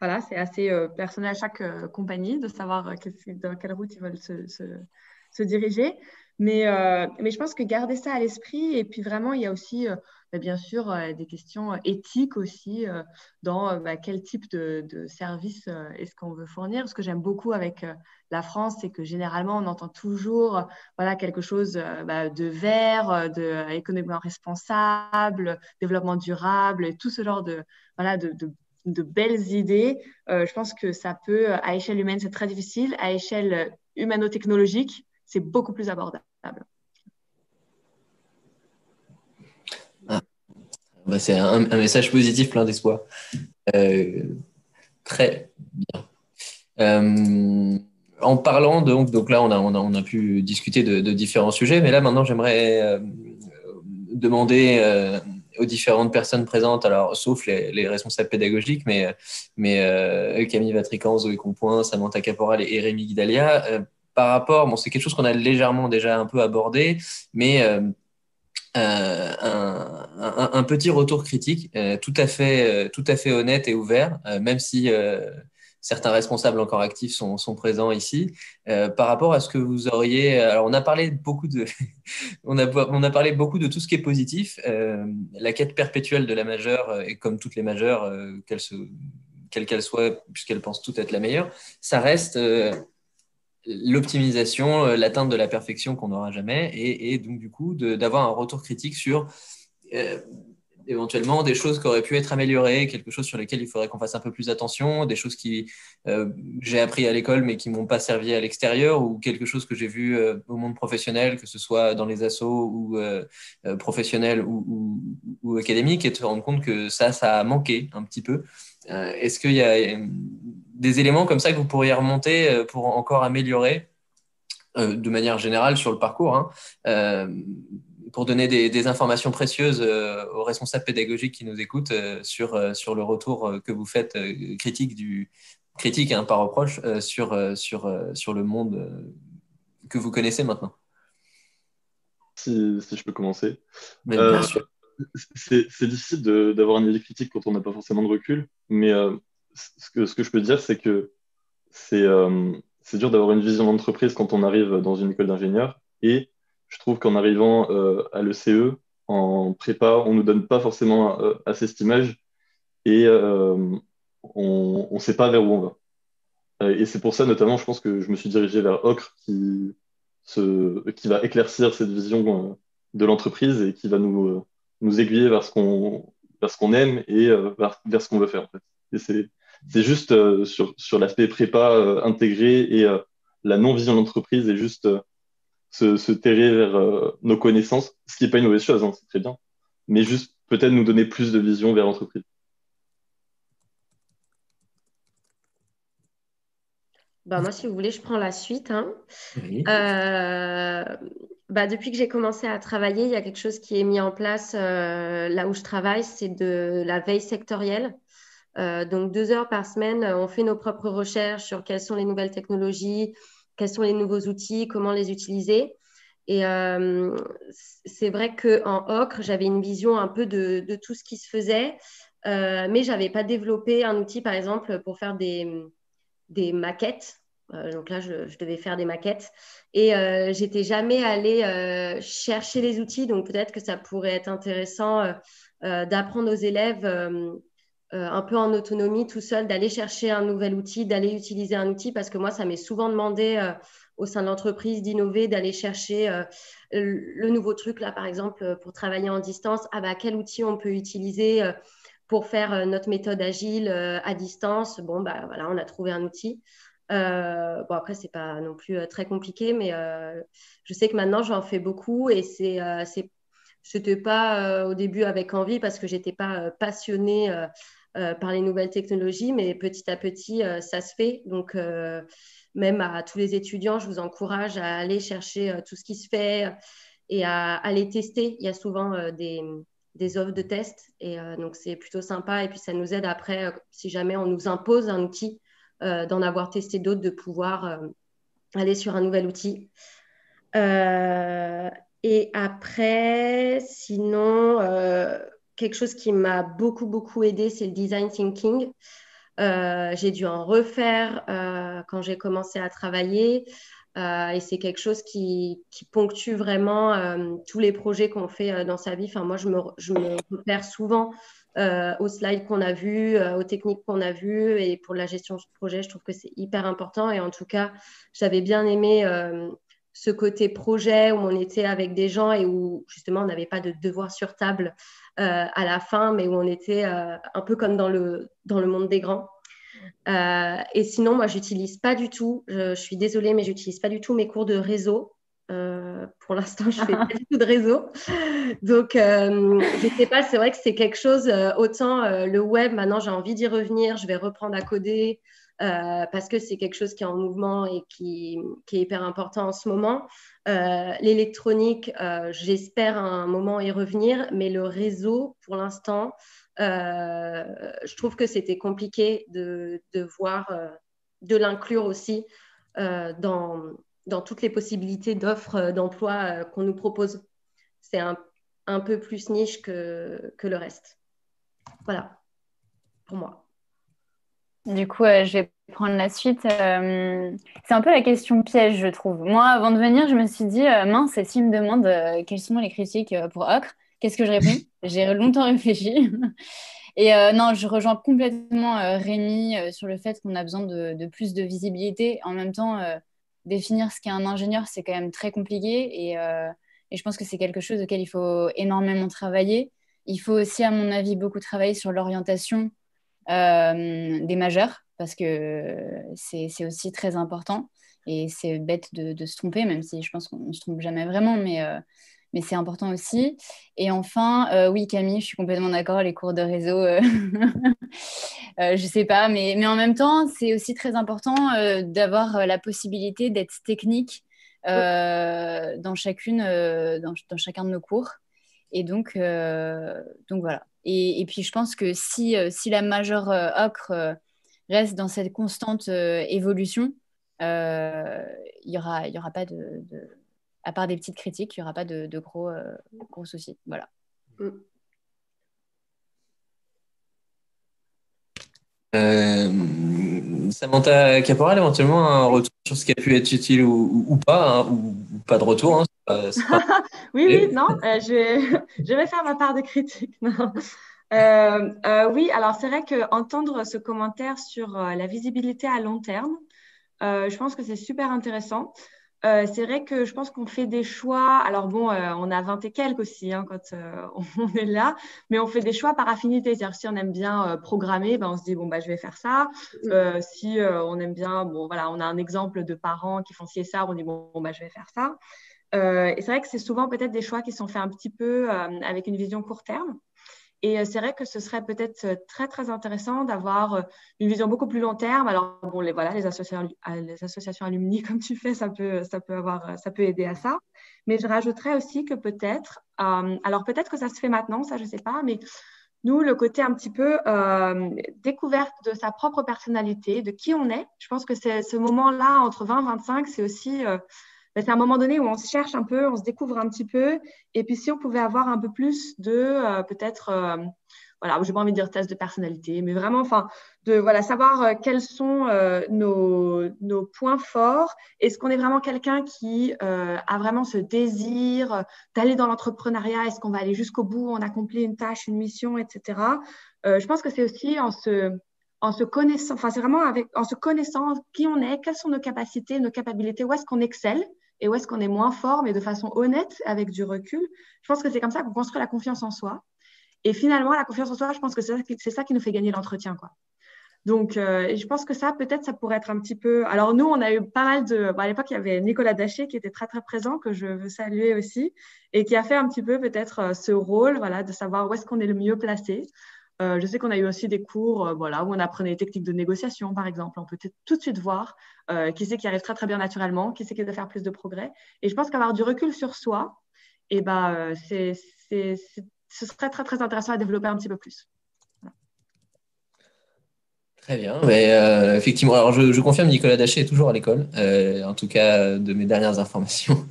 voilà, c'est assez personnel à chaque compagnie de savoir dans quelle route ils veulent se diriger. Mais, mais, je pense que garder ça à l'esprit, et puis vraiment, il y a aussi bah, bien sûr euh, des questions euh, éthiques aussi euh, dans bah, quel type de, service est-ce qu'on veut fournir. Ce que j'aime beaucoup avec la France, c'est que généralement, on entend toujours voilà, quelque chose bah, de vert, de responsable, développement durable, tout ce genre de, voilà, de, de belles idées. je pense que ça peut, à échelle humaine, c'est très difficile. À échelle humano-technologique, c'est beaucoup plus abordable. Bah, c'est un, message positif plein d'espoir. Euh, très bien. Euh, en parlant, donc, donc là, on a, on a, pu discuter de, différents sujets, mais là, maintenant, j'aimerais euh, demander aux différentes personnes présentes, alors sauf les, responsables pédagogiques, mais, mais Camille Vatrican, Zoé Compoint, Samantha Caporal et Rémi Guidalia, par rapport, bon, c'est quelque chose qu'on a légèrement déjà un peu abordé, mais euh, un, petit retour critique, euh, tout, à fait, euh, tout à fait honnête et ouvert, même si certains responsables encore actifs sont, présents ici, par rapport à ce que vous auriez. Alors, on a parlé beaucoup de, on a, on a parlé beaucoup de tout ce qui est positif. la quête perpétuelle de la majeure, et comme toutes les majeures, qu'elle se quelle qu'elle soit, puisqu'elle pense tout être la meilleure, ça reste l'optimisation, euh, l'atteinte de la perfection qu'on n'aura jamais, et, donc du coup d'avoir un retour critique sur euh, éventuellement des choses qui auraient pu être améliorées, quelque chose sur lesquelles il faudrait qu'on fasse un peu plus attention, des choses qui euh, j'ai appris à l'école mais qui m'ont pas servi à l'extérieur, ou quelque chose que j'ai vu au monde professionnel, que ce soit dans les assos ou professionnels ou, ou, académiques, et te rendre compte que ça, ça a manqué un petit peu. Est-ce qu'il y a des éléments comme ça que vous pourriez remonter euh, pour encore améliorer euh, de manière générale sur le parcours, hein, euh, pour donner des, informations précieuses aux responsables pédagogiques qui nous écoutent sur, sur le retour que vous faites, critique, du, critique hein, par reproche, sur, sur, sur le monde que vous connaissez maintenant. Si, je peux commencer. C'est difficile d'avoir un avis critique quand on n'a pas forcément de recul, mais ce que, je peux dire, c'est que c'est euh, dur d'avoir une vision d'entreprise quand on arrive dans une école d'ingénieur. Et je trouve qu'en arrivant euh, à l'ECE, en prépa, on ne nous donne pas forcément euh, assez cette image et on ne sait pas vers où on va. Et c'est pour ça, notamment, je pense que je me suis dirigé vers Ocre, qui, va éclaircir cette vision de l'entreprise et qui va nous, aiguiller vers ce qu'on aime et vers, ce qu'on veut faire. C'est juste euh, sur, sur l'aspect prépa euh, intégré et euh, la non-vision d'entreprise et juste se, se, terrer vers nos connaissances, ce qui n'est pas une mauvaise chose, hein, c'est très bien, mais juste peut-être nous donner plus de vision vers l'entreprise. Bah, moi, si vous voulez, je prends la suite. Hein. bah, depuis que j'ai commencé à travailler, il y a quelque chose qui est mis en place là où je travaille, c'est de la veille sectorielle. Euh, donc, deux heures par semaine, on fait nos propres recherches sur quelles sont les nouvelles technologies, quels sont les nouveaux outils, comment les utiliser. Et euh, c'est vrai qu'en Ocre, j'avais une vision un peu de, tout ce qui se faisait, euh, mais je n'avais pas développé un outil, par exemple, pour faire des, maquettes. donc là, je, je, devais faire des maquettes. Et j'étais jamais allée chercher les outils. Donc peut-être que ça pourrait être intéressant d'apprendre aux élèves euh, un peu en autonomie tout seul, d'aller chercher un nouvel outil, d'aller utiliser un outil, parce que moi, ça m'est souvent demandé euh, au sein de l'entreprise d'innover, d'aller chercher euh, le nouveau truc, là, par exemple, pour travailler en distance. Ah bah, quel outil on peut utiliser pour faire notre méthode agile à distance? Bon, bah voilà, on a trouvé un outil. bon, après, c'est pas non plus très compliqué, mais je sais que maintenant, j'en fais beaucoup et c'est c'était pas au début avec envie parce que j'étais pas passionnée par les nouvelles technologies, mais petit à petit, ça se fait. Donc, même à tous les étudiants, je vous encourage à aller chercher tout ce qui se fait et à, aller tester. Il y a souvent des, des, offres de test et donc c'est plutôt sympa. Et puis ça nous aide après, si jamais on nous impose un outil, d'en avoir testé d'autres, de pouvoir aller sur un nouvel outil. et après, sinon, quelque chose qui m'a beaucoup, beaucoup aidé, c'est le design thinking. Euh, j'ai dû en refaire euh, quand j'ai commencé à travailler. Euh, et c'est quelque chose qui, ponctue vraiment tous les projets qu'on fait dans sa vie. Enfin, moi, je me, je me repère souvent aux slides qu'on a vus, aux techniques qu'on a vues. Et pour la gestion de projet, je trouve que c'est hyper important. Et en tout cas, j'avais bien aimé ce côté projet où on était avec des gens et où justement on n'avait pas de devoir sur table à la fin, mais où on était euh, un peu comme dans le, dans le monde des grands. Euh, et sinon, moi, j'utilise pas du tout, je, suis désolée, mais j'utilise pas du tout mes cours de réseau. pour l'instant, je fais pas du tout de réseau. Donc, je sais pas, c'est vrai que c'est quelque chose, autant le web, maintenant j'ai envie d'y revenir, je vais reprendre à coder, euh, parce que c'est quelque chose qui est en mouvement et qui, est hyper important en ce moment. Euh, l'électronique, euh, j'espère à un moment y revenir, mais le réseau, pour l'instant, je trouve que c'était compliqué de, voir, de l'inclure aussi dans, toutes les possibilités d'offres d'emploi qu'on nous propose. C'est un, un, peu plus niche que, que le reste. Voilà, pour moi. Du coup, euh, je vais prendre la suite. Euh, c'est un peu la question piège, je trouve. Moi, avant de venir, je me suis dit, euh, mince, et s'il me demande quelles sont les critiques pour Ocre, qu'est-ce que je réponds? J'ai longtemps réfléchi. Et non, je rejoins complètement Rémi sur le fait qu'on a besoin de, plus de visibilité. En même temps, définir ce qu'est un ingénieur, c'est quand même très compliqué. Et, et je pense que c'est quelque chose auquel il faut énormément travailler. Il faut aussi, à mon avis, beaucoup travailler sur l'orientation des majeurs, parce que c'est aussi très important. Et c'est bête de, se tromper, même si je pense qu'on ne se trompe jamais vraiment, mais, euh, mais c'est important aussi. Et enfin, euh, oui, Camille, je suis complètement d'accord, les cours de réseau, je sais pas, mais, mais en même temps, c'est aussi très important d'avoir la possibilité d'être technique dans, chacune, dans, chacun de nos cours. Et donc, donc voilà. Et, puis, je pense que si, euh, si la majeure euh, ocre euh, reste dans cette constante évolution, il n'y aura, y aura pas de, À part des petites critiques, il n'y aura pas de, gros, gros soucis. Voilà. Samantha Caporal, éventuellement un retour sur ce qui a pu être utile ou, pas, hein, ou, pas de retour. Hein, oui, oui, non, euh, je, vais, je vais faire ma part de critique. Euh, euh, oui, alors c'est vrai qu'entendre ce commentaire sur la visibilité à long terme, je pense que c'est super intéressant. C'est vrai que je pense qu'on fait des choix. Alors bon, on a 20 et quelques aussi hein, quand on est là, mais on fait des choix par affinité. C'est-à-dire si on aime bien programmer, ben, on se dit bon bah je vais faire ça. Mm. si on aime bien, bon voilà, on a un exemple de parents qui font ci et ça, on dit bon, bon bah je vais faire ça. Euh, et c'est vrai que c'est souvent peut-être des choix qui sont faits un petit peu euh, avec une vision court terme. Et euh, c'est vrai que ce serait peut-être très, très intéressant d'avoir une vision beaucoup plus long terme. Alors, bon, les, voilà, les associations, les associations alumni, comme tu fais, ça peut, ça, peut avoir, ça peut aider à ça. Mais je rajouterais aussi que peut-être, alors peut-être que ça se fait maintenant, ça, je ne sais pas, mais nous, le côté un petit peu découverte de sa propre personnalité, de qui on est, je pense que c'est ce moment-là, entre 20 et 25, c'est aussi c'est un moment donné où on se cherche un peu, on se découvre un petit peu. Et puis, si on pouvait avoir un peu plus de euh, peut-être, euh, voilà, je n'ai pas envie de dire test de personnalité, mais vraiment, enfin, de voilà, savoir euh, quels sont nos, nos, points forts. Est-ce qu'on est vraiment quelqu'un qui a vraiment ce désir d'aller dans l'entrepreneuriat? Est-ce qu'on va aller jusqu'au bout? On accomplit une tâche, une mission, etc. je pense que c'est aussi en se connaissant, enfin c'est vraiment en se connaissant qui on est, quelles sont nos capacités, nos capacités, où est-ce qu'on excelle, et où est-ce qu'on est moins fort, mais de façon honnête, avec du recul. Je pense que c'est comme ça qu'on construit la confiance en soi. Et finalement, la confiance en soi, je pense que c'est ça qui nous fait gagner l'entretien. Donc, euh, je pense que ça, peut-être, ça pourrait être un petit peu. Alors, nous, on a eu pas mal de. à l'époque, il y avait Nicolas Daché qui était très, très présent, que je veux saluer aussi, et qui a fait un petit peu, peut-être, euh, ce rôle, voilà, de savoir où est-ce qu'on est le mieux placé. Euh, je sais qu'on a eu aussi des cours euh, voilà, où on apprenait les techniques de négociation, par exemple. On peut tout de suite voir qui c'est qui arrive très, très bien naturellement, qui c'est qui doit faire plus de progrès. Et je pense qu'avoir du recul sur soi, et eh ben, c'est, ce serait très, très intéressant à développer un petit peu plus. Très bien. Mais, euh, effectivement, alors je, confirme, Nicolas Daché est toujours à l'école, euh, en tout cas de mes dernières informations.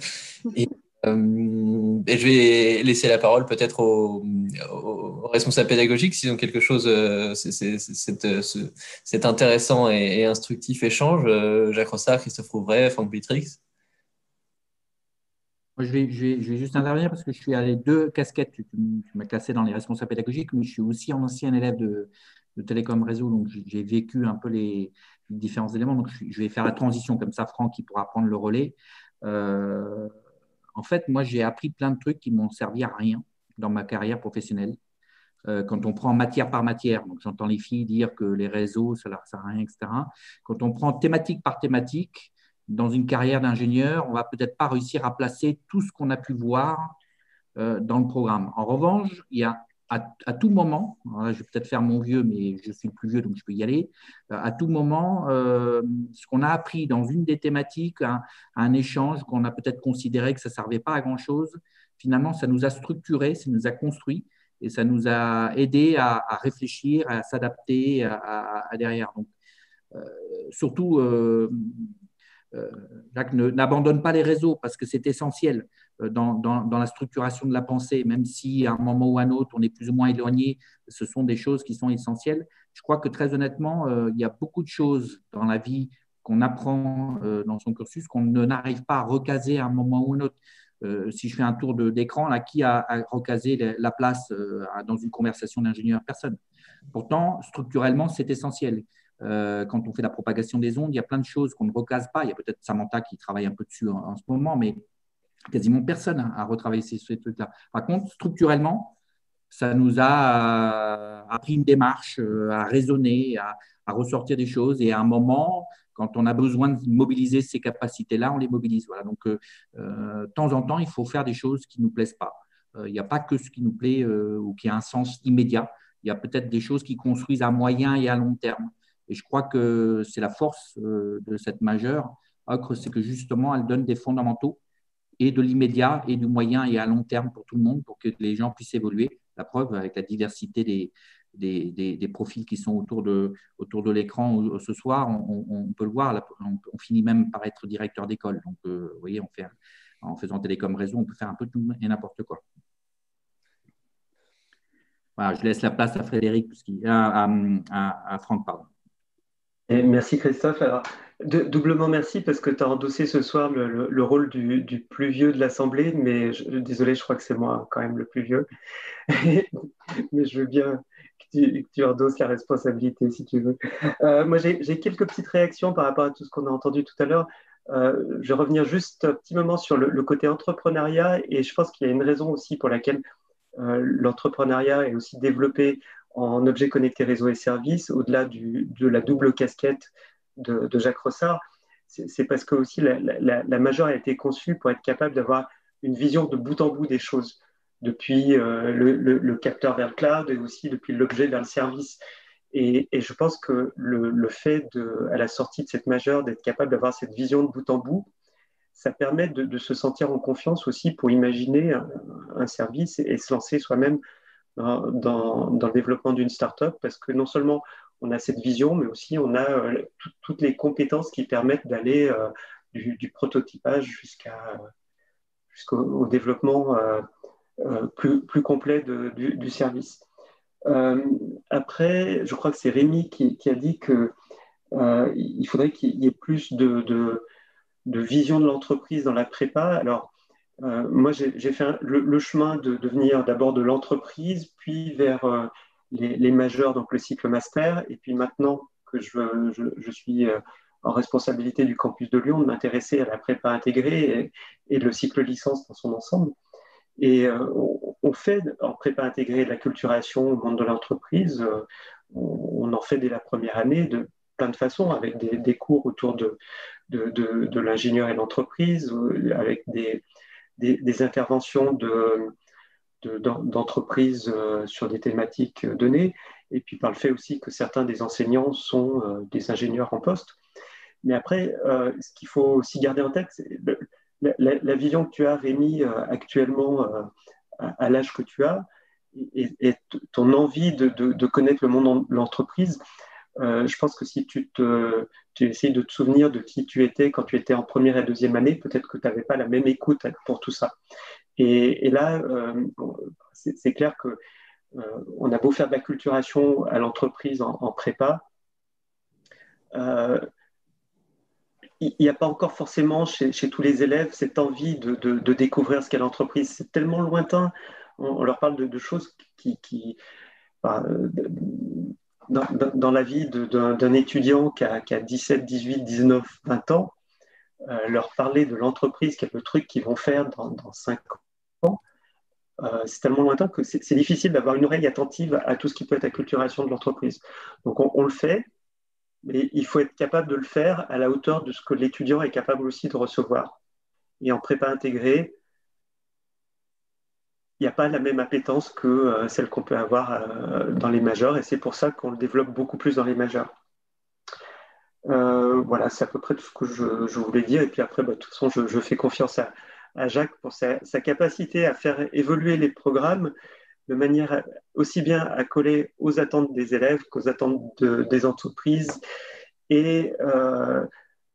Euh, et, je vais laisser la parole peut-être aux, responsables pédagogiques s'ils ont quelque chose, cet intéressant et, instructif échange. Jacques Rossard, Christophe Rouvray, Franck Bitrix. Je vais, je, vais, juste intervenir parce que je suis à les deux casquettes. Tu, tu m'as classé dans les responsables pédagogiques, mais je suis aussi un ancien élève de, télécom réseau, donc j'ai vécu un peu les, différents éléments. Donc je vais faire la transition comme ça, Franck qui pourra prendre le relais. Euh, en fait, moi j'ai appris plein de trucs qui m'ont servi à rien dans ma carrière professionnelle. Euh, quand on prend matière par matière, donc j'entends les filles dire que les réseaux, ça ne sert à rien, etc. Quand on prend thématique par thématique, dans une carrière d'ingénieur, on va peut-être pas réussir à placer tout ce qu'on a pu voir euh, dans le programme. En revanche, il y a à, tout moment, je vais peut-être faire mon vieux, mais je suis le plus vieux, donc je peux y aller, euh, à tout moment, ce qu'on a appris dans une des thématiques, un, échange qu'on a peut-être considéré que ça ne servait pas à grand-chose, finalement, ça nous a structuré, ça nous a construit et ça nous a aidé à, réfléchir, à s'adapter à, derrière. Donc, euh, surtout, Jacques n'abandonne pas les réseaux parce que c'est essentiel. Euh, dans, la structuration de la pensée, même si à un moment ou à un autre, on est plus ou moins éloigné, ce sont des choses qui sont essentielles. Je crois que très honnêtement, euh, il y a beaucoup de choses dans la vie qu'on apprend euh, dans son cursus qu'on n'arrive pas à recaser à un moment ou à un autre. Si je fais un tour d'écran, là, qui a, recasé la place dans une conversation d'ingénieur? Personne. Pourtant, structurellement, c'est essentiel. quand on fait la propagation des ondes, il y a plein de choses qu'on ne recase pas. Il y a peut-être Samantha qui travaille un peu dessus en ce moment, mais quasiment personne à retravailler ces, trucs-là. Par contre, structurellement, ça nous a euh, appris une démarche euh, à raisonner, à, ressortir des choses. Et à un moment, quand on a besoin de mobiliser ces capacités-là, on les mobilise. Voilà. Donc, euh, de temps en temps, il faut faire des choses qui ne nous plaisent pas. Il n'y a pas que ce qui nous plaît ou qui a un sens immédiat. Il y a peut-être des choses qui construisent à moyen et à long terme. Et je crois que c'est la force de cette majeure, c'est que justement, elle donne des fondamentaux et de l'immédiat et du moyen et à long terme pour tout le monde, pour que les gens puissent évoluer. La preuve, avec la diversité des, des, des, profils qui sont autour de, autour de l'écran ce soir, on, peut le voir, on, finit même par être directeur d'école. Donc, euh, vous voyez, on fait, en faisant télécom réseau, on peut faire un peu tout et n'importe quoi. Voilà, je laisse la place à Frédéric, à, à, à Franck, pardon. merci Christophe. Doublement merci parce que tu as endossé ce soir le, rôle du, plus vieux de l'Assemblée, mais désolé, je crois que c'est moi quand même le plus vieux. mais je veux bien tu, endosses la responsabilité si tu veux. Euh, moi, j'ai quelques petites réactions par rapport à tout ce qu'on a entendu tout à l'heure. Euh, je vais revenir juste un petit moment sur le, côté entrepreneuriat et je pense qu'il y a une raison aussi pour laquelle euh, l'entrepreneuriat est aussi développé en objets connectés réseaux et services, au-delà de la double casquette de, Jacques Rossard, c'est parce que aussi la, la, majeure a été conçue pour être capable d'avoir une vision de bout en bout des choses, depuis euh, le, capteur vers le cloud et aussi depuis l'objet vers le service. Et, je pense que le, fait, de, à la sortie de cette majeure, d'être capable d'avoir cette vision de bout en bout, ça permet de, se sentir en confiance aussi pour imaginer un, service et, se lancer soi-même dans, dans, le développement d'une startup, parce que non seulement on a cette vision, mais aussi on a euh, toutes les compétences qui permettent d'aller euh, du, prototypage jusqu'à jusqu'au développement plus, plus complet du, service. après, je crois que c'est Rémi qui, a dit que il faudrait qu'il y ait plus de, de, vision de l'entreprise dans la prépa. Alors, moi, j'ai fait le, chemin de devenir d'abord de l'entreprise, puis vers les, majeurs, donc le cycle master, et puis maintenant que je, suis euh, en responsabilité du campus de Lyon, de m'intéresser à la prépa intégrée et, le cycle licence dans son ensemble. Et euh, on, fait en prépa intégrée de la culturation au monde de l'entreprise, euh, on, en fait dès la première année de plein de façons, avec des, cours autour de, de, de, l'ingénieur et l'entreprise, avec des, des, interventions de d'entreprises sur des thématiques données, et puis par le fait aussi que certains des enseignants sont des ingénieurs en poste. Mais après, ce qu'il faut aussi garder en tête, la, vision que tu as, Rémi, actuellement à, l'âge que tu as, et, ton envie de, connaître le monde de l'entreprise, euh, je pense que si tu, essayes de te souvenir de qui tu étais quand tu étais en première et deuxième année, peut-être que tu n'avais pas la même écoute pour tout ça. Et, là, euh, c'est clair que euh, on a beau faire de la culturation à l'entreprise en, prépa, il n'y a pas encore forcément chez, tous les élèves cette envie de, découvrir ce qu'est l'entreprise. C'est tellement lointain. On, leur parle de, choses qui, bah, dans, la vie d'un étudiant qui a, 17, 18, 19, 20 ans, euh, leur parler de l'entreprise, quel est le truc qu'ils vont faire dans, 5 ans, euh, c'est tellement lointain que c'est difficile d'avoir une oreille attentive à tout ce qui peut être acculturation de l'entreprise. Donc on, le fait, mais il faut être capable de le faire à la hauteur de ce que l'étudiant est capable aussi de recevoir. Et en prépa intégrée, il n'y a pas la même appétence que euh, celle qu'on peut avoir euh, dans les majeurs, et c'est pour ça qu'on le développe beaucoup plus dans les majeurs. Euh, voilà, c'est à peu près tout ce que je, voulais dire. Et puis après, bah, de toute façon, je, fais confiance à, Jacques pour sa, capacité à faire évoluer les programmes de manière aussi bien à coller aux attentes des élèves qu'aux attentes des entreprises et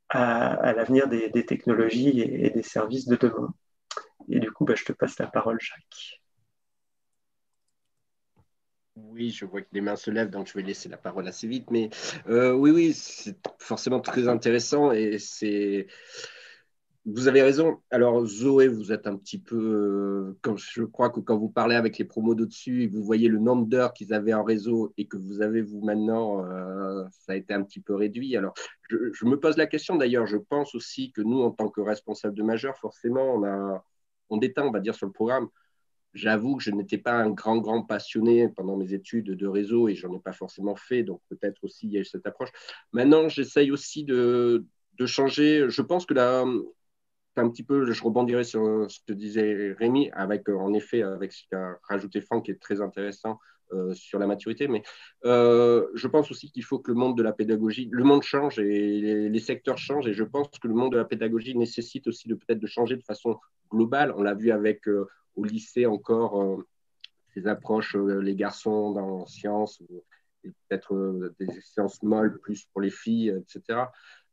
à, l'avenir des, technologies et des services de demain. Et du coup, bah, je te passe la parole, Jacques. Oui, je vois que les mains se lèvent, donc je vais laisser la parole assez vite. Mais euh, oui, oui, c'est forcément très intéressant et c'est. Vous avez raison. Alors, Zoé, vous êtes un petit peu. Euh, je crois que quand vous parlez avec les promos d'au-dessus vous voyez le nombre d'heures qu'ils avaient en réseau et que vous avez, vous, maintenant, euh, ça a été un petit peu réduit. Alors, je, me pose la question d'ailleurs. Je pense aussi que nous, en tant que responsables de majeur, forcément, on a on déteint, on va dire, sur le programme. J'avoue que je n'étais pas un grand, grand passionné pendant mes études de réseau et j'en ai pas forcément fait, donc peut-être aussi il y a eu cette approche. Maintenant, j'essaye aussi de, changer. Je pense que là, un petit peu, je rebondirai sur ce que disait Rémi, avec en effet, avec ce qu'a rajouté Franck, qui est très intéressant euh, sur la maturité, mais euh, je pense aussi qu'il faut que le monde de la pédagogie, le monde change et les, secteurs changent, et je pense que le monde de la pédagogie nécessite aussi de peut-être de changer de façon globale. On l'a vu avec euh, au lycée encore ces approches, les garçons dans sciences, peut-être des sciences molles plus pour les filles, etc.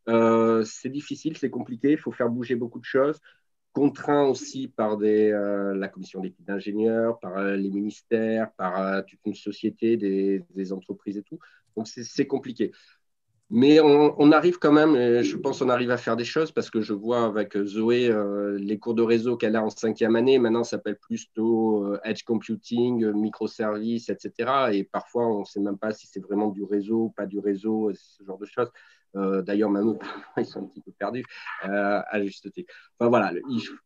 c'est difficile, c'est compliqué, il faut faire bouger beaucoup de choses contraint aussi par euh, la commission d'études d'ingénieurs, par euh, les ministères, par euh, toute une société, des, des, entreprises et tout. Donc c'est compliqué. Mais on, arrive quand même, je pense qu'on arrive à faire des choses parce que je vois avec Zoé les cours de réseau qu'elle a en cinquième année, maintenant ça s'appelle plutôt Edge Computing, microservices, etc. Et parfois on ne sait même pas si c'est vraiment du réseau, pas du réseau, ce genre de choses. Euh, d'ailleurs, même ils sont un petit peu perdus euh, à juste titre. Enfin voilà,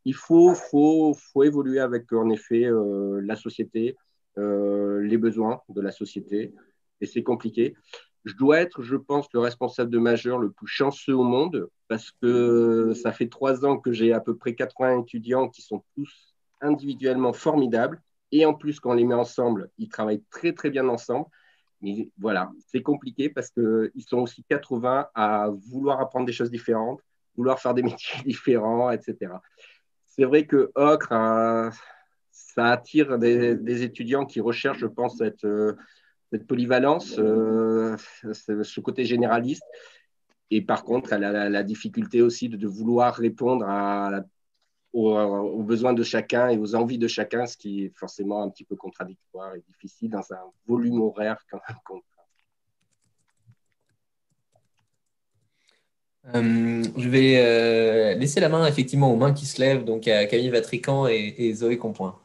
il, faut, faut, faut, évoluer avec en effet euh, la société, les besoins de la société, et c'est compliqué. Je dois être, je pense, le responsable de majeur le plus chanceux au monde parce que ça fait trois ans que j'ai à peu près 80 étudiants qui sont tous individuellement formidables. Et en plus, quand on les met ensemble, ils travaillent très, très bien ensemble. Mais voilà, c'est compliqué parce qu'ils sont aussi 80 à vouloir apprendre des choses différentes, vouloir faire des métiers différents, etc. C'est vrai que Ocre, ça attire des, étudiants qui recherchent, je pense, cette, polyvalence, euh, ce côté généraliste. Et par contre, elle a la, difficulté aussi de, vouloir répondre aux, besoins de chacun et aux envies de chacun, ce qui est forcément un petit peu contradictoire et difficile dans un volume horaire quand même euh, je vais euh, laisser la main effectivement aux mains qui se lèvent, donc à Camille Vatrican et, Zoé Compoint.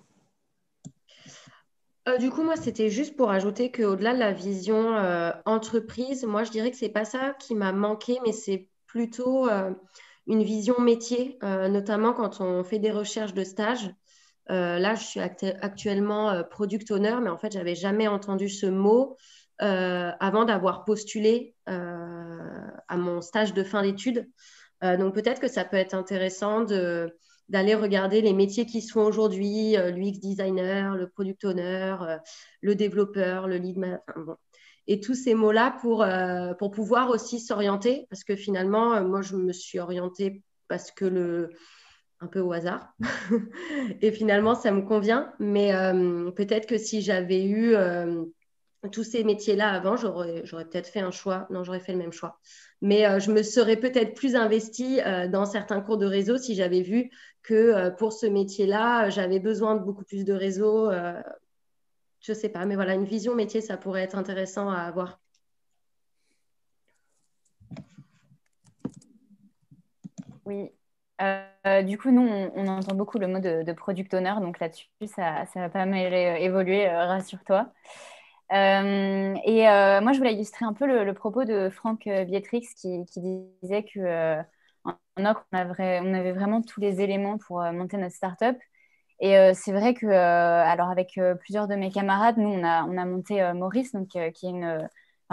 Euh, du coup, moi, c'était juste pour ajouter qu'au-delà de la vision entreprise, moi, je dirais que c'est pas ça qui m'a manqué, mais c'est plutôt une vision métier, euh, notamment quand on fait des recherches de stage. Euh, là, je suis actuellement euh, product owner, mais en fait, j'avais jamais entendu ce mot avant d'avoir postulé à mon stage de fin d'études. donc, peut-être que ça peut être intéressant de, d'aller regarder les métiers qui se font aujourd'hui, l'UX designer, le product owner, le développeur, le lead manager, et tous ces mots-là pour, pour pouvoir aussi s'orienter, parce que finalement, moi, je me suis orientée parce que le, un peu au hasard. et finalement, ça me convient. Mais euh, peut-être que si j'avais eu euh, tous ces métiers-là avant, j'aurais, peut-être fait un choix. Non, j'aurais fait le même choix. Mais euh, je me serais peut-être plus investie dans certains cours de réseau si j'avais vu que pour ce métier-là, j'avais besoin de beaucoup plus de réseau. je ne sais pas, mais voilà, une vision métier, ça pourrait être intéressant à avoir. Oui, euh, du coup, nous, on, entend beaucoup le mot de, product owner, donc là-dessus, ça, ça, va pas mal évoluer, euh, rassure-toi. Euh, et moi, je voulais illustrer un peu le, propos de Franck Bietrix qui, disait que en Ocre, on, avait vraiment tous les éléments pour monter notre startup. Et c'est vrai que, alors avec plusieurs de mes camarades, nous, on a, on a monté Maurice, donc, qui est une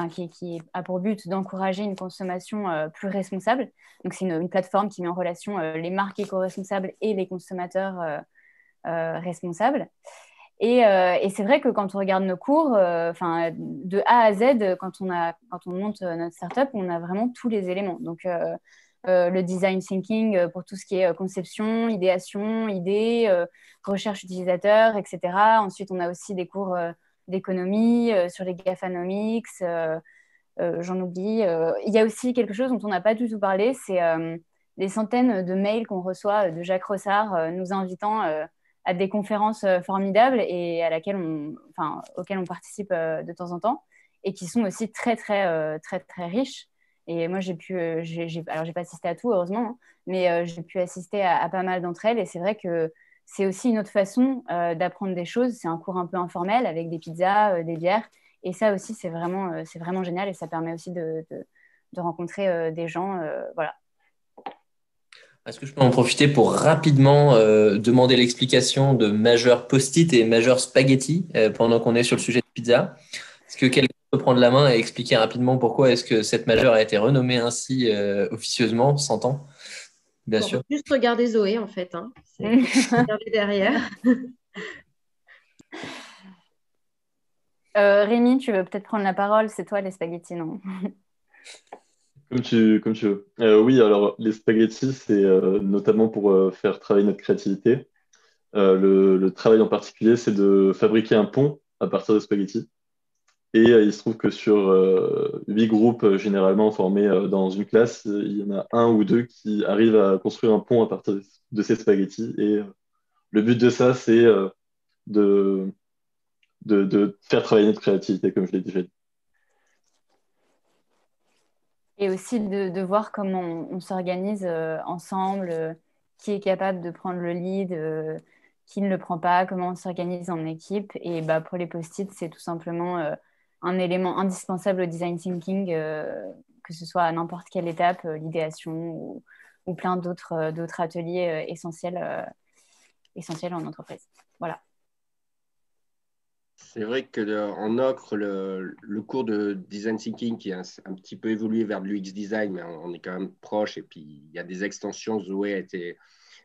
qui, a pour but d'encourager une consommation euh, plus responsable. Donc, c'est une, plateforme qui met en relation euh, les marques éco-responsables et les consommateurs euh, responsables. Et, c'est vrai que quand on regarde nos cours, de A à Z, quand on, a, quand on monte notre startup, on a vraiment tous les éléments. Donc, le design thinking pour tout ce qui est conception, idéation, idée, recherche utilisateur, etc. Ensuite, on a aussi des cours d'économie, euh, sur les GAFAnomics, euh, euh, j'en oublie. il y a aussi quelque chose dont on n'a pas du tout parlé, c'est les centaines de mails qu'on reçoit de Jacques Rossard nous invitant à des conférences formidables et à laquelle enfin, auxquelles on participe de temps en temps et qui sont aussi très très très très riches. Et moi j'ai pu, j'ai, alors j'ai pas assisté à tout heureusement, hein, mais j'ai pu assister à, pas mal d'entre elles et c'est vrai que c'est aussi une autre façon euh, d'apprendre des choses. C'est un cours un peu informel avec des pizzas, euh, des bières. Et ça aussi, c'est vraiment, euh, vraiment génial et ça permet aussi de, rencontrer des gens. voilà. Est-ce que je peux en profiter pour rapidement demander l'explication de majeur post-it et majeur spaghetti pendant qu'on est sur le sujet de pizza? Est-ce que quelqu'un prendre la main et expliquer rapidement pourquoi est-ce que cette majeure a été renommée ainsi officieusement, 100 ans Bien sûr. Juste regarder Zoé, en fait. Hein. regarder derrière. Euh, Rémi, tu veux peut-être prendre la parole? C'est toi les spaghettis, non? Comme tu, comme tu veux. Euh, oui, alors les spaghettis, c'est euh, notamment pour faire travailler notre créativité. Le, le, travail en particulier, c'est de fabriquer un pont à partir de spaghettis. Et euh, il se trouve que sur euh, huit groupes euh, généralement formés dans une classe, il y en a un ou deux qui arrivent à construire un pont à partir de ces spaghettis. Et le but de ça, c'est de, de, faire travailler notre créativité, comme je l'ai déjà dit. Et aussi de, voir comment on, s'organise ensemble, qui est capable de prendre le lead, qui ne le prend pas, comment on s'organise en équipe. Et bah, pour les post-it, c'est tout simplement un élément indispensable au design thinking, euh, que ce soit à n'importe quelle étape, euh, l'idéation ou, plein d'autres euh, ateliers essentiels, en entreprise. Voilà. C'est vrai que en Ocre, le, le, cours de design thinking qui a un, petit peu évolué vers l'UX design, mais on, est quand même proche. Et puis il y a des extensions. Zoé a été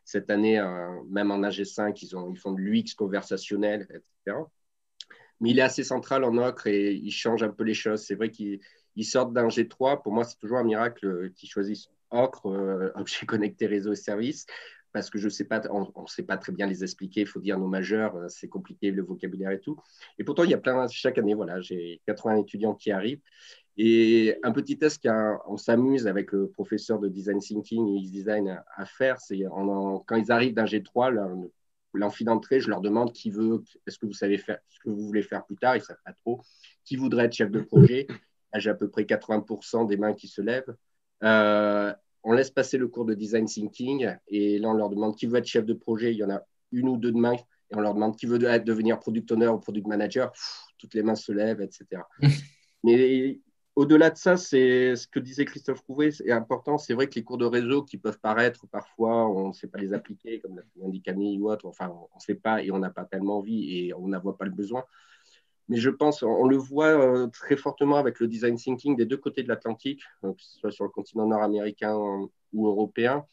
cette année, même en AG5, ils, ils font de l'UX conversationnel, etc mais il est assez central en ocre et il change un peu les choses. C'est vrai qu'il sortent d'un G3. Pour moi, c'est toujours un miracle qu'ils choisissent ocre, euh, objet connecté, réseau et service, parce que je sais pas, on ne sait pas très bien les expliquer. Il faut dire nos majeurs, euh, c'est compliqué le vocabulaire et tout. Et pourtant, il y a plein chaque année. Voilà, j'ai 80 étudiants qui arrivent. Et un petit test qu'on s'amuse avec le professeur de design thinking et design à faire, c'est quand ils arrivent d'un G3, l'amphi d'entrée, je leur demande qui veut, est-ce que vous savez faire, ce que vous voulez faire plus tard, ils ne savent pas trop, qui voudrait être chef de projet? J'ai à peu près 80% des mains qui se lèvent. Euh, on laisse passer le cours de design thinking et là, on leur demande qui veut être chef de projet. Il y en a une ou deux de mains et on leur demande qui veut devenir product owner ou product manager. toutes les mains se lèvent, etc. Mais au-delà de ça, c'est ce que disait Christophe Rouvet, c'est important. C'est vrai que les cours de réseau qui peuvent paraître parfois, on ne sait pas les appliquer, comme l'a dit Camille ou autre, enfin, on ne sait pas et on n'a pas tellement envie et on n'en voit pas le besoin. Mais je pense, on le voit euh, très fortement avec le design thinking des deux côtés de l'Atlantique, euh, que ce soit sur le continent nord-américain ou européen.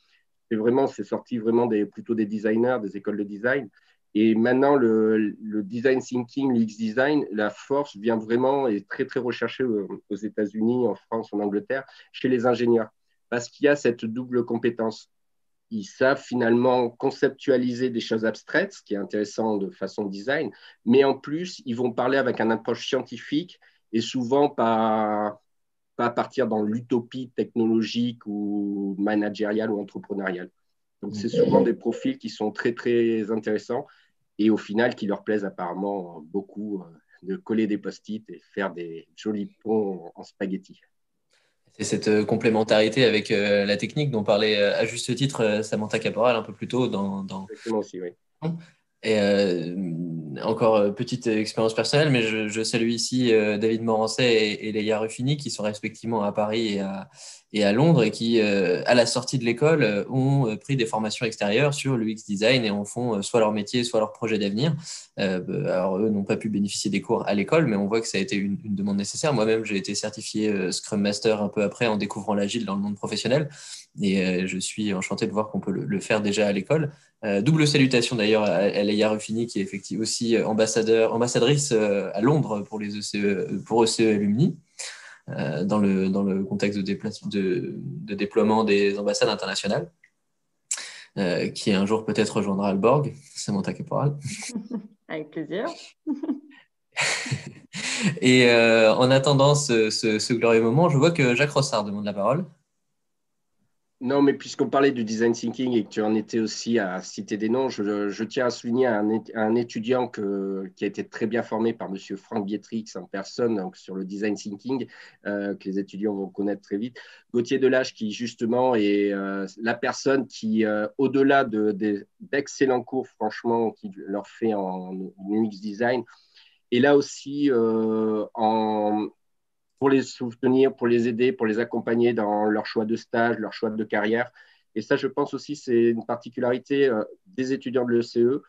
c'est vraiment, c'est sorti vraiment des, plutôt des designers, des écoles de design. Et maintenant, le, design thinking, l'X design, la force vient vraiment et est très, très recherchée aux États-Unis, en France, en Angleterre, chez les ingénieurs, parce qu'il y a cette double compétence. Ils savent finalement conceptualiser des choses abstraites, ce qui est intéressant de façon design, mais en plus, ils vont parler avec un approche scientifique et souvent pas, pas partir dans l'utopie technologique ou managériale ou entrepreneuriale. Donc, c'est souvent des profils qui sont très, très intéressants et au final qui leur plaisent apparemment beaucoup euh, de coller des post-it et faire des jolis ponts en spaghetti. C'est cette euh, complémentarité avec euh, la technique dont parlait à juste titre Samantha Caporal un peu plus tôt dans. dans... Exactement aussi, oui. Et encore petite expérience personnelle, mais je, salue ici David Morancet et, et Léa Ruffini qui sont respectivement à Paris et à, Londres et qui, euh, à la sortie de l'école, euh, ont euh, pris des formations extérieures sur l'UX design et en font soit leur métier, soit leur projet d'avenir. alors, eux n'ont pas pu bénéficier des cours à l'école, mais on voit que ça a été une, demande nécessaire. Moi-même, j'ai été certifié Scrum Master un peu après en découvrant l'agile dans le monde professionnel et je suis enchanté de voir qu'on peut le, faire déjà à l'école. Double salutation d'ailleurs à, Leia Ruffini, qui est effectivement aussi ambassadeur, ambassadrice à Londres pour les ECE, pour ECE Alumni. Euh, dans, le, dans le contexte de, de, de déploiement des ambassades internationales, euh, qui un jour peut-être rejoindra Alborg, Samantha Caporal. Avec plaisir. Et euh, en attendant ce, ce, ce, glorieux moment, je vois que Jacques Rossard demande la parole. Non, mais puisqu'on parlait du design thinking et que tu en étais aussi à citer des noms, je, tiens à souligner un, étudiant qui a été très bien formé par M. Franck Bietrix en personne donc, sur le design thinking, euh, que les étudiants vont connaître très vite. Gauthier Delage, qui justement est euh, la personne qui, euh, au-delà d'excellents cours, franchement, qui leur fait en UX design, est là aussi en pour les soutenir, pour les aider, pour les accompagner dans leur choix de stage, leur choix de carrière. Et ça, je pense aussi, c'est une particularité euh, des étudiants de l'ECE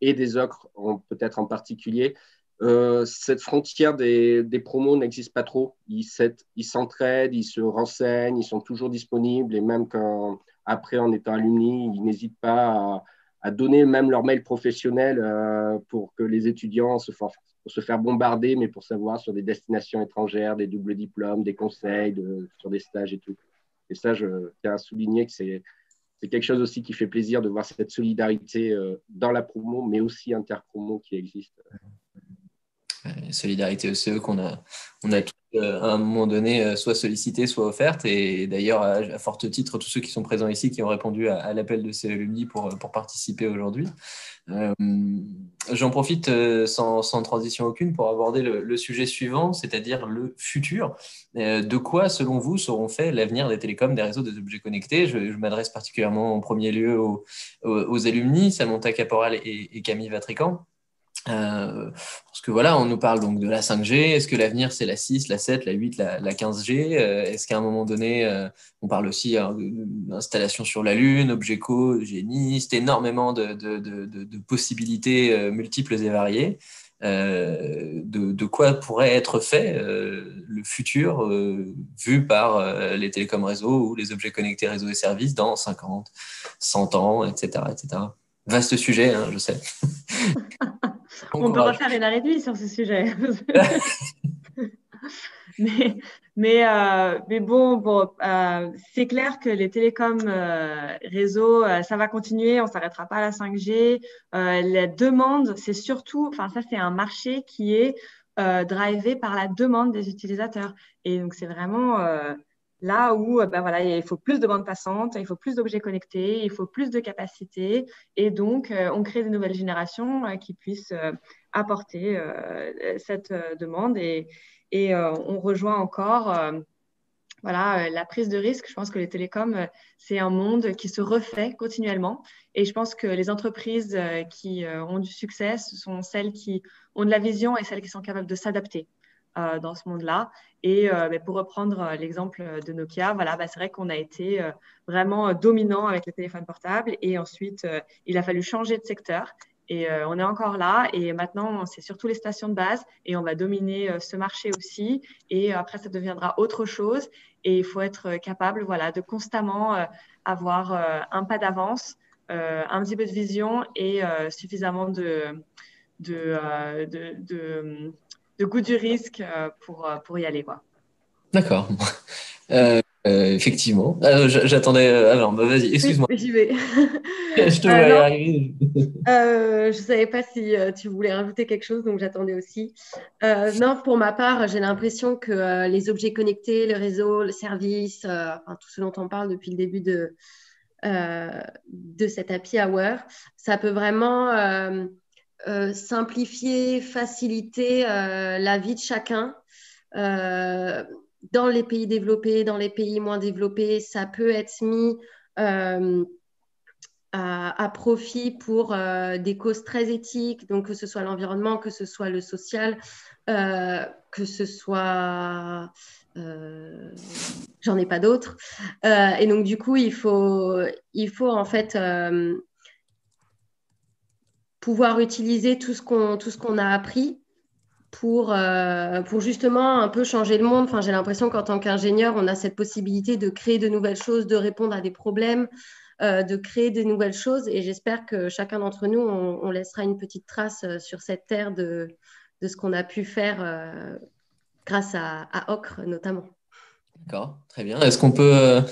et des OCRE peut-être en particulier. Euh, cette frontière des, promos n'existe pas trop. Ils s'entraident, ils se renseignent, ils sont toujours disponibles et même quand, après, en étant alumni, ils n'hésitent pas à, donner même leur mail professionnel euh, pour que les étudiants se, pour se faire bombarder, mais pour savoir sur des destinations étrangères, des doubles diplômes, des conseils, sur des stages et tout. Et ça, je tiens à souligner que c'est quelque chose aussi qui fait plaisir de voir cette solidarité euh, dans la promo, mais aussi interpromo qui existe. Solidarité ECE qu'on a, on a à un moment donné euh, soit sollicité, soit offerte. Et d'ailleurs, à, fort titre, tous ceux qui sont présents ici qui ont répondu à, l'appel de ces alumni pour, participer aujourd'hui. Euh, j'en profite euh, sans, transition aucune pour aborder le, sujet suivant, c'est-à-dire le futur. Euh, de quoi, selon vous, seront faits l'avenir des télécoms, des réseaux, des objets connectés? Je, m'adresse particulièrement en premier lieu aux, aux, alumni, Samantha Caporal et, et Camille Vatrican. Euh, parce que voilà, on nous parle donc de la 5G. Est-ce que l'avenir c'est la 6, la 7, la 8, la, 15G euh, Est-ce qu'à un moment donné, euh, on parle aussi hein, d'installation sur la Lune, Objeco, Géniste, énormément de, de, de, possibilités multiples et variées. de, quoi pourrait être fait le futur vu par les télécoms réseaux ou les objets connectés réseaux et services dans 50, 100 ans, etc. etc. Vaste sujet, hein, je sais. On peut refaire une arrêt sur ce sujet. mais, mais, euh, mais, bon, bon euh, c'est clair que les télécoms euh, réseaux, ça va continuer, on ne s'arrêtera pas à la 5G. la demande, c'est surtout, enfin ça c'est un marché qui est drivé par la demande des utilisateurs. Et donc c'est vraiment Là où ben voilà, il faut plus de bandes passantes, il faut plus d'objets connectés, il faut plus de capacités. Et donc, euh, on crée des nouvelles générations euh, qui puissent apporter cette demande. Et, et on rejoint encore voilà, la prise de risque. Je pense que les télécoms, c'est un monde qui se refait continuellement. Et je pense que les entreprises qui ont du succès, ce sont celles qui ont de la vision et celles qui sont capables de s'adapter. Euh, dans ce monde-là. Et euh, ben, pour reprendre euh, l'exemple de Nokia, voilà, bah, c'est vrai qu'on a été vraiment dominant avec les téléphones portables et ensuite il a fallu changer de secteur. Et on est encore là. Et maintenant c'est surtout les stations de base. Et on va dominer ce marché aussi. Et après ça deviendra autre chose. Et il faut être capable voilà, de constamment avoir un pas d'avance, un petit peu de vision et suffisamment de, de, de, de, de, goût du risque pour, pour y aller. D'accord. Euh, effectivement. Ah, j'attendais. Euh, alors, bah, vas-y, excuse-moi. j'y vais. je te vois euh, arriver. je ne savais pas si tu voulais rajouter quelque chose, donc j'attendais aussi. non, pour ma part, j'ai l'impression que les objets connectés, le réseau, le service, enfin, tout ce dont on parle depuis le début de, de cet happy hour, ça peut vraiment simplifier, faciliter la vie de chacun dans les pays développés, dans les pays moins développés, ça peut être mis euh, à, profit pour euh, des causes très éthiques, donc que ce soit l'environnement, que ce soit le social, euh, que ce soit... J'en ai pas d'autres. et donc, du coup, il faut, il faut en fait pouvoir utiliser tout ce qu'on a appris pour, euh, pour justement un peu changer le monde. Enfin, j'ai l'impression qu'en tant qu'ingénieur, on a cette possibilité de créer de nouvelles choses, de répondre à des problèmes, euh, de créer de nouvelles choses. Et j'espère que chacun d'entre nous, on, laissera une petite trace euh, sur cette terre de, ce qu'on a pu faire grâce à, Ocre notamment. D'accord, très bien. Est-ce qu'on peut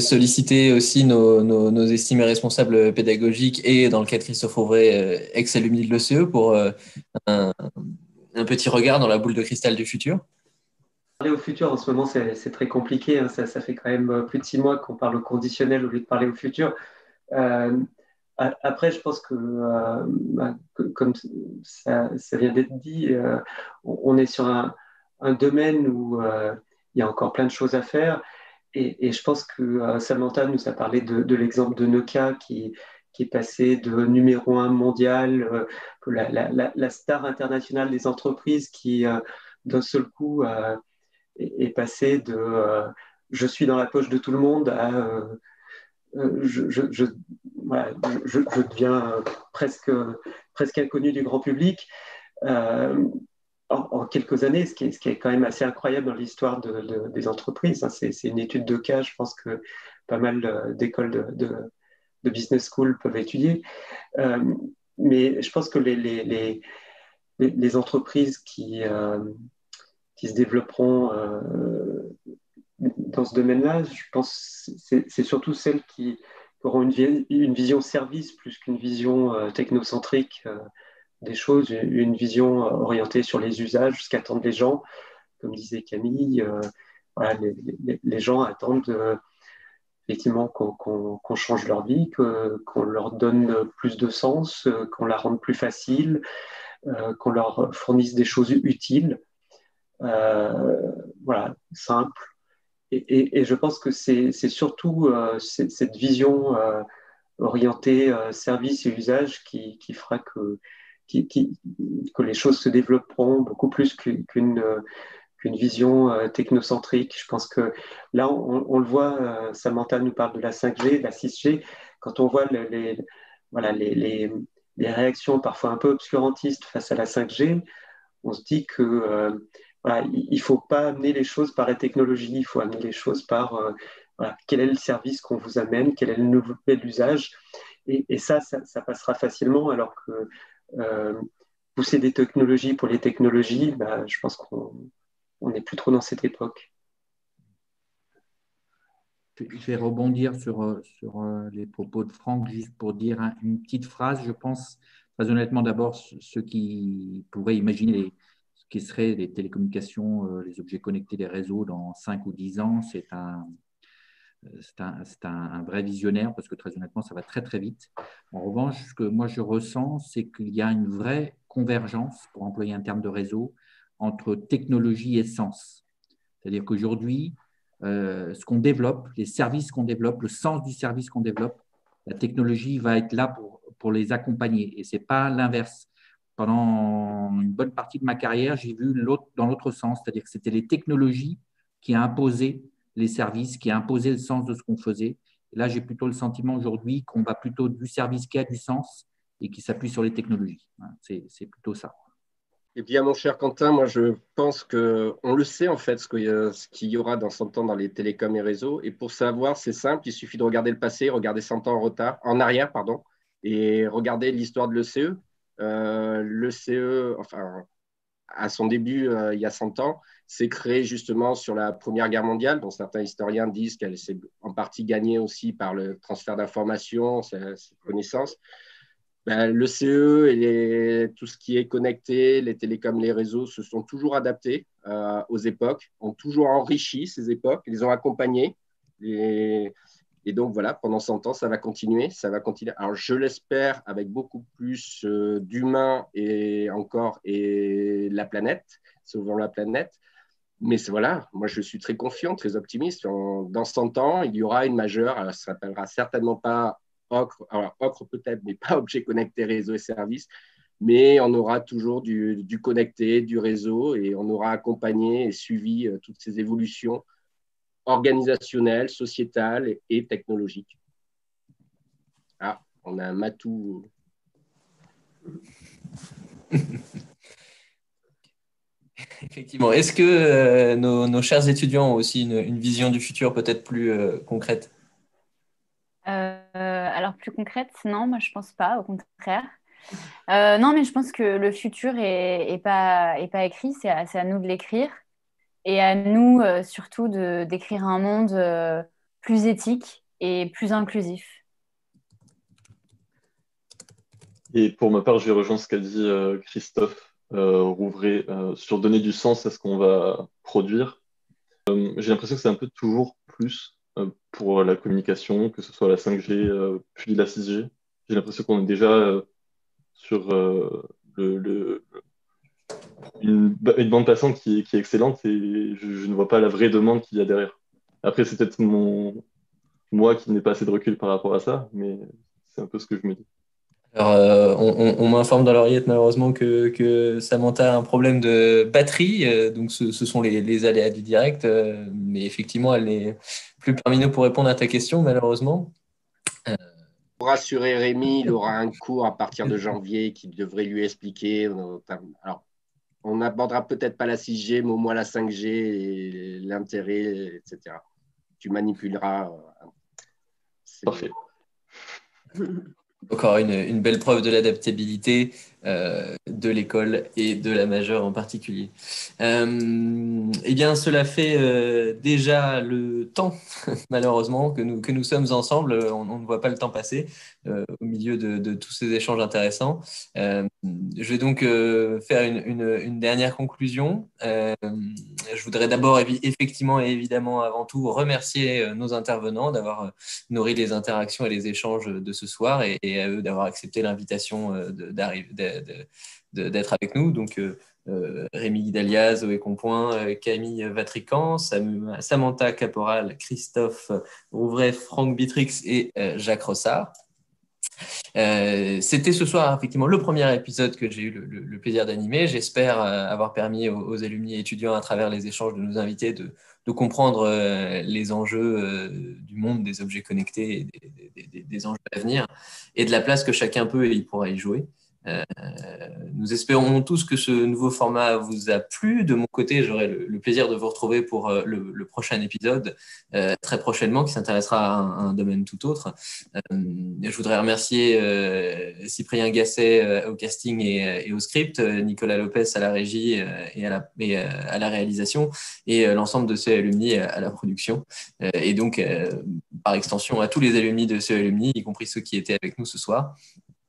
solliciter aussi nos, estimés responsables pédagogiques et, dans le cas de Christophe Auvray, ex-alumni de l'OCE pour un, petit regard dans la boule de cristal du futur? Parler au futur en ce moment, c'est très compliqué. Hein. Ça, fait quand même euh, plus de six mois qu'on parle au conditionnel au lieu de parler au futur. Euh, après, je pense que, euh, bah, comme ça, vient d'être dit, on est sur un, domaine où il y a encore plein de choses à faire. Et, je pense que Samantha nous a parlé de, l'exemple de Nokia qui, est passé de numéro un mondial, euh, la, star internationale des entreprises qui, euh, d'un seul coup, euh, est, passé de je suis dans la poche de tout le monde à je, deviens presque, presque inconnu du grand public. En, quelques années, ce qui, est, quand même assez incroyable dans l'histoire de, des entreprises. Hein. C'est une étude de cas, je pense que pas mal d'écoles de, business school peuvent étudier. Euh, mais je pense que les, entreprises qui, euh, qui se développeront euh, dans ce domaine-là, je pense que c'est surtout celles qui auront une vision service plus qu'une vision technocentrique des choses, une vision orientée sur les usages, ce qu'attendent les gens. Comme disait Camille, voilà, les, gens attendent effectivement qu'on change leur vie, qu'on leur donne plus de sens, qu'on la rende plus facile, euh, qu'on leur fournisse des choses utiles, euh, voilà, simple. Et, je pense que c'est surtout euh, cette vision orientée service et usage qui, fera que, que les choses se développeront beaucoup plus qu'une qu'une vision euh, technocentrique. Je pense que là, on, le voit, euh, Samantha nous parle de la 5G, de la 6G. Quand on voit les, voilà, les, les, réactions parfois un peu obscurantistes face à la 5G, on se dit que euh, il ne faut pas amener les choses par la technologie, il faut amener les choses par quel est le service qu'on vous amène, quel est le nouvel usage. Et, et ça, ça, passera facilement, alors que pousser des technologies pour les technologies, bah, je pense qu'on on n'est plus trop dans cette époque. Je vais rebondir sur, euh, sur euh, les propos de Franck juste pour dire une petite phrase. Je pense très honnêtement d'abord ceux qui pourraient imaginer ce qui serait les télécommunications, euh, les objets connectés, les réseaux dans 5 ou 10 ans, c'est un, c'est un, vrai visionnaire parce que très honnêtement, ça va très très vite. En revanche, ce que moi je ressens, c'est qu'il y a une vraie convergence, pour employer un terme de réseau, entre technologie et sens. C'est-à-dire qu'aujourd'hui, euh, ce qu'on développe, les services qu'on développe, le sens du service qu'on développe, la technologie va être là pour, pour les accompagner. Et ce n'est pas l'inverse. Pendant une bonne partie de ma carrière, j'ai vu l'autre dans l'autre sens, c'est-à-dire que c'était les technologies qui ont imposé les services, qui ont imposé le sens de ce qu'on faisait. Là, j'ai plutôt le sentiment aujourd'hui qu'on va plutôt du service qui a du sens et qui s'appuie sur les technologies. C'est plutôt ça Et bien, mon cher Quentin, moi, je pense qu'on le sait, en fait, ce qu'il y aura dans 100 ans dans les télécoms et réseaux. Et pour savoir, c'est simple, il suffit de regarder le passé, regarder 100 ans en retard, en arrière, pardon, et regarder l'histoire de l'ECE. Euh, L'ECE, enfin, à son début, euh, il y a 100 ans, s'est créé justement sur la Première Guerre mondiale, dont certains historiens disent qu'elle s'est en partie gagnée aussi par le transfert d'informations, ses connaissances. Ben, le CE et tout ce qui est connecté, les télécoms, les réseaux se sont toujours adaptés euh, aux époques, ont toujours enrichi ces époques, les ont accompagnés. Et, donc voilà, pendant 100 ans, ça va continuer, ça va continuer. Alors je l'espère avec beaucoup plus euh, d'humains et encore et la planète, sauvant la planète. Mais voilà, moi je suis très confiant, très optimiste. dans 100 ans, il y aura une majeure, ça ne s'appellera certainement pas Ocre, alors Ocre peut-être, mais pas objet connecté, réseau et services. Mais on aura toujours du, connecté, du réseau, et on aura accompagné et suivi euh, toutes ces évolutions organisationnelles, sociétales et, technologiques. Ah, on a un matou. Effectivement. Est-ce que euh, nos, chers étudiants ont aussi une, vision du futur peut-être plus euh, concrète? Alors plus concrète, non, moi je pense pas, au contraire. Euh, non, mais je pense que le futur est, pas, pas écrit, c'est à, nous de l'écrire et à nous euh, surtout d'écrire un monde euh, plus éthique et plus inclusif. Et pour ma part, je vais rejoindre ce qu'a dit Christophe Rouvray sur donner du sens à ce qu'on va produire. J'ai l'impression que c'est un peu toujours plus euh, pour la communication, que ce soit la 5G euh, puis la 6G. J'ai l'impression qu'on est déjà euh, sur le, une, bande passante qui, est excellente et je, ne vois pas la vraie demande qu'il y a derrière. Après, c'est peut-être mon, moi qui n'ai pas assez de recul par rapport à ça, mais c'est un peu ce que je me dis. Alors, on, m'informe dans l'oreillette malheureusement que, que, Samantha a un problème de batterie, donc ce, sont les, les, aléas du direct, mais effectivement, elle est, plus parmi nous pour répondre à ta question, malheureusement. Pour rassurer Rémi, il aura un cours à partir de janvier qui devrait lui expliquer. Alors, on n'abordera peut-être pas la 6G, mais au moins la 5G et l'intérêt, etc. Tu manipuleras. Euh, Parfait. Encore une, une, belle preuve de l'adaptabilité euh, de l'école et de la majeure en particulier. Euh, eh bien, cela fait euh, déjà le temps, malheureusement, que nous, que nous sommes ensemble. On, ne voit pas le temps passer au milieu de, tous ces échanges intéressants. je vais donc faire une, dernière conclusion. je voudrais d'abord, effectivement et évidemment, avant tout, remercier nos intervenants d'avoir nourri les interactions et les échanges de ce soir et, et à eux d'avoir accepté l'invitation d'arriver d'être avec nous. Donc, euh, euh, Rémi Guidalia, Zoé Compoint, euh, Camille Vatrican, Samantha Caporal, Christophe Rouvray, Franck Bitrix et Jacques Rossard. C'était ce soir effectivement le premier épisode que j'ai eu le, plaisir d'animer. J'espère avoir permis aux, alumni et étudiants à travers les échanges de nos invités de, comprendre les enjeux du monde des objets connectés, et des, des enjeux à venir et de la place que chacun peut et il pourra y jouer. Euh, nous espérons tous que ce nouveau format vous a plu. De mon côté, j'aurai le, plaisir de vous retrouver pour euh, le, prochain épisode euh, très prochainement qui s'intéressera à, un domaine tout autre. je voudrais remercier Cyprien Gasset au casting et, au script, Nicolas Lopez à la régie et à la, à réalisation et l'ensemble de ces alumni à la production. et donc, par extension, à tous les alumni de ces alumni, y compris ceux qui étaient avec nous ce soir.